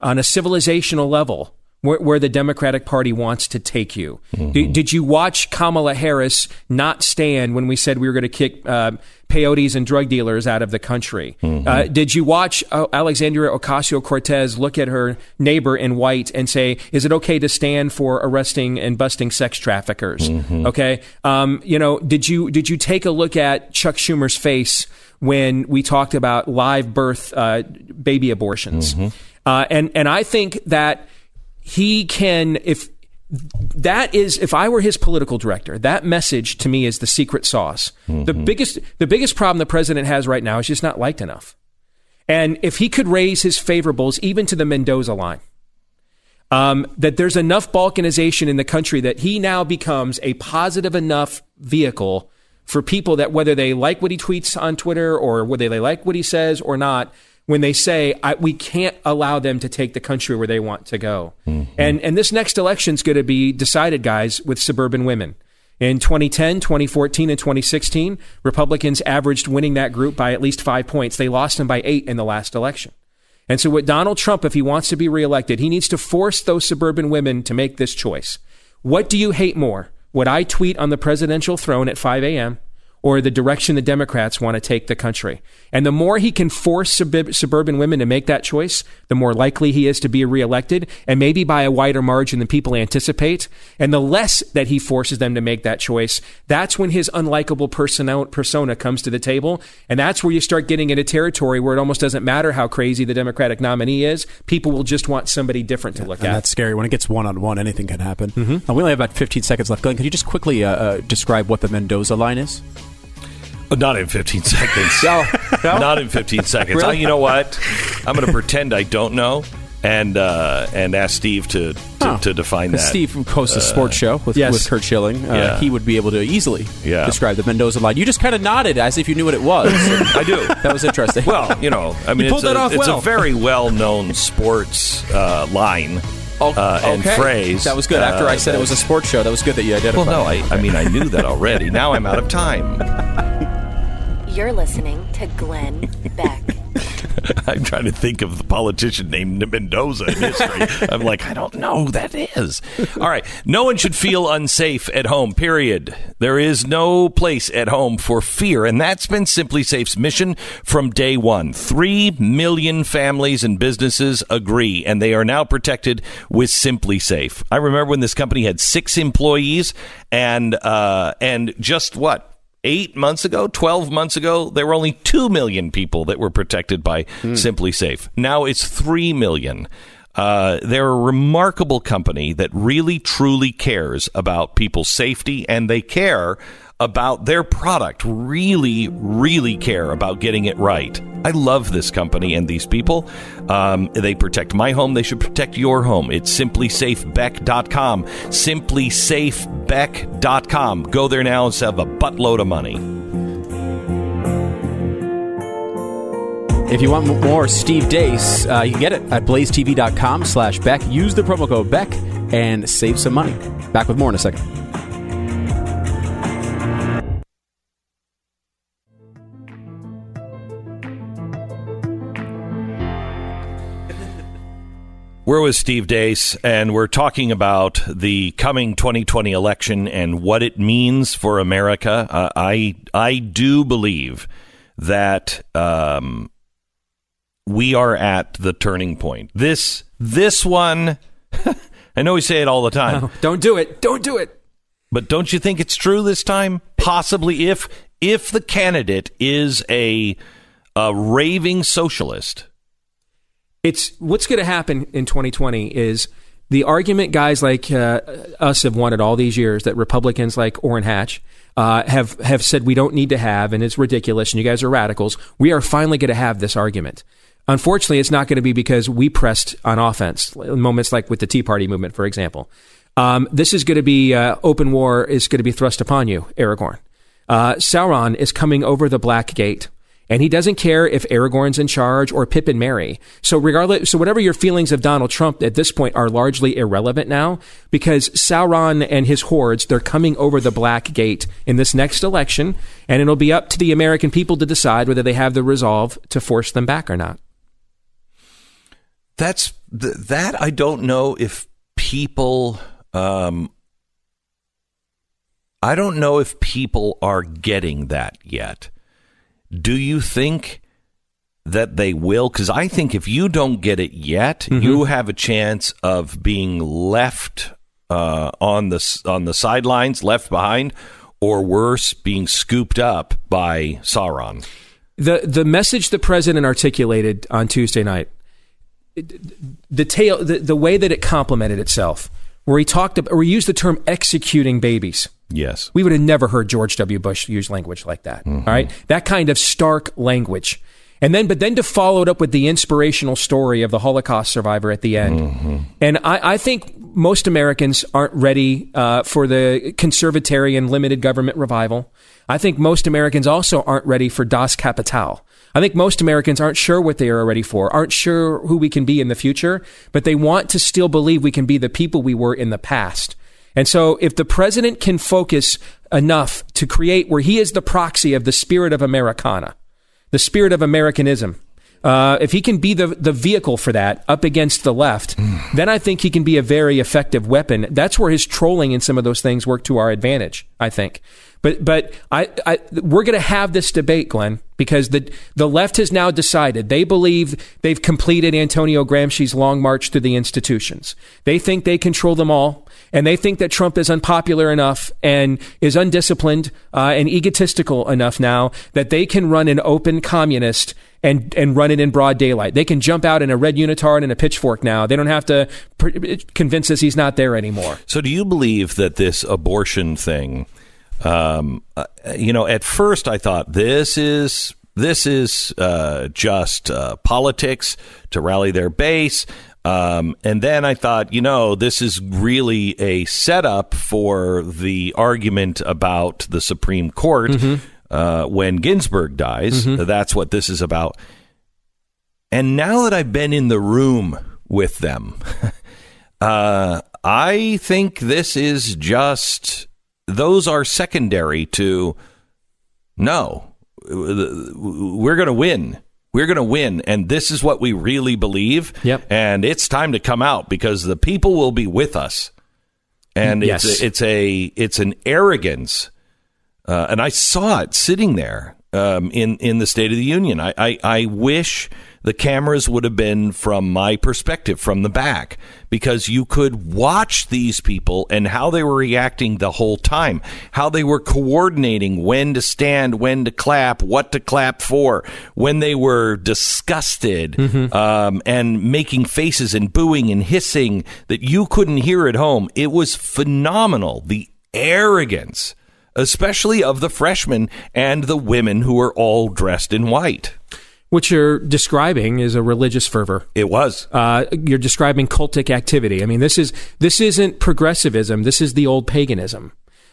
[SPEAKER 13] on a civilizational level where, where the Democratic Party wants to take you? D- did you watch Kamala Harris not stand when we said we were going to kick uh, peyotes and drug dealers out of the country? Uh, did you watch uh, Alexandria Ocasio Cortez look at her neighbor in white and say, "Is it okay to stand for arresting and busting sex traffickers?" Okay, um, you know, did you did you take a look at Chuck Schumer's face when we talked about live birth uh, baby abortions? Uh, and and I think that he can if that is if I were his political director, that message to me is the secret sauce. The biggest the biggest problem the president has right now is just not liked enough. And if he could raise his favorables even to the Mendoza line, um, that there's enough balkanization in the country that he now becomes a positive enough vehicle for people that whether they like what he tweets on Twitter or whether they like what he says or not, when they say I, we can't allow them to take the country where they want to go, mm-hmm. and and this next election is going to be decided, guys, with suburban women. In 2010, 2014, and 2016, Republicans averaged winning that group by at least five points. They lost them by eight in the last election. And so, with Donald Trump, if he wants to be reelected, he needs to force those suburban women to make this choice. What do you hate more? What I tweet on the presidential throne at 5 a.m. or the direction the Democrats want to take the country? And the more he can force sub- suburban women to make that choice, the more likely he is to be reelected, and maybe by a wider margin than people anticipate. And the less that he forces them to make that choice, that's when his unlikable persona, persona comes to the table. And that's where you start getting into territory where it almost doesn't matter how crazy the Democratic nominee is. People will just want somebody different to look
[SPEAKER 14] And
[SPEAKER 13] at.
[SPEAKER 14] that's scary. When it gets one on one, anything can happen.
[SPEAKER 1] Mm-hmm.
[SPEAKER 14] Uh, we only have about 15 seconds left. Glenn, could you just quickly uh, uh, describe what the Mendoza line is?
[SPEAKER 1] Oh, not in 15 seconds. Not in 15 seconds.
[SPEAKER 14] Really?
[SPEAKER 1] Uh, you know what? I'm going to pretend I don't know and uh, and ask Steve to to,
[SPEAKER 14] Oh.
[SPEAKER 1] to define that.
[SPEAKER 14] Because Steve hosts a
[SPEAKER 1] Uh,
[SPEAKER 14] sports show with,
[SPEAKER 1] yes.
[SPEAKER 14] with Curt Schilling. Uh,
[SPEAKER 1] Yeah.
[SPEAKER 14] He would be able to easily
[SPEAKER 1] Yeah.
[SPEAKER 14] describe the Mendoza line. You just kind of nodded as if you knew what it was.
[SPEAKER 1] I do.
[SPEAKER 14] That was interesting.
[SPEAKER 1] Well, you know, I mean,
[SPEAKER 14] You pulled
[SPEAKER 1] it's,
[SPEAKER 14] that
[SPEAKER 1] a,
[SPEAKER 14] off
[SPEAKER 1] it's
[SPEAKER 14] well.
[SPEAKER 1] a very well known sports uh, line uh, and phrase.
[SPEAKER 14] That was good. After
[SPEAKER 1] Uh,
[SPEAKER 14] I said it was a sports show, that was good that you identified.
[SPEAKER 1] Well, no, I, I mean, I knew that already. Now I'm out of time.
[SPEAKER 3] You're listening to Glenn Beck.
[SPEAKER 1] I'm trying to think of the politician named Mendoza in history. I'm like, I don't know who that is. All right. No one should feel unsafe at home, period. There is no place at home for fear. And that's been SimpliSafe's mission from day one. Three million families and businesses agree, and they are now protected with SimpliSafe. I remember when this company had six employees and, uh, and just what? Eight months ago, 12 months ago, there were only 2 million people that were protected by SimpliSafe. Now it's 3 million. Uh, they're a remarkable company that really truly cares about people's safety and they care about their product, really, really care about getting it right. I love this company and these people. Um, they protect my home. They should protect your home. It's simplisafebeck.com. Simplisafebeck.com. Go there now and save a buttload of money.
[SPEAKER 14] If you want more Steve Deace, uh, you can get it at blazetv.com slash Beck. Use the promo code Beck and save some money. Back with more in a second.
[SPEAKER 1] We're with Steve Deace, and we're talking about the coming 2020 election and what it means for America. Uh, I I do believe that um, we are at the turning point. This this one, I know we say it all the time.
[SPEAKER 13] No, don't do it. Don't do it.
[SPEAKER 1] But don't you think it's true this time? Possibly, if if the candidate is a a raving socialist.
[SPEAKER 13] It's what's going to happen in 2020 is the argument guys like uh, us have wanted all these years that Republicans like Orrin Hatch uh, have have said we don't need to have, and it's ridiculous, and you guys are radicals. We are finally going to have this argument. Unfortunately, it's not going to be because we pressed on offense. Moments like with the Tea Party movement, for example. Um, this is going to be uh, open war is going to be thrust upon you, Aragorn. Uh, Sauron is coming over the Black Gate. And he doesn't care if Aragorn's in charge or Pippin Merry. So regardless, so whatever your feelings of Donald Trump at this point are largely irrelevant now because Sauron and his hordes, they're coming over the Black Gate in this next election. And it'll be up to the American people to decide whether they have the resolve to force them back or not.
[SPEAKER 1] That's th- that I don't know if people um I don't know if people are getting that yet. Do you think that they will cuz I think if you don't get it yet,
[SPEAKER 13] Mm-hmm.
[SPEAKER 1] you have a chance of being left uh, on the on the sidelines, left behind or worse being scooped up by Sauron.
[SPEAKER 13] The the message the president articulated on Tuesday night, the tail, the, the way that it complemented itself, where he talked about, or he used the term executing babies.
[SPEAKER 1] Yes.
[SPEAKER 13] We would have never heard George W. Bush use language like that. all right. That kind of stark language. And then, but then to follow it up with the inspirational story of the Holocaust survivor at the end. And I, I think most Americans aren't ready uh, for the conservatarian limited government revival. I think most Americans also aren't ready for Das Kapital. I think most Americans aren't sure what they are ready for, aren't sure who we can be in the future, but they want to still believe we can be the people we were in the past. And so, if the president can focus enough to create where he is the proxy of the spirit of Americana, the spirit of Americanism, uh, if he can be the, the vehicle for that up against the left, then I think he can be a very effective weapon. That's where his trolling and some of those things work to our advantage, I think. But but I, I we're going to have this debate, Glenn, because the the left has now decided they believe they've completed Antonio Gramsci's long march through the institutions. They think they control them all, and they think that Trump is unpopular enough and is undisciplined uh, and egotistical enough now that they can run an open communist and and run it in broad daylight. They can jump out in a red unitard and a pitchfork now. They don't have to pr- convince us he's not there anymore.
[SPEAKER 1] So, do you believe that this abortion thing? Um, uh, you know, at first I thought this is this is uh, just uh, politics to rally their base. Um, and then I thought, you know, this is really a setup for the argument about the Supreme Court uh, when Ginsburg dies. That's what this is about. And now that I've been in the room with them, uh, I think this is just, those are secondary to no, we're going to win. We're going to win, and this is what we really believe.
[SPEAKER 13] Yep.
[SPEAKER 1] And it's time to come out because the people will be with us. And
[SPEAKER 13] Yes.
[SPEAKER 1] it's a, it's a it's an arrogance, uh, and I saw it sitting there um, in in the State of the Union. I, I I wish the cameras would have been from my perspective, from the back, because you could watch these people and how they were reacting the whole time, how they were coordinating when to stand, when to clap, what to clap for, when they were disgusted um, and making faces and booing and hissing that you couldn't hear at home. It was phenomenal. The arrogance, especially of the freshmen and the women who were all dressed in white.
[SPEAKER 13] What you're describing is a religious fervor.
[SPEAKER 1] It was.
[SPEAKER 13] Uh, you're describing cultic activity. I mean, this is this isn't progressivism. This is the old paganism.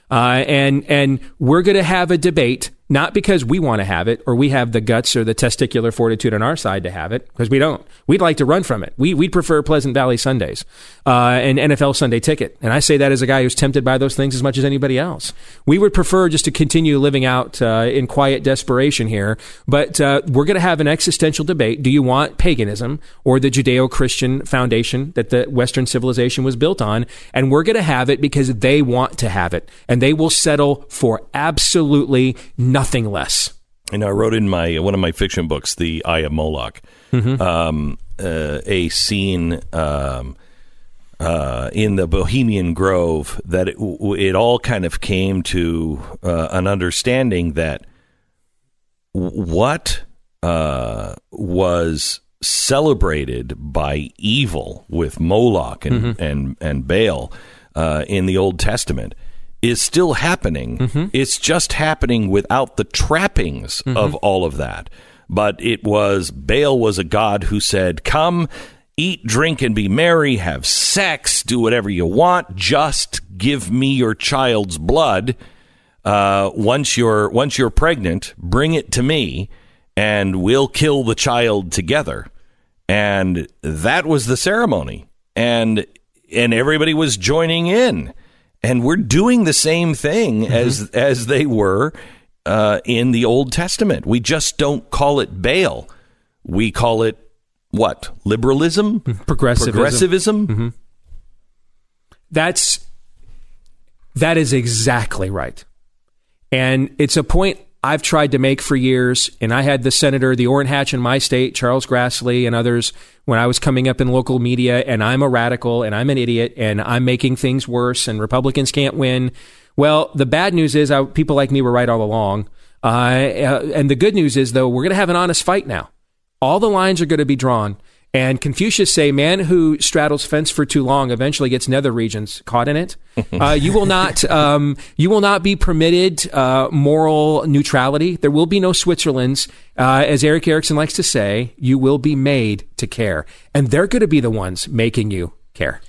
[SPEAKER 13] Uh, and and we're going to have a debate not because we want to have it or we have the guts or the testicular fortitude on our side to have it because we don't. We'd like to run from it. We we'd prefer Pleasant Valley Sundays uh, and NFL Sunday Ticket. And I say that as a guy who's tempted by those things as much as anybody else. We would prefer just to continue living out uh, in quiet desperation here. But uh, we're going to have an existential debate. Do you want paganism or the Judeo-Christian foundation that the Western civilization was built on? And we're going to have it because they want to have it, and they will settle for absolutely less.
[SPEAKER 1] And I wrote in my one of my fiction books, The Eye of Moloch,
[SPEAKER 13] Mhm.
[SPEAKER 1] um, uh, a scene um, uh, in the Bohemian Grove that it, it all kind of came to uh, an understanding that what uh, was celebrated by evil with Moloch and
[SPEAKER 13] Mhm.
[SPEAKER 1] and and Baal uh, in the Old Testament is still happening.
[SPEAKER 13] Mm-hmm.
[SPEAKER 1] It's just happening without the trappings of
[SPEAKER 13] Mhm.
[SPEAKER 1] all of that. But it was Baal was a god who said, "Come, eat, drink, and be merry. Have sex. Do whatever you want. Just give me your child's blood." uh, once you're once you're pregnant, bring it to me, and we'll kill the child together. And that was the ceremony, and and everybody was joining in, and we're doing the same thing as as they were uh, in the Old Testament. We just don't call it Baal. We call it what liberalism,
[SPEAKER 13] Progressivism.
[SPEAKER 1] progressivism.
[SPEAKER 13] Mhm. That's that is exactly right. And it's a point I've tried to make for years. And I had the senator, the Orrin Hatch in my state, Charles Grassley, and others when I was coming up in local media. And I'm a radical and I'm an idiot and I'm making things worse and Republicans can't win. Well, the bad news is I, people like me were right all along. Uh, and the good news is, though, we're going to have an honest fight now. All the lines are going to be drawn. And Confucius say, man who straddles fence for too long eventually gets nether regions caught in it. Uh, you will not, um, you will not be permitted uh, moral neutrality. There will be no Switzerlands, uh, as Erick Erickson likes to say. You will be made to care, and they're going to be the ones making you care.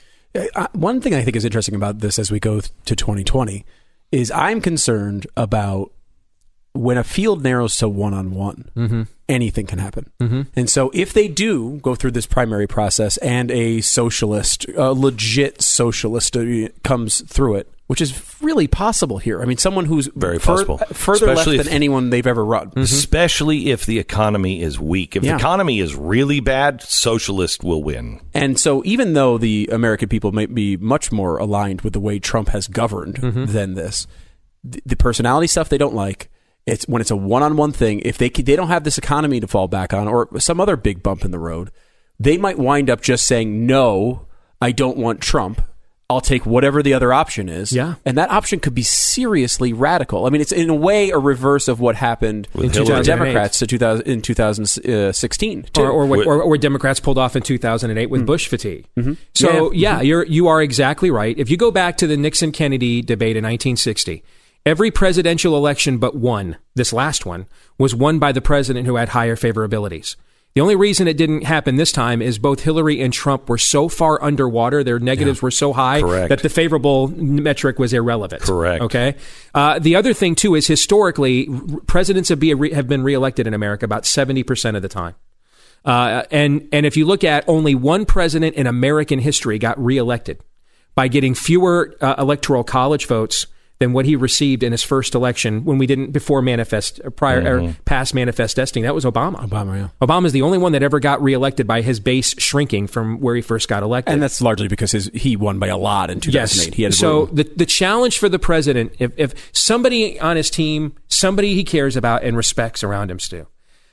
[SPEAKER 14] Uh, one thing I think is interesting about this as we go to 2020 is I'm concerned about when a field narrows to one on one, anything can happen.
[SPEAKER 13] Mhm.
[SPEAKER 14] And so if they do go through this primary process and a socialist, a legit socialist uh, comes through it, which is really possible here. I mean, someone who's
[SPEAKER 1] Very
[SPEAKER 14] fur-
[SPEAKER 1] possible.
[SPEAKER 14] further
[SPEAKER 1] Especially
[SPEAKER 14] left
[SPEAKER 1] if-
[SPEAKER 14] than anyone they've ever run.
[SPEAKER 1] Especially if the economy is weak. If
[SPEAKER 14] Yeah.
[SPEAKER 1] the economy is really bad, socialist will win.
[SPEAKER 14] And so, even though the American people may be much more aligned with the way Trump has governed
[SPEAKER 1] Mm-hmm.
[SPEAKER 14] than this, the, the personality stuff they don't like. It's when it's a one-on-one thing. If they they don't have this economy to fall back on, or some other big bump in the road, they might wind up just saying, "No, I don't want Trump. I'll take whatever the other option is."
[SPEAKER 13] Yeah.
[SPEAKER 14] and that option could be seriously radical. I mean, it's in a way a reverse of what happened
[SPEAKER 13] In
[SPEAKER 14] to the Democrats to 2000, in 2016. Uh,
[SPEAKER 13] or, or, what, or, or Democrats pulled off in 2008 with mm-hmm. Bush fatigue. Mm-hmm. So yeah,
[SPEAKER 14] Yeah. Mm-hmm.
[SPEAKER 13] you're you are exactly right. If you go back to the Nixon Kennedy debate in 1960, every presidential election but one, this last one, was won by the president who had higher favorabilities. The only reason it didn't happen this time is both Hillary and Trump were so far underwater, their negatives were so high
[SPEAKER 1] Correct.
[SPEAKER 13] that the favorable metric was irrelevant.
[SPEAKER 1] Correct.
[SPEAKER 13] Okay. Uh, the other thing too is historically, presidents have, be, have been reelected in America about 70% of the time. Uh, and and if you look at only one president in American history got reelected by getting fewer uh, electoral college votes than what he received in his first election when we didn't before manifest uh, prior
[SPEAKER 14] Mhm.
[SPEAKER 13] or past manifest testing. That was Obama.
[SPEAKER 14] Obama, yeah.
[SPEAKER 13] Obama's the only one that ever got reelected by his base shrinking from where he first got elected.
[SPEAKER 14] And that's largely because his, he won by a lot in 2008. He had
[SPEAKER 13] so the the challenge for the president, if if somebody on his team, somebody he cares about and respects around him, Stu,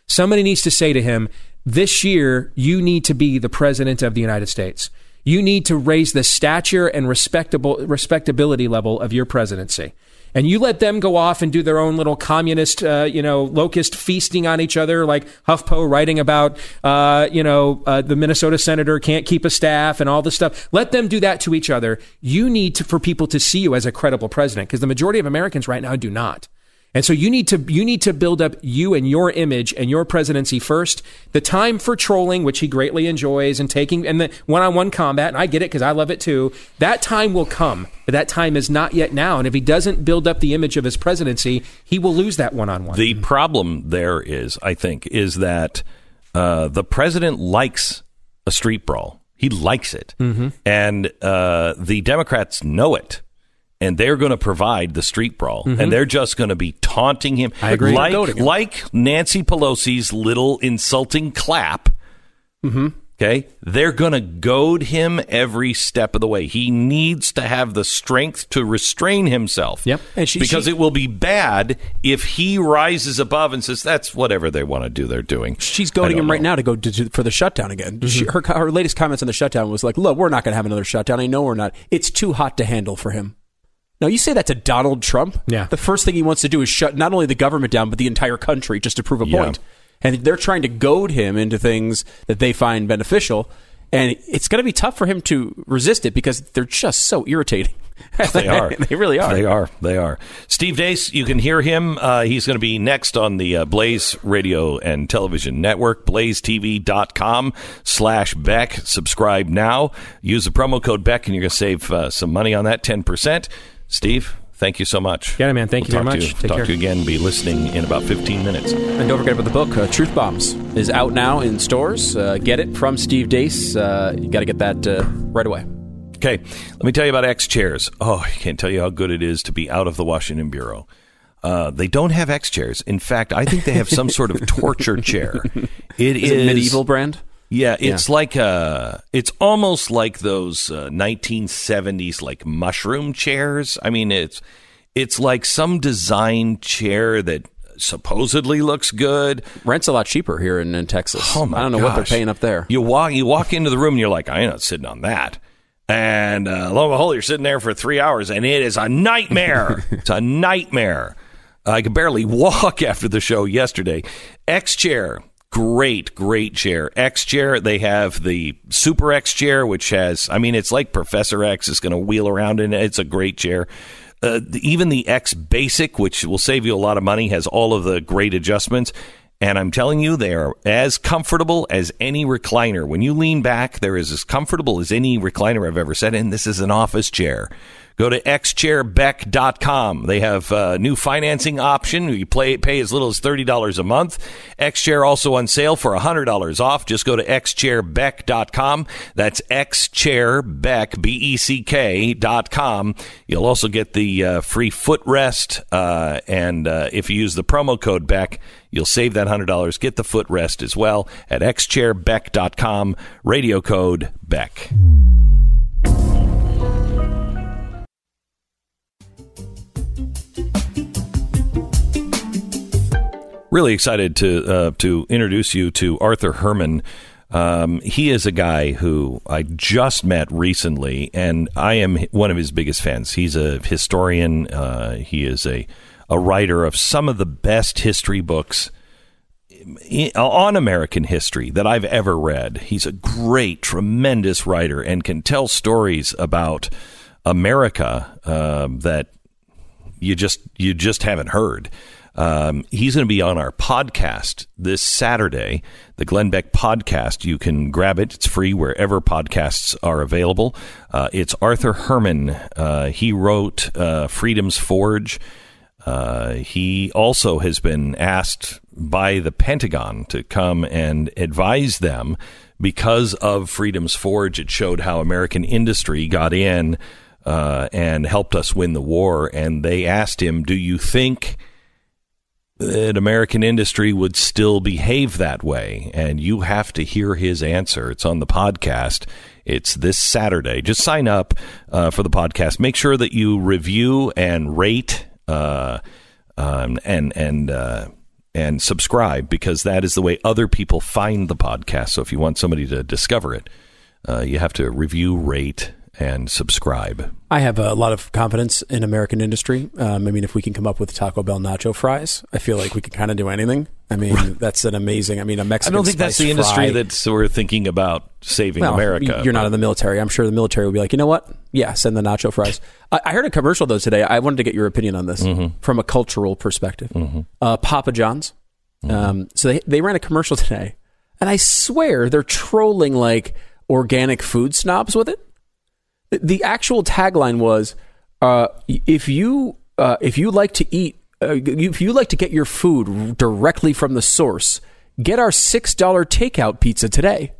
[SPEAKER 13] somebody needs to say to him, this year you need to be the president of the United States. You need to raise the stature and respectable respectability level of your presidency. And you let them go off and do their own little communist, uh, you know, locust feasting on each other, like HuffPo writing about, uh, you know, uh, the Minnesota senator can't keep a staff and all this stuff. Let them do that to each other. You need to, for people to see you as a credible president because the majority of Americans right now do not. And so you need to you need to build up you and your image and your presidency first. The time for trolling, which he greatly enjoys, and taking and the one-on-one combat, and I get it because I love it too. That time will come, but that time is not yet now. And if he doesn't build up the image of his presidency, he will lose that one-on-one.
[SPEAKER 1] The problem there is, I think, is that uh, the president likes a street brawl. He likes it,
[SPEAKER 13] Mhm.
[SPEAKER 1] and uh, the Democrats know it. And they're going to provide the street brawl,
[SPEAKER 13] Mhm.
[SPEAKER 1] and they're just going to be taunting him,
[SPEAKER 13] I agree.
[SPEAKER 1] like
[SPEAKER 13] him.
[SPEAKER 1] like Nancy Pelosi's little insulting clap.
[SPEAKER 14] Mm-hmm.
[SPEAKER 1] Okay, they're going to goad him every step of the way. He needs to have the strength to restrain himself. Yep,
[SPEAKER 14] And she-
[SPEAKER 1] because
[SPEAKER 14] she-
[SPEAKER 1] it will be bad if he rises above and says, "That's whatever they want to do. They're doing."
[SPEAKER 14] She's goading him right now to go to, to- for the shutdown again. She, her, her latest comments on the shutdown was like, "Look, we're not going to have another shutdown. I know we're not. It's too hot to handle for him." Now you say that to Donald Trump.
[SPEAKER 13] Yeah.
[SPEAKER 14] The first thing he wants to do is shut not only the government down but the entire country just to prove a
[SPEAKER 1] Yeah.
[SPEAKER 14] point. And they're trying to goad him into things that they find beneficial. And it's going to be tough for him to resist it because they're just so irritating.
[SPEAKER 1] They are.
[SPEAKER 14] they really are.
[SPEAKER 1] They are. They are. Steve Deace, you can hear him. Uh, he's going to be next on the uh, Blaze Radio and Television Network, blazetv.com slash Beck. Subscribe now. Use the promo code Beck and you're going to save uh, some money on that, 10%. Steve, thank you so much.
[SPEAKER 13] Yeah, man. Thank
[SPEAKER 1] We'll
[SPEAKER 13] you very
[SPEAKER 1] talk to
[SPEAKER 13] much. Take
[SPEAKER 1] talk
[SPEAKER 13] care.
[SPEAKER 1] to you again. Be listening in about 15 minutes.
[SPEAKER 14] And don't forget about the book, uh, Truth Bombs, is out now in stores. Uh, get it from Steve Deace. Uh, you got to get that uh, right away.
[SPEAKER 1] Okay, let me tell you about X chairs. Oh, I can't tell you how good it is to be out of the Washington Bureau. Uh, they don't have X chairs. In fact, I think they have some sort of torture chair. It
[SPEAKER 14] Is it medieval brand?
[SPEAKER 1] Yeah, it's like uh it's almost like those uh, 1970s like mushroom chairs. I mean, it's it's like some design chair that supposedly looks good.
[SPEAKER 14] Rent's a lot cheaper here in, in Texas.
[SPEAKER 1] Oh my
[SPEAKER 14] I don't know what they're paying up there.
[SPEAKER 1] You walk you walk into the room and you're like, I ain't not sitting on that. And uh, lo and behold, you're sitting there for three hours, and it is a nightmare. it's a nightmare. I could barely walk after the show yesterday. X chair, great, great chair. X chair, they have the Super X chair, which has, I mean, it's like Professor X is going to wheel around in it. It's a great chair. Uh, even the X Basic, which will save you a lot of money, has all of the great adjustments. And I'm telling you, they are as comfortable as any recliner. When you lean back, they're as, as comfortable as any recliner I've ever sat in. This is an office chair. Go to xchairbeck.com. They have a new financing option. You play, pay as little as $30 a month. Xchair also on sale for $100 off. Just go to xchairbeck.com. That's xchairbeck, B-E-C-K dot com. You'll also get the uh, free footrest. Uh, and uh, if you use the promo code BECK, you'll save that $100. Get the footrest as well at xchairbeck.com. Radio code BECK. Really excited to uh, to introduce you to Arthur Herman. Um, he is a guy who I just met recently, and I am one of his biggest fans. He's a historian. Uh, he is a a writer of some of the best history books on American history that I've ever read. He's a great, tremendous writer and can tell stories about America um, that you just you just haven't heard. Um, he's going to be on our podcast this Saturday, the Glenn Beck podcast. You can grab it; it's free wherever podcasts are available. Uh, it's Arthur Herman. Uh, he wrote uh, Freedom's Forge. Uh, he also has been asked by the Pentagon to come and advise them because of Freedom's Forge. It showed how American industry got in uh, and helped us win the war. And they asked him, "Do you think?" That American industry would still behave that way. And you have to hear his answer. It's on the podcast. It's this Saturday. Just sign up uh, for the podcast. Make sure that you review and rate uh, um, and and uh, and subscribe because that is the way other people find the podcast. So if you want somebody to discover it, uh, you have to review, rate, and subscribe.
[SPEAKER 2] I have a lot of confidence in American industry. Um, I mean, if we can come up with Taco Bell nacho fries, I feel like we can kind of do anything. I mean, that's an amazing. I mean, a Mexican.
[SPEAKER 1] I don't think that's the industry
[SPEAKER 2] fry.
[SPEAKER 1] that's we're thinking about saving
[SPEAKER 2] Well,
[SPEAKER 1] America.
[SPEAKER 2] You're not in the military. I'm sure the military would be like, you know what? Yeah, send the nacho fries. I, I heard a commercial though today. I wanted to get your opinion on this
[SPEAKER 1] Mm-hmm.
[SPEAKER 2] from a cultural perspective. Uh, Papa John's. Um, so they they ran a commercial today, and I swear they're trolling like organic food snobs with it. The- actual tagline was, uh, "If you uh, if you like to eat, uh, if you like to get your food directly from the source, get our six dollar takeout pizza today."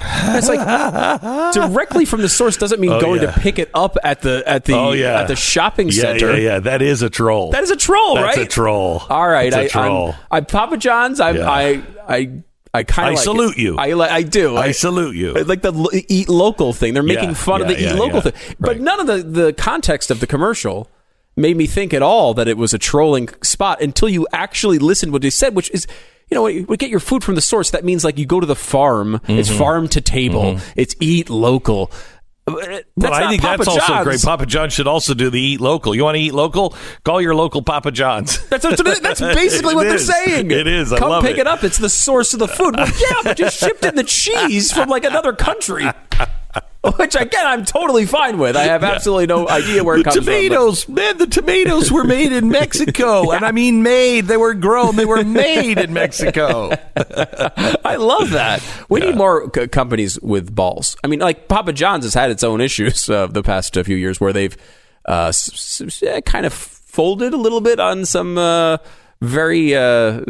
[SPEAKER 2] And it's like directly from the source doesn't mean
[SPEAKER 1] Oh,
[SPEAKER 2] going
[SPEAKER 1] yeah.
[SPEAKER 2] to pick it up at the at the
[SPEAKER 1] oh yeah,
[SPEAKER 2] at the shopping
[SPEAKER 1] yeah,
[SPEAKER 2] center.
[SPEAKER 1] Yeah, yeah, that is a troll.
[SPEAKER 2] That is a troll,
[SPEAKER 1] That's
[SPEAKER 2] right?
[SPEAKER 1] a troll.
[SPEAKER 2] All right,
[SPEAKER 1] That's a
[SPEAKER 2] I,
[SPEAKER 1] troll.
[SPEAKER 2] I'm, I'm Papa John's. I'm,
[SPEAKER 1] Yeah.
[SPEAKER 2] I I I kind
[SPEAKER 1] I
[SPEAKER 2] of like
[SPEAKER 1] salute
[SPEAKER 2] it.
[SPEAKER 1] you.
[SPEAKER 2] I li- I do.
[SPEAKER 1] I salute you.
[SPEAKER 2] I like the lo- eat local thing. They're making
[SPEAKER 1] Yeah,
[SPEAKER 2] fun of
[SPEAKER 1] yeah,
[SPEAKER 2] the eat local
[SPEAKER 1] yeah.
[SPEAKER 2] thing, but none of the the context of the commercial made me think at all that it was a trolling spot until you actually listened what they said, which is. You know, you get your food from the source, that means like you go to the farm. It's
[SPEAKER 1] Mhm.
[SPEAKER 2] farm to table.
[SPEAKER 1] Mhm.
[SPEAKER 2] It's eat local.
[SPEAKER 1] Uh,
[SPEAKER 2] but
[SPEAKER 1] I think
[SPEAKER 2] Papa
[SPEAKER 1] that's also great. Papa John should also do the eat local. You want to eat local? Call your local Papa John's.
[SPEAKER 2] That's, that's, that's basically what they're saying.
[SPEAKER 1] It is. I
[SPEAKER 2] Come pick
[SPEAKER 1] it.
[SPEAKER 2] it. up. It's the source of the food. Well, yeah, but you shipped in the cheese from like another country. Which again, I'm totally fine with. I have absolutely no idea where it
[SPEAKER 1] The
[SPEAKER 2] comes
[SPEAKER 1] tomatoes, man, the tomatoes were made in Mexico, and I mean made. They were grown. They were made in Mexico.
[SPEAKER 2] I love that. We need more c- companies with balls. I mean, like Papa John's has had its own issues uh, the past few years where they've uh, s- s- kind of folded a little bit on some uh, very uh,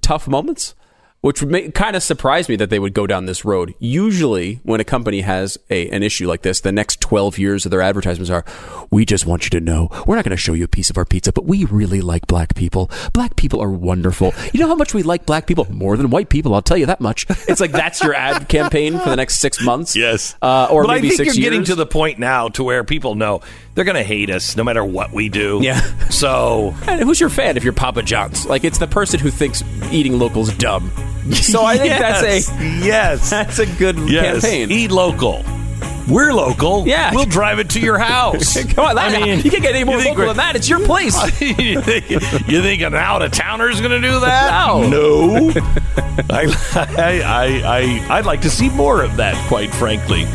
[SPEAKER 2] tough moments. Which kind of surprised me that they would go down this road. Usually, when a company has a an issue like this, the next twelve years of their advertisements are, "We just want you to know we're not going to show you a piece of our pizza, but we really like black people. Black people are wonderful. You know how much we like black people more than white people. I'll tell you that much." It's like that's your ad campaign for the next six months.
[SPEAKER 1] Yes,
[SPEAKER 2] uh, or
[SPEAKER 1] but
[SPEAKER 2] maybe
[SPEAKER 1] I think
[SPEAKER 2] six
[SPEAKER 1] you're getting to the point now to where people know they're going to hate us no matter what we do.
[SPEAKER 2] Yeah.
[SPEAKER 1] So
[SPEAKER 2] And who's your fan if you're Papa John's? Like it's the person who thinks eating local is dumb. So I think that's a
[SPEAKER 1] yes,
[SPEAKER 2] that's a good
[SPEAKER 1] yes.
[SPEAKER 2] campaign.
[SPEAKER 1] Eat local. We're local.
[SPEAKER 2] Yeah.
[SPEAKER 1] we'll drive it to your house.
[SPEAKER 2] Come on, that,
[SPEAKER 1] I mean,
[SPEAKER 2] you can't get any more local than that. It's your place.
[SPEAKER 1] you, think, you think an out of towner's going to do that?
[SPEAKER 2] No.
[SPEAKER 1] no. I, I, I, I, I'd like to see more of that, quite frankly.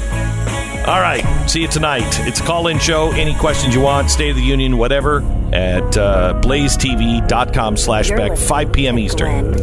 [SPEAKER 1] All right, see you tonight. It's a call-in show. Any questions you want, State of the Union, whatever, at uh, blazetv.com slash Beck, 5 p.m. Eastern.